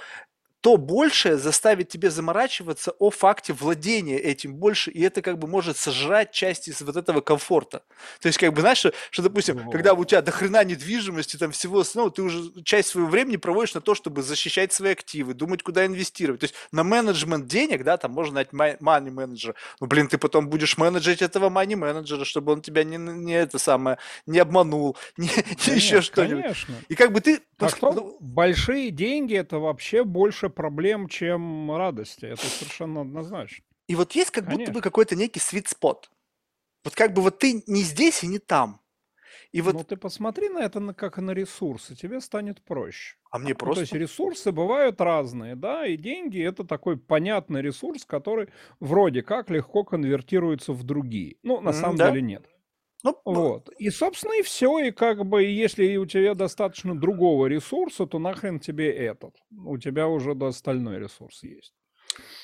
то большее заставит тебя заморачиваться о факте владения этим больше, и это как бы может сожрать часть из вот этого комфорта. То есть, как бы, знаешь, что, что допустим, О. когда у тебя до хрена недвижимости, там всего основного, ты уже часть своего времени проводишь на то, чтобы защищать свои активы, думать, куда инвестировать. То есть, на менеджмент денег, да, там можно найти money менеджера. Ну, блин, ты потом будешь менеджерить этого money менеджера, чтобы он тебя не, не это самое, не обманул, не, не еще что-нибудь. Конечно. И как бы ты... А кто? Ну, большие деньги это вообще больше проблем, чем радости. Это совершенно однозначно. И вот есть как Конечно. будто бы какой-то некий sweet spot. Вот как бы вот ты не здесь и не там. И вот... Ну ты посмотри на это как на ресурсы, тебе станет проще. А мне просто... Ну, то есть ресурсы бывают разные, да, и деньги это такой понятный ресурс, который вроде как легко конвертируется в другие. Ну, на mm, самом да? деле нет. Ну, вот. И, собственно, и все. И как бы, если у тебя достаточно другого ресурса, то нахрен тебе этот. У тебя уже остальной ресурс есть.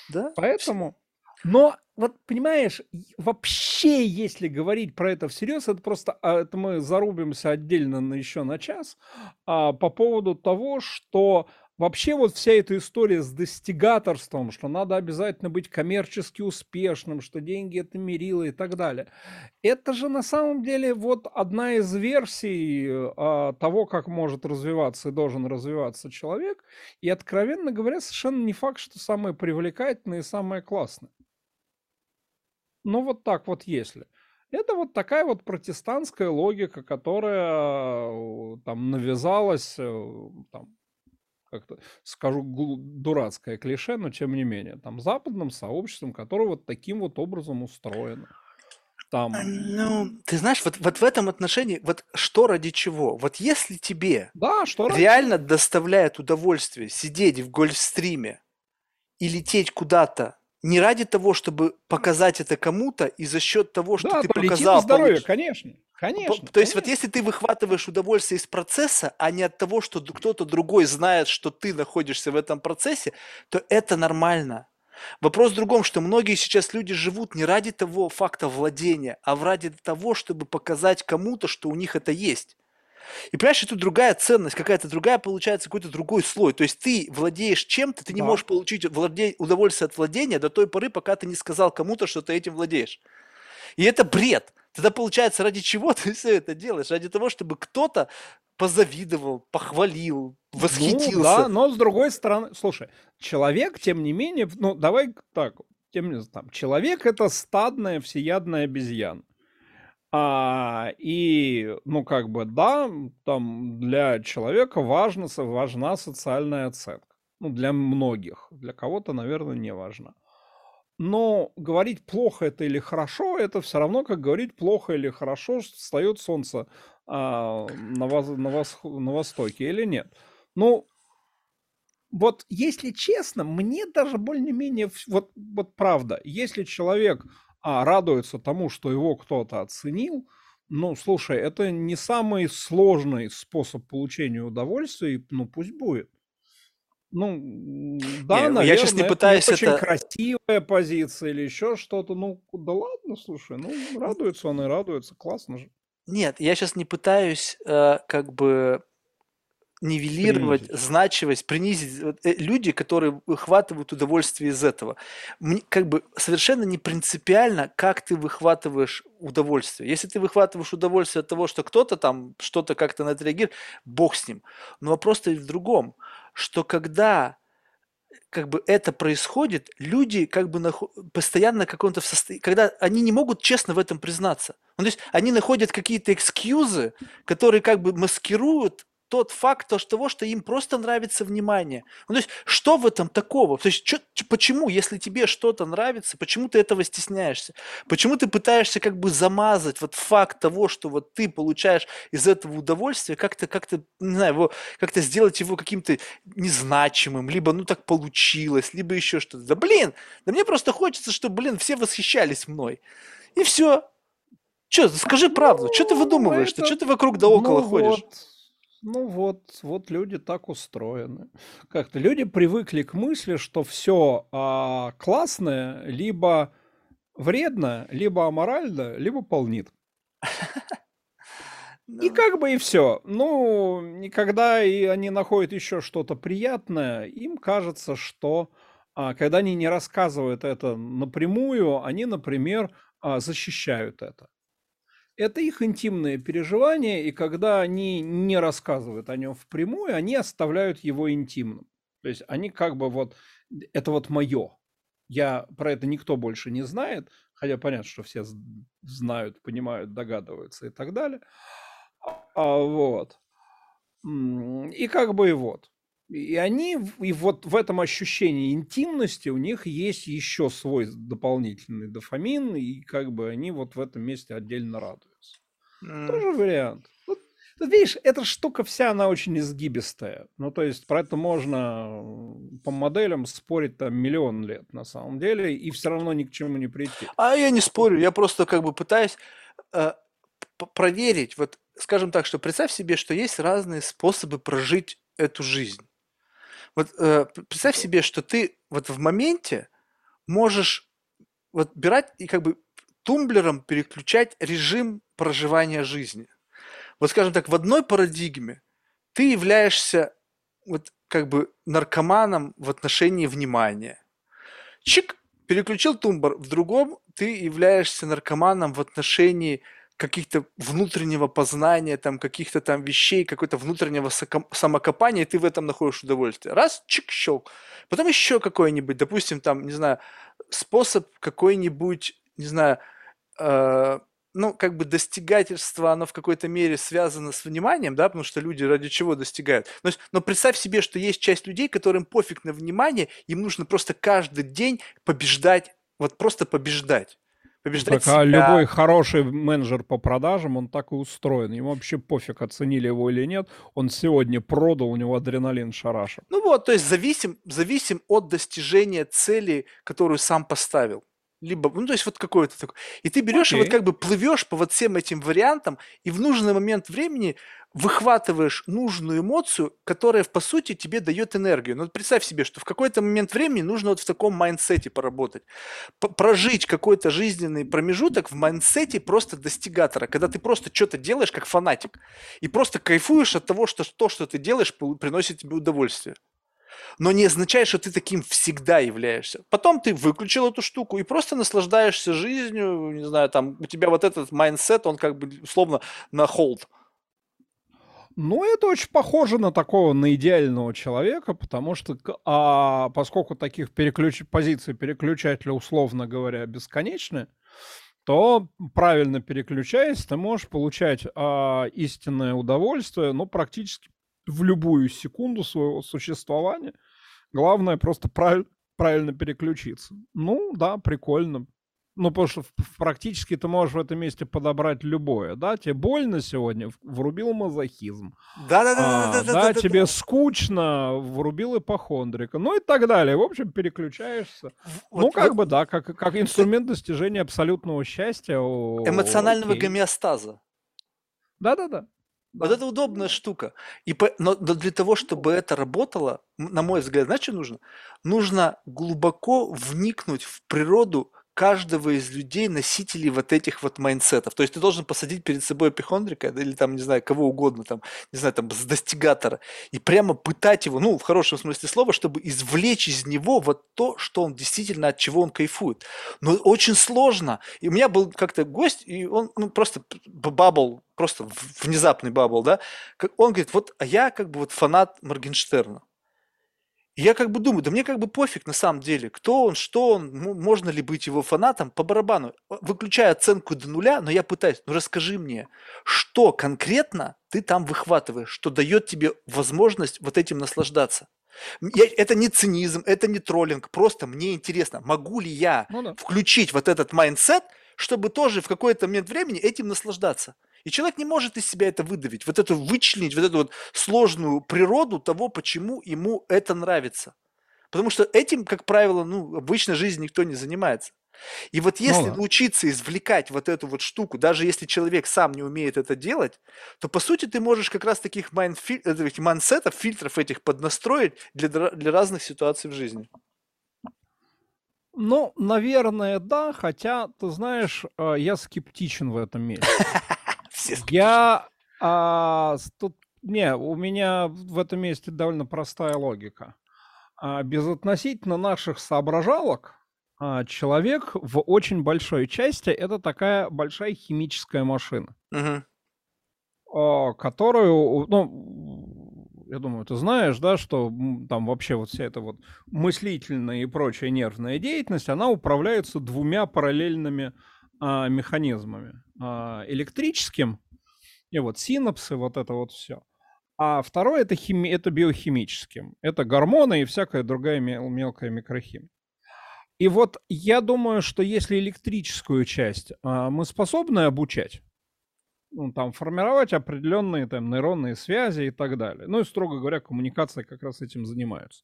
Да. Поэтому... Но вот понимаешь, вообще, если говорить про это всерьез, это просто, а, это мы зарубимся отдельно на еще на час, а, по поводу того, что Вообще вот вся эта история с достигаторством, что надо обязательно быть коммерчески успешным, что деньги это мерило и так далее. Это же на самом деле вот одна из версий а, того, как может развиваться и должен развиваться человек. И, откровенно говоря, совершенно не факт, что самое привлекательное и самое классное. Ну вот так вот если. Это вот такая вот протестантская логика, которая э, там навязалась э, там, как-то скажу дурацкое клише, но тем не менее, там западным сообществом, которое вот таким вот образом устроено. Там... Ну, ты знаешь, вот, вот в этом отношении, вот что ради чего? Вот если тебе да, что реально ради... доставляет удовольствие сидеть в гольфстриме и лететь куда-то не ради того, чтобы показать это кому-то, и за счет того, что да, ты показал... здоровье, получ... конечно. Конечно. То есть вот если ты выхватываешь удовольствие из процесса, а не от того, что кто-то другой знает, что ты находишься в этом процессе, то это нормально. Вопрос в другом, что многие сейчас люди живут не ради того факта владения, а ради того, чтобы показать кому-то, что у них это есть. И понимаешь, это другая ценность, какая-то другая, получается, какой-то другой слой. То есть ты владеешь чем-то, ты не да. можешь получить владе... удовольствие от владения до той поры, пока ты не сказал кому-то, что ты этим владеешь. И это бред. Тогда получается, ради чего ты все это делаешь? Ради того, чтобы кто-то позавидовал, похвалил, восхитился. Ну, да, но с другой стороны, слушай, человек, тем не менее, ну, давай так, тем не там, человек это стадная всеядная обезьяна. А, и, ну, как бы, да, там для человека важно, важна социальная оценка. Ну, для многих. Для кого-то, наверное, не важно. Но говорить плохо это или хорошо, это все равно, как говорить плохо или хорошо, встает солнце а, на, воз, на, вос, на востоке или нет. Ну, вот если честно, мне даже более-менее, вот, вот правда, если человек а, радуется тому, что его кто-то оценил, ну, слушай, это не самый сложный способ получения удовольствия, ну, пусть будет. Ну, да, не, наверное, я сейчас не пытаюсь это... очень красивая позиция или еще что-то. Ну, да ладно, слушай, ну, радуется он и радуется, классно же. Нет, я сейчас не пытаюсь э, как бы нивелировать принизить. значимость, принизить. Э, люди, которые выхватывают удовольствие из этого, мне, как бы совершенно не принципиально, как ты выхватываешь удовольствие. Если ты выхватываешь удовольствие от того, что кто-то там что-то как-то на это реагирует, бог с ним. Но вопрос-то в другом что когда как бы это происходит, люди как бы нахо- постоянно каком-то в состоянии, когда они не могут честно в этом признаться. Ну, то есть они находят какие-то экскьюзы, которые как бы маскируют тот факт то, что того, что им просто нравится внимание. Ну, то есть, что в этом такого? То есть, чё, почему, если тебе что-то нравится, почему ты этого стесняешься? Почему ты пытаешься как бы замазать вот факт того, что вот ты получаешь из этого удовольствие, как-то, как-то, не знаю, его, как-то сделать его каким-то незначимым, либо ну так получилось, либо еще что-то. Да блин, да мне просто хочется, чтобы, блин, все восхищались мной. И все. Че, скажи правду, что ты ну, выдумываешь-то, что ты вокруг да около ну, ходишь? Вот. Ну вот, вот люди так устроены. Как-то люди привыкли к мысли, что все а, классное либо вредно, либо аморально, либо полнит. И как бы и все. Ну, никогда и они находят еще что-то приятное, им кажется, что а, когда они не рассказывают это напрямую, они, например, а, защищают это. Это их интимные переживания, и когда они не рассказывают о нем впрямую, они оставляют его интимным. То есть они как бы вот, это вот мое. Я про это никто больше не знает, хотя понятно, что все знают, понимают, догадываются и так далее. А, вот. И как бы и вот. И они, и вот в этом ощущении интимности у них есть еще свой дополнительный дофамин, и как бы они вот в этом месте отдельно радуются. Mm. Тоже вариант. Вот, тут, видишь, эта штука вся, она очень изгибистая. Ну, то есть про это можно по моделям спорить там миллион лет на самом деле, и все равно ни к чему не прийти. А я не спорю, я просто как бы пытаюсь э, проверить, вот скажем так, что представь себе, что есть разные способы прожить эту жизнь. Вот э, представь себе, что ты вот в моменте можешь вот брать и как бы тумблером переключать режим проживания жизни. Вот скажем так, в одной парадигме ты являешься вот как бы наркоманом в отношении внимания. Чик, переключил тумблер. В другом ты являешься наркоманом в отношении каких-то внутреннего познания, там, каких-то там вещей, какой-то внутреннего самокопания, и ты в этом находишь удовольствие. Раз, чик, щелк. Потом еще какой-нибудь, допустим, там, не знаю, способ какой-нибудь, не знаю, э, ну, как бы достигательство, оно в какой-то мере связано с вниманием, да, потому что люди ради чего достигают. Но, но представь себе, что есть часть людей, которым пофиг на внимание, им нужно просто каждый день побеждать, вот просто побеждать побеждать так, а любой хороший менеджер по продажам, он так и устроен. Ему вообще пофиг, оценили его или нет. Он сегодня продал, у него адреналин шарашит. Ну вот, то есть зависим, зависим от достижения цели, которую сам поставил либо, ну, то есть вот какой-то такой. И ты берешь okay. и вот как бы плывешь по вот всем этим вариантам, и в нужный момент времени выхватываешь нужную эмоцию, которая, по сути, тебе дает энергию. Ну, представь себе, что в какой-то момент времени нужно вот в таком майндсете поработать. Прожить какой-то жизненный промежуток в майндсете просто достигатора, когда ты просто что-то делаешь как фанатик, и просто кайфуешь от того, что то, что ты делаешь, приносит тебе удовольствие но не означает, что ты таким всегда являешься. Потом ты выключил эту штуку и просто наслаждаешься жизнью, не знаю, там у тебя вот этот mindset, он как бы условно на hold. Ну, это очень похоже на такого, на идеального человека, потому что, а, поскольку таких переключ... позиций переключателя, условно говоря, бесконечны, то правильно переключаясь, ты можешь получать а, истинное удовольствие, ну, практически в любую секунду своего существования. Главное просто прав... правильно переключиться. Ну, да, прикольно. Ну, потому что практически ты можешь в этом месте подобрать любое, да? Тебе больно сегодня, врубил мазохизм. Да-да-да. А, да, тебе скучно, врубил ипохондрика. Ну и так далее. В общем, переключаешься. ну, как бы, да, как, как инструмент достижения абсолютного счастья. Эмоционального гомеостаза. Да-да-да. Вот это удобная штука. И по, но, но для того, чтобы это работало, на мой взгляд, знаешь, что нужно? Нужно глубоко вникнуть в природу каждого из людей носителей вот этих вот майнсетов. То есть ты должен посадить перед собой эпихондрика или там, не знаю, кого угодно, там, не знаю, там, достигатора, и прямо пытать его, ну, в хорошем смысле слова, чтобы извлечь из него вот то, что он действительно, от чего он кайфует. Но очень сложно. И у меня был как-то гость, и он ну, просто bubble, просто внезапный bubble, да, он говорит, вот, а я как бы вот фанат Моргенштерна я как бы думаю, да мне как бы пофиг на самом деле, кто он, что он, можно ли быть его фанатом, по барабану. Выключая оценку до нуля, но я пытаюсь, ну расскажи мне, что конкретно ты там выхватываешь, что дает тебе возможность вот этим наслаждаться. Я, это не цинизм, это не троллинг, просто мне интересно, могу ли я ну, да. включить вот этот mindset, чтобы тоже в какой-то момент времени этим наслаждаться. И человек не может из себя это выдавить, вот эту вычленить, вот эту вот сложную природу того, почему ему это нравится. Потому что этим, как правило, ну, в обычной жизни никто не занимается. И вот если ну, научиться извлекать вот эту вот штуку, даже если человек сам не умеет это делать, то по сути ты можешь как раз таких майнсетов, фильтров этих поднастроить для, для разных ситуаций в жизни. Ну, наверное, да, хотя, ты знаешь, э, я скептичен в этом месте. Все Я А, тут, не, у меня в этом месте довольно простая логика. А, безотносительно наших соображалок, а, человек в очень большой части это такая большая химическая машина, а, которую, ну, я думаю, ты знаешь, да, что там вообще вот вся эта вот мыслительная и прочая нервная деятельность, она управляется двумя параллельными а, механизмами. А, электрическим и вот синапсы, вот это вот все. А второе это, хими... это биохимическим. Это гормоны и всякая другая мел- мелкая микрохимия. И вот я думаю, что если электрическую часть а, мы способны обучать, ну, там, формировать определенные там нейронные связи и так далее. Ну и, строго говоря, коммуникация как раз этим занимаются.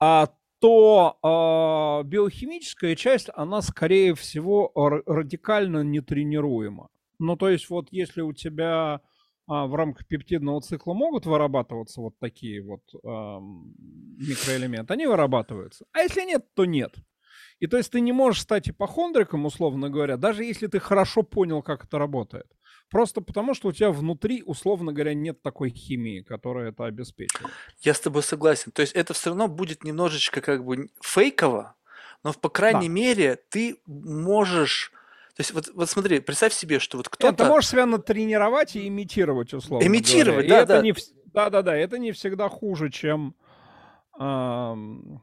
А то а, биохимическая часть, она, скорее всего, радикально нетренируема. Ну, то есть вот если у тебя а, в рамках пептидного цикла могут вырабатываться вот такие вот ам, микроэлементы, они вырабатываются. А если нет, то нет. И то есть ты не можешь стать ипохондриком, условно говоря, даже если ты хорошо понял, как это работает. Просто потому, что у тебя внутри, условно говоря, нет такой химии, которая это обеспечивает. Я с тобой согласен. То есть это все равно будет немножечко как бы фейково, но по крайней Да. мере ты можешь... То есть вот, вот смотри, представь себе, что вот Нет, ты кто-то... можешь себя натренировать и имитировать, условно Имитировать, говоря. Да, да. не вс- да-да-да, это не всегда хуже, чем, ам,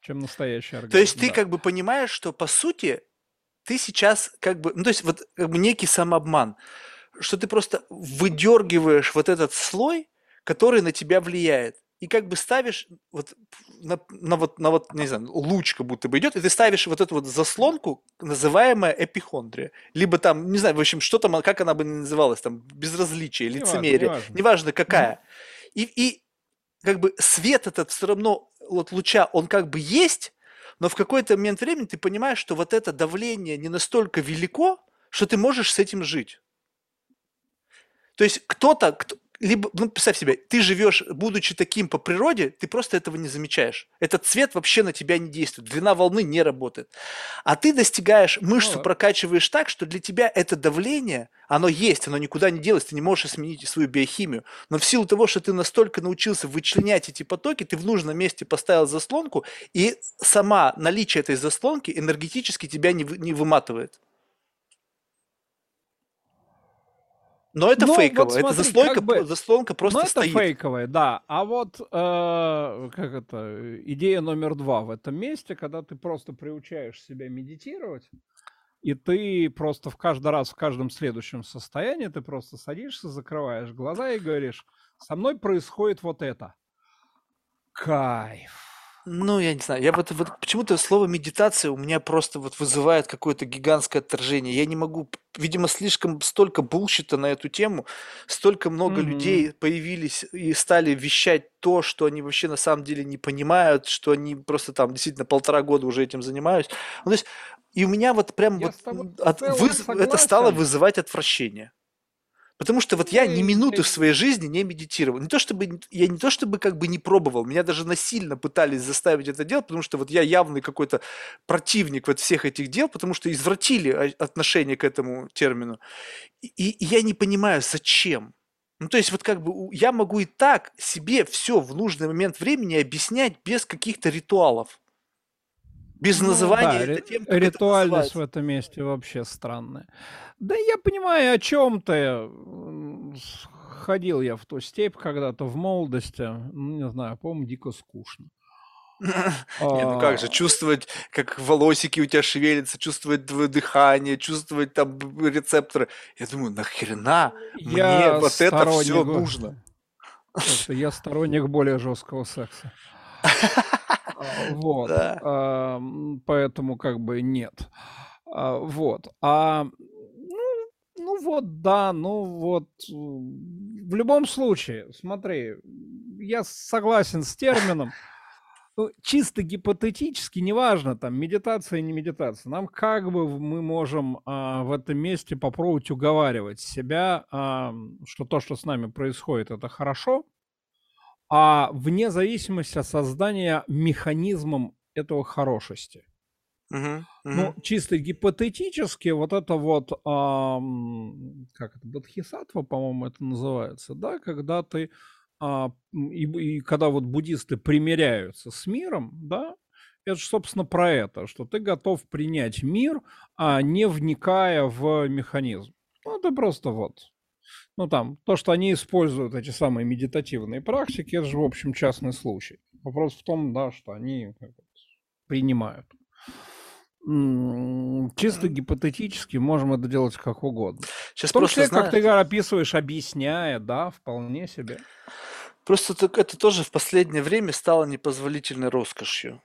чем настоящий организм. То есть ты да. как бы понимаешь, что по сути ты сейчас как бы... Ну то есть вот как бы некий самообман, что ты просто выдергиваешь вот этот слой, который на тебя влияет. И как бы ставишь вот на, на вот, на вот, не знаю, луч как будто бы идет, и ты ставишь вот эту вот заслонку, называемая эпихондрия. Либо там, не знаю, в общем, что там, как она бы называлась, там, безразличие, Неважно, лицемерие, неважно. неважно какая. И, и как бы свет этот все равно, вот луча, он как бы есть, но в какой-то момент времени ты понимаешь, что вот это давление не настолько велико, что ты можешь с этим жить. То есть кто-то, кто- либо, ну, представь себе, ты живешь, будучи таким по природе, ты просто этого не замечаешь. Этот цвет вообще на тебя не действует, длина волны не работает. А ты достигаешь, мышцу да. прокачиваешь так, что для тебя это давление, оно есть, оно никуда не делось, ты не можешь изменить свою биохимию. Но в силу того, что ты настолько научился вычленять эти потоки, ты в нужном месте поставил заслонку, и сама наличие этой заслонки энергетически тебя не, вы- не выматывает. Но это Ну, вот фейково, это смотри, заслонка, как бы- заслонка просто ну, это стоит. фейковое, да. А вот, э, как это, идея номер два в этом месте, когда ты просто приучаешь себя медитировать, и ты просто в каждый раз, в каждом следующем состоянии, ты просто садишься, закрываешь глаза и говоришь, со мной происходит вот это. Кайф. Ну, я не знаю, я вот, вот почему-то слово медитация у меня просто вот вызывает какое-то гигантское отторжение. Я не могу, видимо, слишком столько булщита на эту тему, столько много Мгм. людей появились и стали вещать то, что они вообще на самом деле не понимают, что они просто там действительно полтора года уже этим занимаются. Ну, то есть, и у меня вот прям Я вот от- выз- это стало вызывать отвращение. Потому что вот я ни минуты в своей жизни не медитировал. Не то чтобы я не то чтобы как бы не пробовал, меня даже насильно пытались заставить это делать, потому что вот я явный какой-то противник вот всех этих дел, потому что извратили отношение к этому термину. И, и я не понимаю, зачем. Ну, то есть вот как бы я могу и так себе все в нужный момент времени объяснять без каких-то ритуалов. Без Ну называния да, это тем, как это ритуальность в называется. этом месте вообще странная. Да я понимаю, о чем ты. Ходил я в ту степь когда-то в молодости. Ну, не знаю, по-моему, дико скучно. Не, ну как же, А, чувствовать, как волосики у тебя шевелятся, чувствовать твое дыхание, чувствовать там рецепторы. Я думаю, нахрена мне Я вот это все нужно? Я сторонник более жесткого секса. А, Вот. Да. А, Поэтому как бы нет. А, Вот. А, ну, ну вот, да, ну вот. В любом случае, смотри, я согласен с термином. Ну, чисто гипотетически, неважно, там, медитация, не медитация, нам как бы мы можем а, в этом месте попробовать уговаривать себя, а, что то, что с нами происходит, это хорошо, а вне зависимости от создания механизмом этого хорошести. Мгм, Ну, мгм. чисто гипотетически, вот это вот, ам, как это, бодхисаттва, по-моему, это называется, да, когда ты, м, и, и когда вот буддисты примиряются с миром, да, это же, собственно, про это, что ты готов принять мир, а не вникая в механизм. Ну, ты просто вот, ну, там, то, что они используют эти самые медитативные практики, это же, в общем, частный случай. Вопрос в том, да, что они принимают. Чисто гипотетически можем это делать как угодно. Сейчас В том числе, как ты описываешь, объясняя, да, вполне себе. просто это тоже в последнее время стало непозволительной роскошью.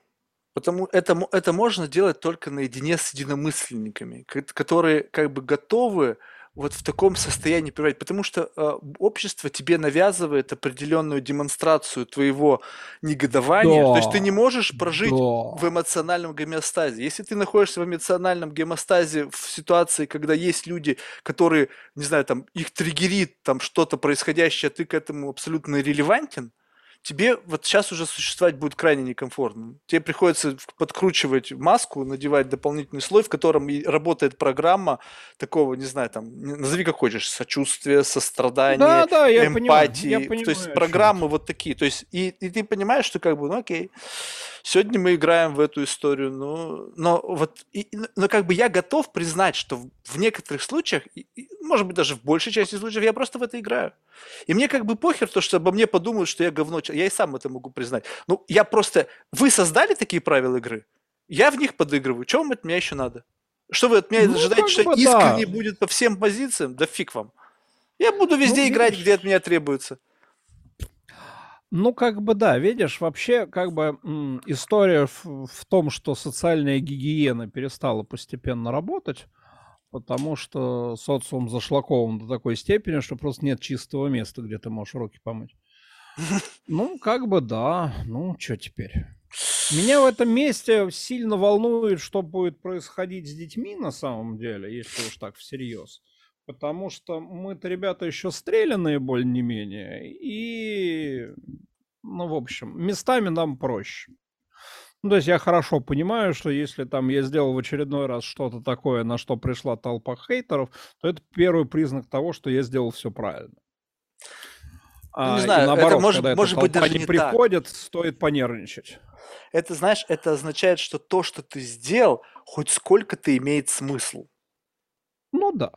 Потому это, это можно делать только наедине с единомысленниками, ко- которые как бы готовы вот в таком состоянии пребывать. Потому что э, общество тебе навязывает определенную демонстрацию твоего негодования. То есть ты не Да, можешь прожить в да. эмоциональном гомеостазе. Если ты находишься в эмоциональном гомеостазе в ситуации, когда есть люди, которые, не знаю, там, их триггерит там что-то происходящее, а ты к этому абсолютно релевантен, тебе вот сейчас уже существовать будет крайне некомфортно. Тебе приходится подкручивать маску, надевать дополнительный слой, в котором и работает программа такого, не знаю, там, назови как хочешь, сочувствия, сострадания, Да, да, я понимаю, я эмпатии. То понимаю, есть программы вот такие. То есть и, и ты понимаешь, что как бы, ну окей, сегодня мы играем в эту историю, ну, но вот, и- но как бы я готов признать, что в, в некоторых случаях, и- и, может быть даже в большей части случаев, я просто в это играю. И мне как бы похер то, что обо мне подумают, что я говно. Я и сам это могу признать. Ну, я просто... Вы создали такие правила игры? Я в них подыгрываю. Чего вам от меня еще надо? Что вы от меня Ну, ожидаете, что бы искренне да. будет по всем позициям? Да фиг вам. Я буду Ну, везде играть, где от меня требуется. Ну, как бы да, видишь, вообще, как бы м, история в, в том, что социальная гигиена перестала постепенно работать, потому что социум зашлакован до такой степени, что просто нет чистого места, где ты можешь руки помыть. Ну, как бы да, ну, что теперь? Меня в этом месте сильно волнует, что будет происходить с детьми на самом деле, если уж так всерьез. Потому что мы-то ребята еще стрелянные более-не-менее. И, ну, в общем, местами нам проще. Ну, то есть я хорошо понимаю, что если там я сделал в очередной раз что-то такое, на что пришла толпа хейтеров, то это первый признак того, что я сделал все правильно. Ну, не А, знаю, это наоборот, может, когда эта может быть толпа даже не не так. приходит, стоит понервничать. Это, знаешь, это означает, что то, что ты сделал, хоть сколько-то имеет смысл. Ну да.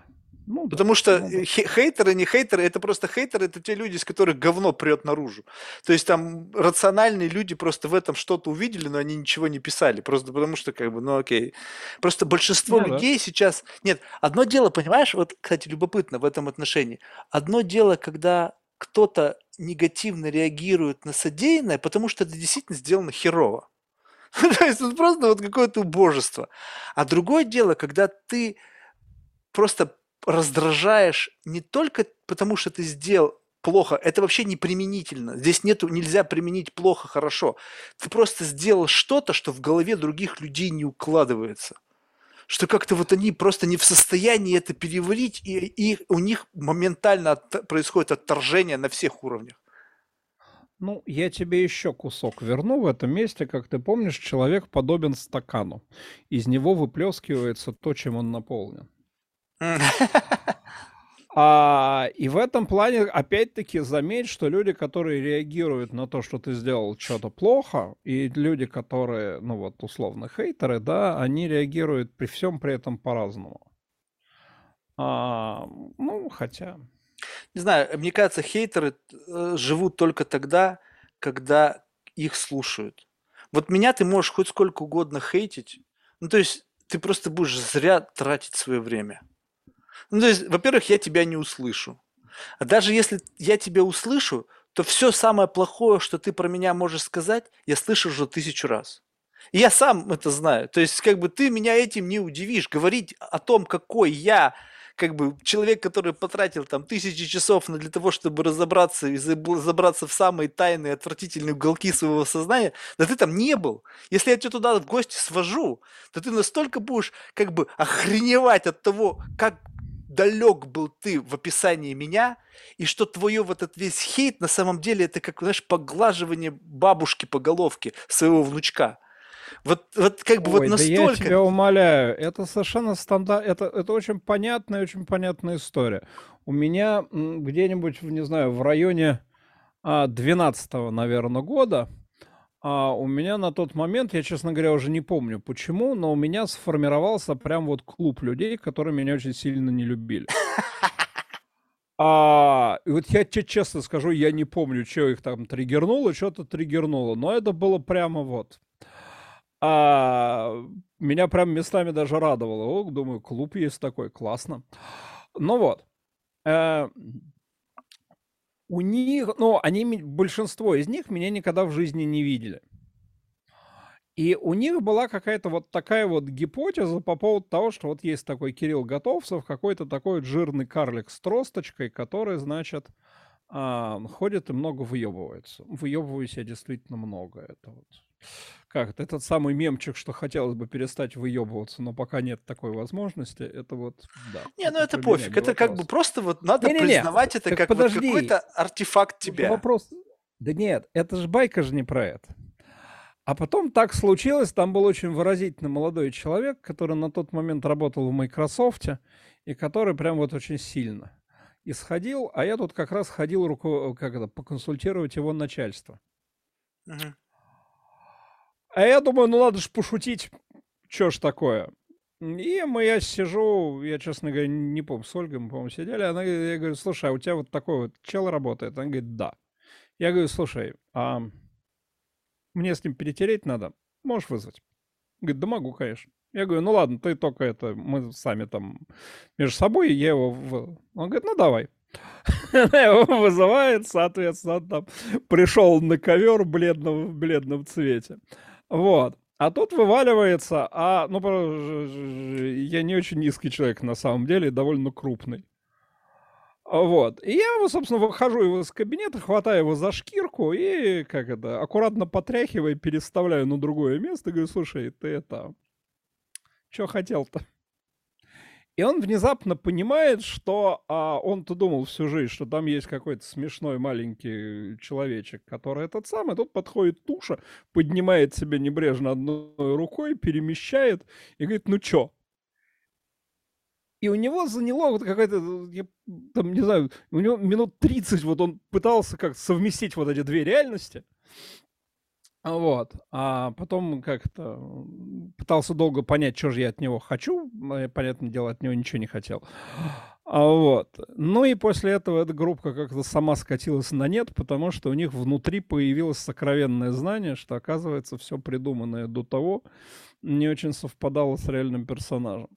Ну да. Потому что Ну да. э, хе- хейтеры, не хейтеры, это просто хейтеры, это те люди, из которых говно прет наружу. То есть там рациональные люди просто в этом что-то увидели, но они ничего не писали. Просто потому что, как бы, ну окей. Просто большинство Ну да. людей сейчас... Нет, одно дело, понимаешь, вот, кстати, любопытно в этом отношении. Одно дело, когда кто-то негативно реагирует на содеянное, потому что это действительно сделано херово. То есть это просто вот какое-то убожество. А другое дело, когда ты просто раздражаешь не только потому, что ты сделал плохо, это вообще не применительно. Здесь нету, нельзя применить плохо, хорошо. Ты просто сделал что-то, что в голове других людей не укладывается. Что как-то вот они просто не в состоянии это переварить, и, и у них моментально от- происходит отторжение на всех уровнях. Ну, я тебе еще кусок верну в этом месте. Как ты помнишь, человек подобен стакану. Из него выплескивается то, чем он наполнен. А, и в этом плане, опять-таки, заметь, что люди, которые реагируют на то, что ты сделал что-то плохо, и люди, которые, ну вот, условно, хейтеры, да, они реагируют при всем при этом по-разному. А, ну, хотя... Не знаю, мне кажется, хейтеры э, живут только тогда, когда их слушают. Вот меня ты можешь хоть сколько угодно хейтить, ну то есть ты просто будешь зря тратить свое время. Ну то есть, во-первых, я тебя не услышу. А даже если я тебя услышу, то все самое плохое, что ты про меня можешь сказать, я слышу уже тысячу раз. И я сам это знаю. То есть, как бы ты меня этим не удивишь. Говорить о том, какой я, как бы человек, который потратил там тысячи часов для того, чтобы разобраться и забраться в самые тайные, отвратительные уголки своего сознания, да ты там не был. Если я тебя туда в гости свожу, то ты настолько будешь как бы охреневать от того, как далек был ты в описании меня, и что твое вот этот весь хейт на самом деле это как, знаешь, поглаживание бабушки по головке своего внучка. Вот, вот как бы Ой, вот да я настолько... тебя умоляю, это совершенно стандарт, это, это очень понятная, очень понятная история. У меня где-нибудь, не знаю, в районе 12 наверное, года, а у меня на тот момент, я, честно говоря, уже не помню почему, но у меня сформировался прям вот клуб людей, которые меня очень сильно не любили. А, и вот я тебе честно скажу, я не помню, что их там триггернуло, что-то триггернуло, но это было прямо вот. А, меня прям местами даже радовало. О, думаю, клуб есть такой, классно. Ну вот. Э, у них, ну, они, большинство из них меня никогда в жизни не видели. И у них была какая-то вот такая вот гипотеза по поводу того, что вот есть такой Кирилл Готовцев, какой-то такой вот жирный карлик с тросточкой, который, значит, а, ходит и много выебывается. Выебываюсь я действительно много. Это вот как это этот самый мемчик, что хотелось бы перестать выебываться, но пока нет такой возможности, это вот, да. Не, ну это пофиг, это как бы просто вот надо не, не, не. признавать это как вот какой-то артефакт тебя. Вопрос, да нет, это же байка же не про это. А потом так случилось, там был очень выразительный молодой человек, который на тот момент работал в Microsoft, и который прям вот очень сильно исходил, а я тут как раз ходил руку, как это, поконсультировать его начальство. Угу. А я думаю, ну надо же пошутить, что ж такое. И мы, я сижу, я, честно говоря, не помню, с Ольгой мы, по-моему, сидели, она, я говорю, слушай, а у тебя вот такой вот чел работает? Она говорит, да. Я говорю, слушай, а мне с ним перетереть надо, можешь вызвать? Говорит, да могу, конечно. Я говорю, ну ладно, ты только это, мы сами там между собой, я его... В... Он говорит, ну давай. Она его вызывает, соответственно, он там пришел на ковер бледном, в бледном цвете. Вот. А тут вываливается, а, ну, я не очень низкий человек на самом деле, довольно крупный. Вот. И я, собственно, выхожу из кабинета, хватаю его за шкирку и, как это, аккуратно потряхивая, переставляю на другое место. Говорю, слушай, ты это... Что хотел-то? И он внезапно понимает, что а, он-то думал всю жизнь, что там есть какой-то смешной маленький человечек, который этот самый. Тут подходит туша, поднимает себя небрежно одной рукой, перемещает и говорит, ну чё, и у него заняло вот какая-то, я, там, не знаю, у него минут 30 вот он пытался как совместить вот эти две реальности. Вот. А потом как-то пытался долго понять, что же я от него хочу. А понятное дело, от него ничего не хотел. А вот. Ну и после этого эта группа как-то сама скатилась на нет, потому что у них внутри появилось сокровенное знание, что, оказывается, все придуманное до того не очень совпадало с реальным персонажем.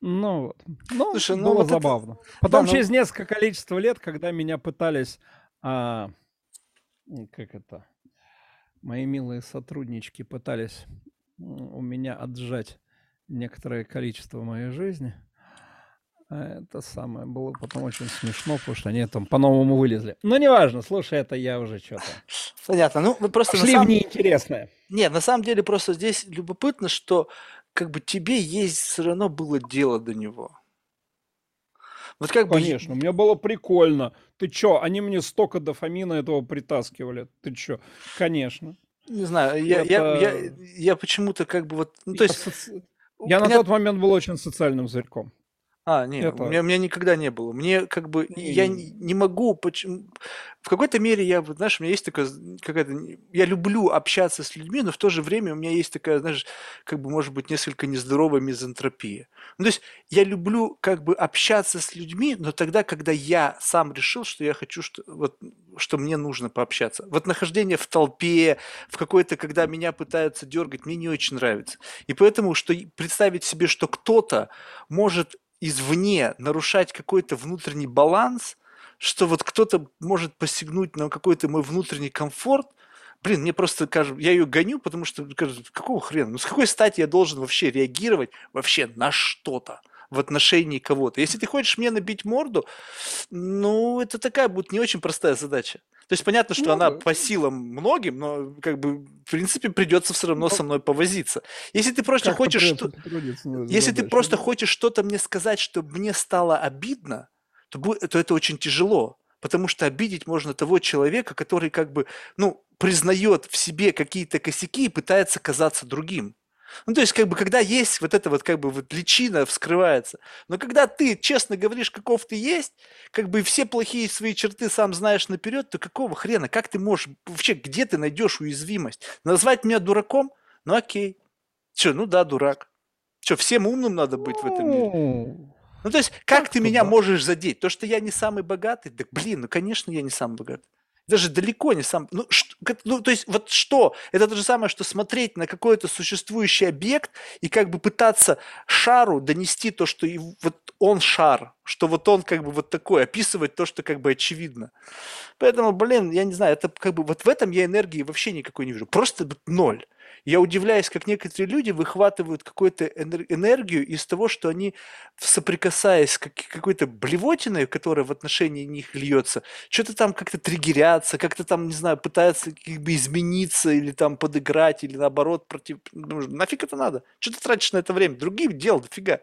Ну вот. Ну, Слушай, ну было вот забавно. Это... Потом да, через ну... несколько количество лет, когда меня пытались, а, как это, мои милые сотруднички пытались у меня отжать некоторое количество моей жизни, а это самое было потом очень смешно, потому что они там по-новому вылезли. Но неважно, слушай, это я уже что-то. Понятно. Ну, просто Шли самом... в неинтересное. Нет, на самом деле просто здесь любопытно, что как бы тебе есть все равно было дело до него. Вот как Конечно, бы... мне было прикольно. Ты чё, они мне столько дофамина этого притаскивали. Ты чё? Конечно. Не знаю, я, Это... я, я, я почему-то как бы вот... Ну, то есть... Я Понят... на тот момент был очень социальным зверьком. А, нет, Это... у, меня, у меня никогда не было. Мне как бы, не, я не, не могу, почему... в какой-то мере я, вот, знаешь, у меня есть такая какая-то, я люблю общаться с людьми, но в то же время у меня есть такая, знаешь, как бы, может быть, несколько нездоровая мизантропия. Ну, то есть я люблю как бы общаться с людьми, но тогда, когда я сам решил, что я хочу, что, вот, что мне нужно пообщаться. Вот нахождение в толпе, в какой-то, когда меня пытаются дергать, мне не очень нравится. И поэтому, что представить себе, что кто-то может извне нарушать какой-то внутренний баланс, что вот кто-то может посягнуть на какой-то мой внутренний комфорт, блин, мне просто кажется, я ее гоню, потому что, кажется, какого хрена, ну с какой стати я должен вообще реагировать вообще на что-то? в отношении кого-то. Если ты хочешь мне набить морду, ну, это такая будет не очень простая задача. То есть понятно, что ну, она по силам многим, но как бы в принципе придется все равно ну, со мной повозиться. Если ты просто хочешь что, если ты просто хочешь что-то мне сказать, чтобы мне стало обидно, то, будет, то это очень тяжело, потому что обидеть можно того человека, который как бы, ну, признает в себе какие-то косяки и пытается казаться другим. Ну, то есть, как бы, когда есть вот это вот, как бы, вот личина вскрывается. Но когда ты честно говоришь, каков ты есть, как бы все плохие свои черты сам знаешь наперед, то какого хрена? Как ты можешь, вообще, где ты найдешь уязвимость? Назвать меня дураком? Ну, окей. Че, ну да, дурак. Че, всем умным надо быть в этом мире? Ну, Ну, то есть, как так ты что меня можешь задеть? То, что я не самый богатый? Да, блин, ну, конечно, я не самый богатый. Даже далеко не сам. Ну, ш- ну, то есть, вот что? Это то же самое, что смотреть на какой-то существующий объект и как бы пытаться шару донести то, что и вот он шар, что вот он как бы вот такой, описывать то, что как бы очевидно. Поэтому, блин, я не знаю, это как бы вот в этом я энергии вообще никакой не вижу. Просто ноль. Я удивляюсь, как некоторые люди выхватывают какую-то энер- энергию из того, что они, соприкасаясь с как- какой-то блевотиной, которая в отношении них льется, что-то там как-то триггерятся, как-то там, не знаю, пытаются как бы измениться или там подыграть, или наоборот против... Ну, нафиг это надо? Что ты тратишь на это время? Других дел дофига.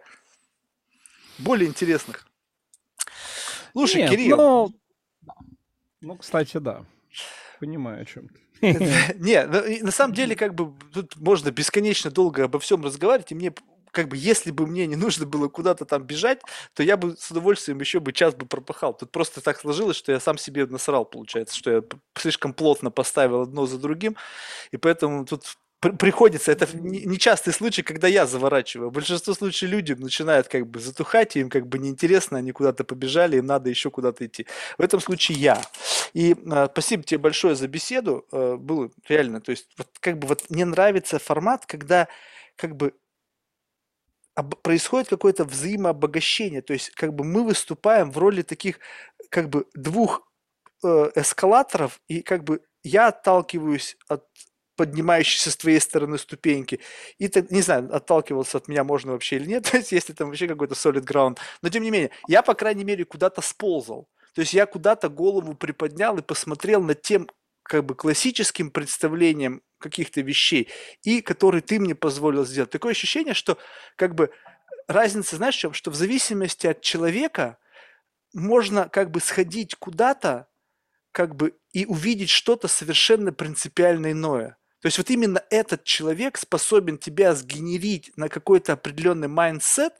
Более интересных. Слушай, Нет, Кирилл, ну, ну, кстати, да. Понимаю, о чем ты. Не, на самом деле, как бы тут можно бесконечно долго обо всем разговаривать, и мне как бы, если бы мне не нужно было куда-то там бежать, то я бы с удовольствием еще бы час бы пропахал. Тут просто так сложилось, что я сам себе насрал, получается, что я слишком плотно поставил одно за другим, и поэтому тут приходится, это не- нечастый случай, когда я заворачиваю. Большинство случаев люди начинают как бы затухать, им как бы неинтересно, они куда-то побежали, им надо еще куда-то идти. В этом случае я. И а, спасибо тебе большое за беседу. э, было реально, то есть вот как бы вот мне нравится формат, когда как бы происходит какое-то взаимообогащение, то есть как бы мы выступаем в роли таких как бы двух э, эскалаторов, и как бы я отталкиваюсь от поднимающейся с твоей стороны ступеньки, и ты, не знаю, отталкивался от меня можно вообще или нет, то есть если там вообще какой-то solid ground, но тем не менее, я, по крайней мере, куда-то сползал, то есть я куда-то голову приподнял и посмотрел над тем, как бы классическим представлением каких-то вещей, и которые ты мне позволил сделать. Такое ощущение, что как бы разница, знаешь, в чем? Что в зависимости от человека можно как бы сходить куда-то, как бы и увидеть что-то совершенно принципиально иное. То есть вот именно этот человек способен тебя сгенерить на какой-то определенный mindset,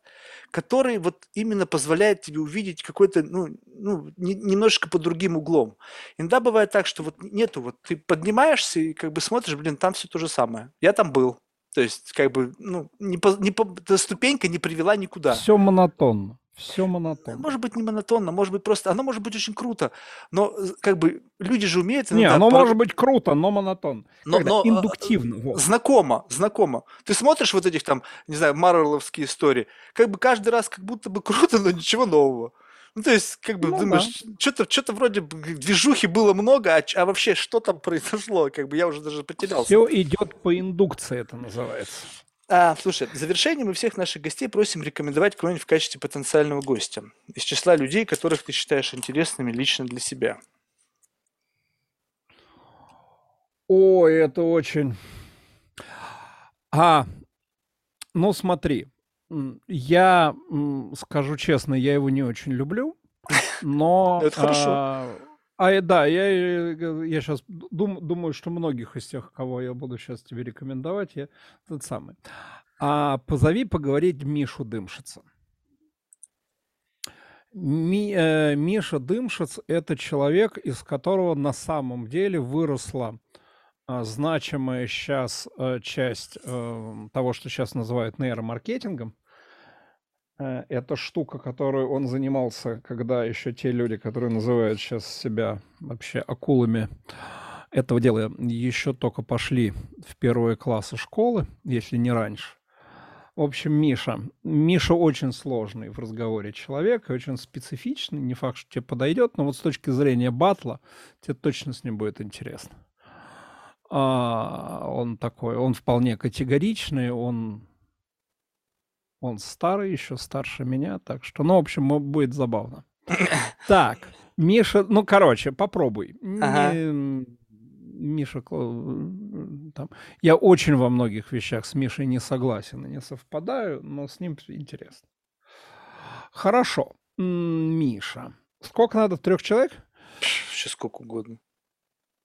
который вот именно позволяет тебе увидеть какой-то, ну, ну, не- немножко под другим углом. Иногда бывает так, что вот нету, вот ты поднимаешься и как бы смотришь, блин, там все то же самое. Я там был. То есть, как бы, ну, не по, не по- ступенька не привела никуда. Все монотонно. Все монотонно. Может быть, не монотонно, может быть, просто... Оно может быть очень круто, но как бы люди же умеют Не, оно про- может быть круто, но монотонно. Но- Когда но, а, Индуктивно. вот. Знакомо, знакомо. Ты смотришь вот этих там, не знаю, марвеловские истории, как бы каждый раз как будто бы круто, но ничего нового. Ну, то есть, как бы Ну думаешь, что-то что вроде движухи было много, а, а вообще что там произошло? Как бы я уже даже потерялся. Все идет по индукции, это называется. А, слушай, в завершение мы всех наших гостей просим рекомендовать кого-нибудь в качестве потенциального гостя из числа людей, которых ты считаешь интересными лично для себя. Ой, это очень... А, ну смотри, я скажу честно, я его не очень люблю, но... Это хорошо. А, э, да, я, э, я сейчас думаю, что многих из тех, кого я буду сейчас тебе рекомендовать, я тот самый. А позови поговорить Мишу Дымшица. Ми- э, Миша Дымшиц – это человек, из которого на самом деле выросла а, значимая сейчас часть э, того, что сейчас называют нейромаркетингом. Э, Это штука, которую он занимался, когда еще те люди, которые называют сейчас себя вообще акулами этого дела, еще только пошли в первые классы школы, если не раньше. В общем, Миша. Миша очень сложный в разговоре человек, и очень специфичный. Не факт, что тебе подойдет, но вот с точки зрения батла тебе точно с ним будет интересно. А, он такой, он вполне категоричный, он, он старый, еще старше меня, так что, ну, в общем, будет забавно. Так, Миша, ну, короче, попробуй. Ага. Миша, там, я очень во многих вещах с Мишей не согласен и не совпадаю, но с ним интересно. Хорошо, Миша. Сколько надо? Трех человек? Сейчас сколько угодно.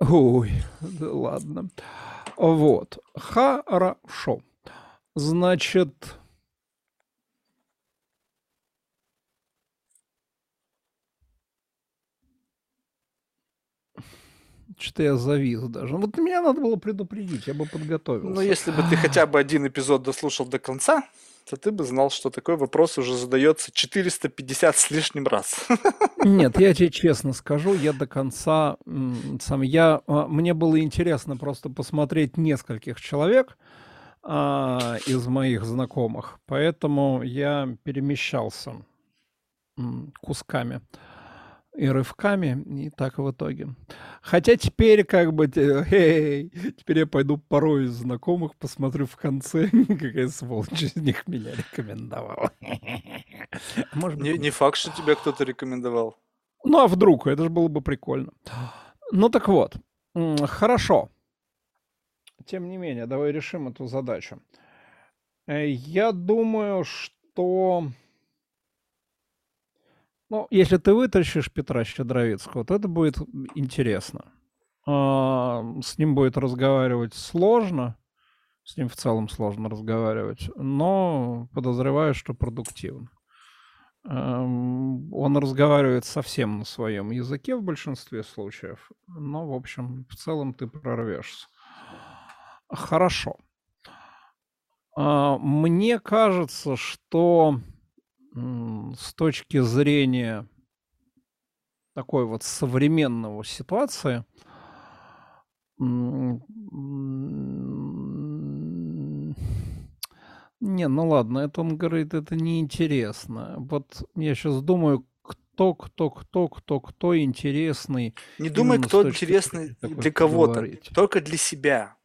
Ой, да ладно. Вот. Хорошо. Значит, Что-то я завис даже. Вот меня надо было предупредить, я бы подготовился. Ну, если бы ты хотя бы один эпизод дослушал до конца, то ты бы знал, что такой вопрос уже задается 450 с лишним раз. Нет, я тебе честно скажу, я до конца сам я а, мне было интересно просто посмотреть нескольких человек а, из моих знакомых, поэтому я перемещался кусками и рывками, и так в итоге. Хотя теперь как бы, эй, теперь я пойду порой из знакомых, посмотрю в конце, какая сволочь из них меня рекомендовала. Может не, не факт, что тебя кто-то рекомендовал. Ну, а вдруг? Это же было бы прикольно. Ну, так вот. Хорошо. Тем не менее, давай решим эту задачу. Э, я думаю, что ну, если ты вытащишь Петра Щедровицкого, то это будет интересно. А, с ним будет разговаривать сложно. С ним в целом сложно разговаривать, но подозреваю, что продуктивно. Эм, он разговаривает совсем на своем языке в большинстве случаев, но, в общем, в целом ты прорвешься. Хорошо. А, мне кажется, что с точки зрения такой вот современного ситуации, не, ну ладно, это он говорит, это неинтересно. Вот я сейчас думаю, кто, кто, кто, кто, кто интересный. Не думай, кто интересный для кого-то, только для себя.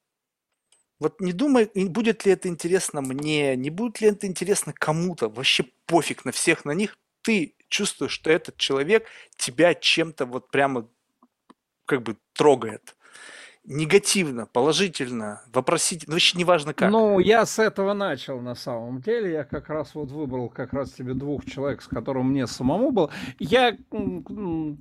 Вот не думай, будет ли это интересно мне, не будет ли это интересно кому-то, вообще пофиг на всех на них. Ты чувствуешь, что этот человек тебя чем-то вот прямо как бы трогает негативно, положительно, вопросительно, ну, вообще неважно как. Ну, я с этого начал на самом деле. Я как раз вот выбрал как раз тебе двух человек, с которым мне самому был. Я,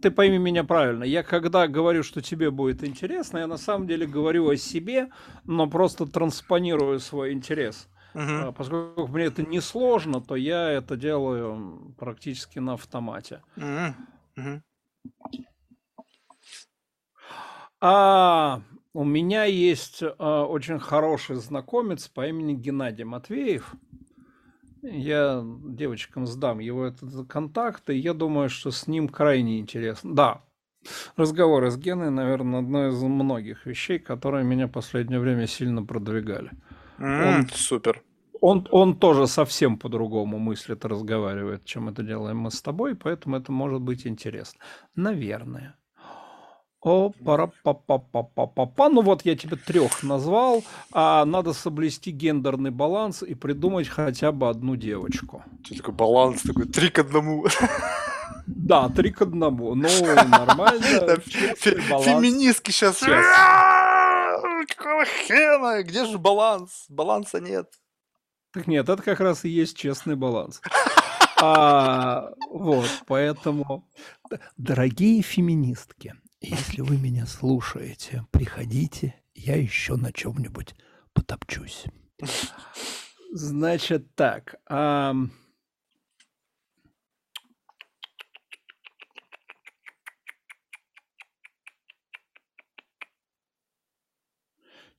ты пойми меня правильно, я когда говорю, что тебе будет интересно, я на самом деле говорю о себе, но просто транспонирую свой интерес. Угу. Поскольку мне это не сложно, то я это делаю практически на автомате. Угу. Угу. А у меня есть э, очень хороший знакомец по имени Геннадий Матвеев. Я девочкам сдам его этот контакт, и я думаю, что с ним крайне интересно. Да, разговоры с Геной, наверное, одно из многих вещей, которые меня в последнее время сильно продвигали. Mm, он, супер. Он, он тоже совсем по-другому мыслит и разговаривает, чем это делаем мы с тобой, поэтому это может быть интересно. Наверное. О, пара па па па па па па Ну вот я тебе трех назвал, а надо соблюсти гендерный баланс и придумать хотя бы одну девочку. Что такое баланс такой? Три к одному. Да, три к одному. Ну, нормально. Феминистки сейчас. Какого хрена? Где же баланс? Баланса нет. Так нет, это как раз и есть честный баланс. А, вот, поэтому, дорогие феминистки, если вы меня слушаете, приходите, я еще на чем-нибудь потопчусь. Значит так. А...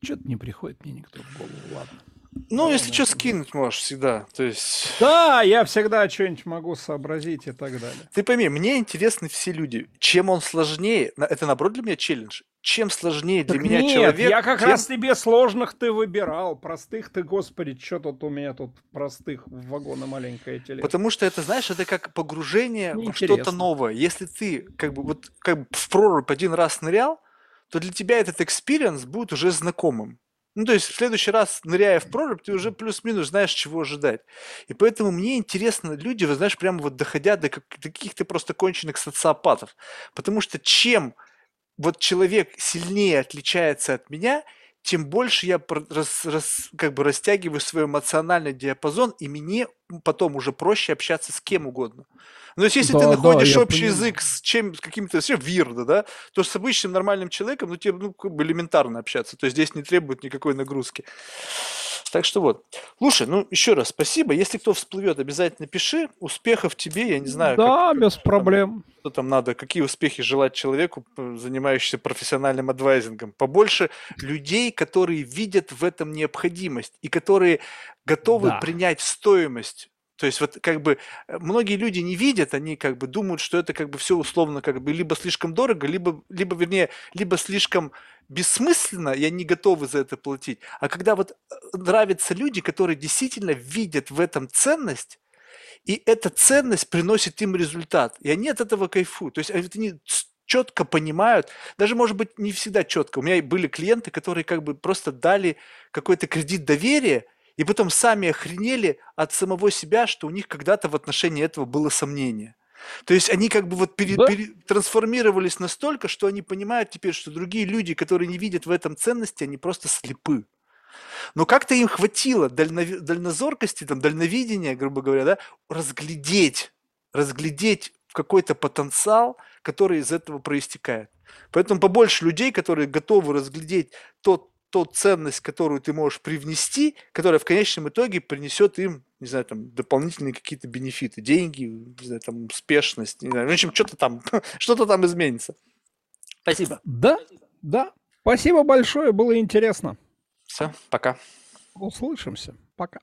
Что-то не приходит мне никто в голову, ладно. Ну, если что, скинуть можешь всегда. То есть... Да, я всегда что-нибудь могу сообразить и так далее. Ты пойми, мне интересны все люди. Чем он сложнее, это наоборот для меня челлендж. Чем сложнее для так меня нет, человек... я как тем... раз тебе сложных ты выбирал. Простых ты, господи, что тут у меня тут простых в вагоны маленькая телега. Потому что это, знаешь, это как погружение в что-то новое. Если ты как бы вот как бы в прорубь один раз нырял, то для тебя этот experience будет уже знакомым. Ну, то есть в следующий раз, ныряя в прорубь, ты уже плюс-минус знаешь, чего ожидать. И поэтому мне интересно люди, вы знаешь, прямо вот доходя до, как, до каких-то просто конченных социопатов. Потому что чем вот человек сильнее отличается от меня, тем больше я рас, рас, как бы растягиваю свой эмоциональный диапазон, и мне потом уже проще общаться с кем угодно. Но если да, ты находишь да, общий понимаю. язык с чем с каким-то все weirdo, да, то с обычным нормальным человеком, ну тебе ну, как бы элементарно общаться. То есть здесь не требует никакой нагрузки. Так что вот. Слушай, ну еще раз спасибо. Если кто всплывет, обязательно пиши. Успехов тебе, я не знаю. Да, как, без как, проблем. Там, что там надо, какие успехи желать человеку, занимающемуся профессиональным адвайзингом. Побольше людей, которые видят в этом необходимость и которые готовы да. принять стоимость то есть вот как бы э, многие люди не видят, они как бы думают, что это как бы все условно как бы либо слишком дорого, либо, либо вернее, либо слишком бессмысленно, и они готовы за это платить. А когда вот э, нравятся люди, которые действительно видят в этом ценность, и эта ценность приносит им результат, и они от этого кайфуют. То есть они четко понимают, даже, может быть, не всегда четко. У меня были клиенты, которые как бы просто дали какой-то кредит доверия, и потом сами охренели от самого себя, что у них когда-то в отношении этого было сомнение. То есть они как бы вот пере, да? пере, трансформировались настолько, что они понимают теперь, что другие люди, которые не видят в этом ценности, они просто слепы. Но как-то им хватило дально, дальнозоркости, там, дальновидения, грубо говоря, да, разглядеть, разглядеть какой-то потенциал, который из этого проистекает. Поэтому побольше людей, которые готовы разглядеть тот ту ценность, которую ты можешь привнести, которая в конечном итоге принесет им, не знаю, там, дополнительные какие-то бенефиты, деньги, не знаю, там, успешность, не знаю, в общем, что-то там, что-то там изменится. Спасибо. Да, да. Спасибо большое, было интересно. Все, пока. Услышимся. Пока.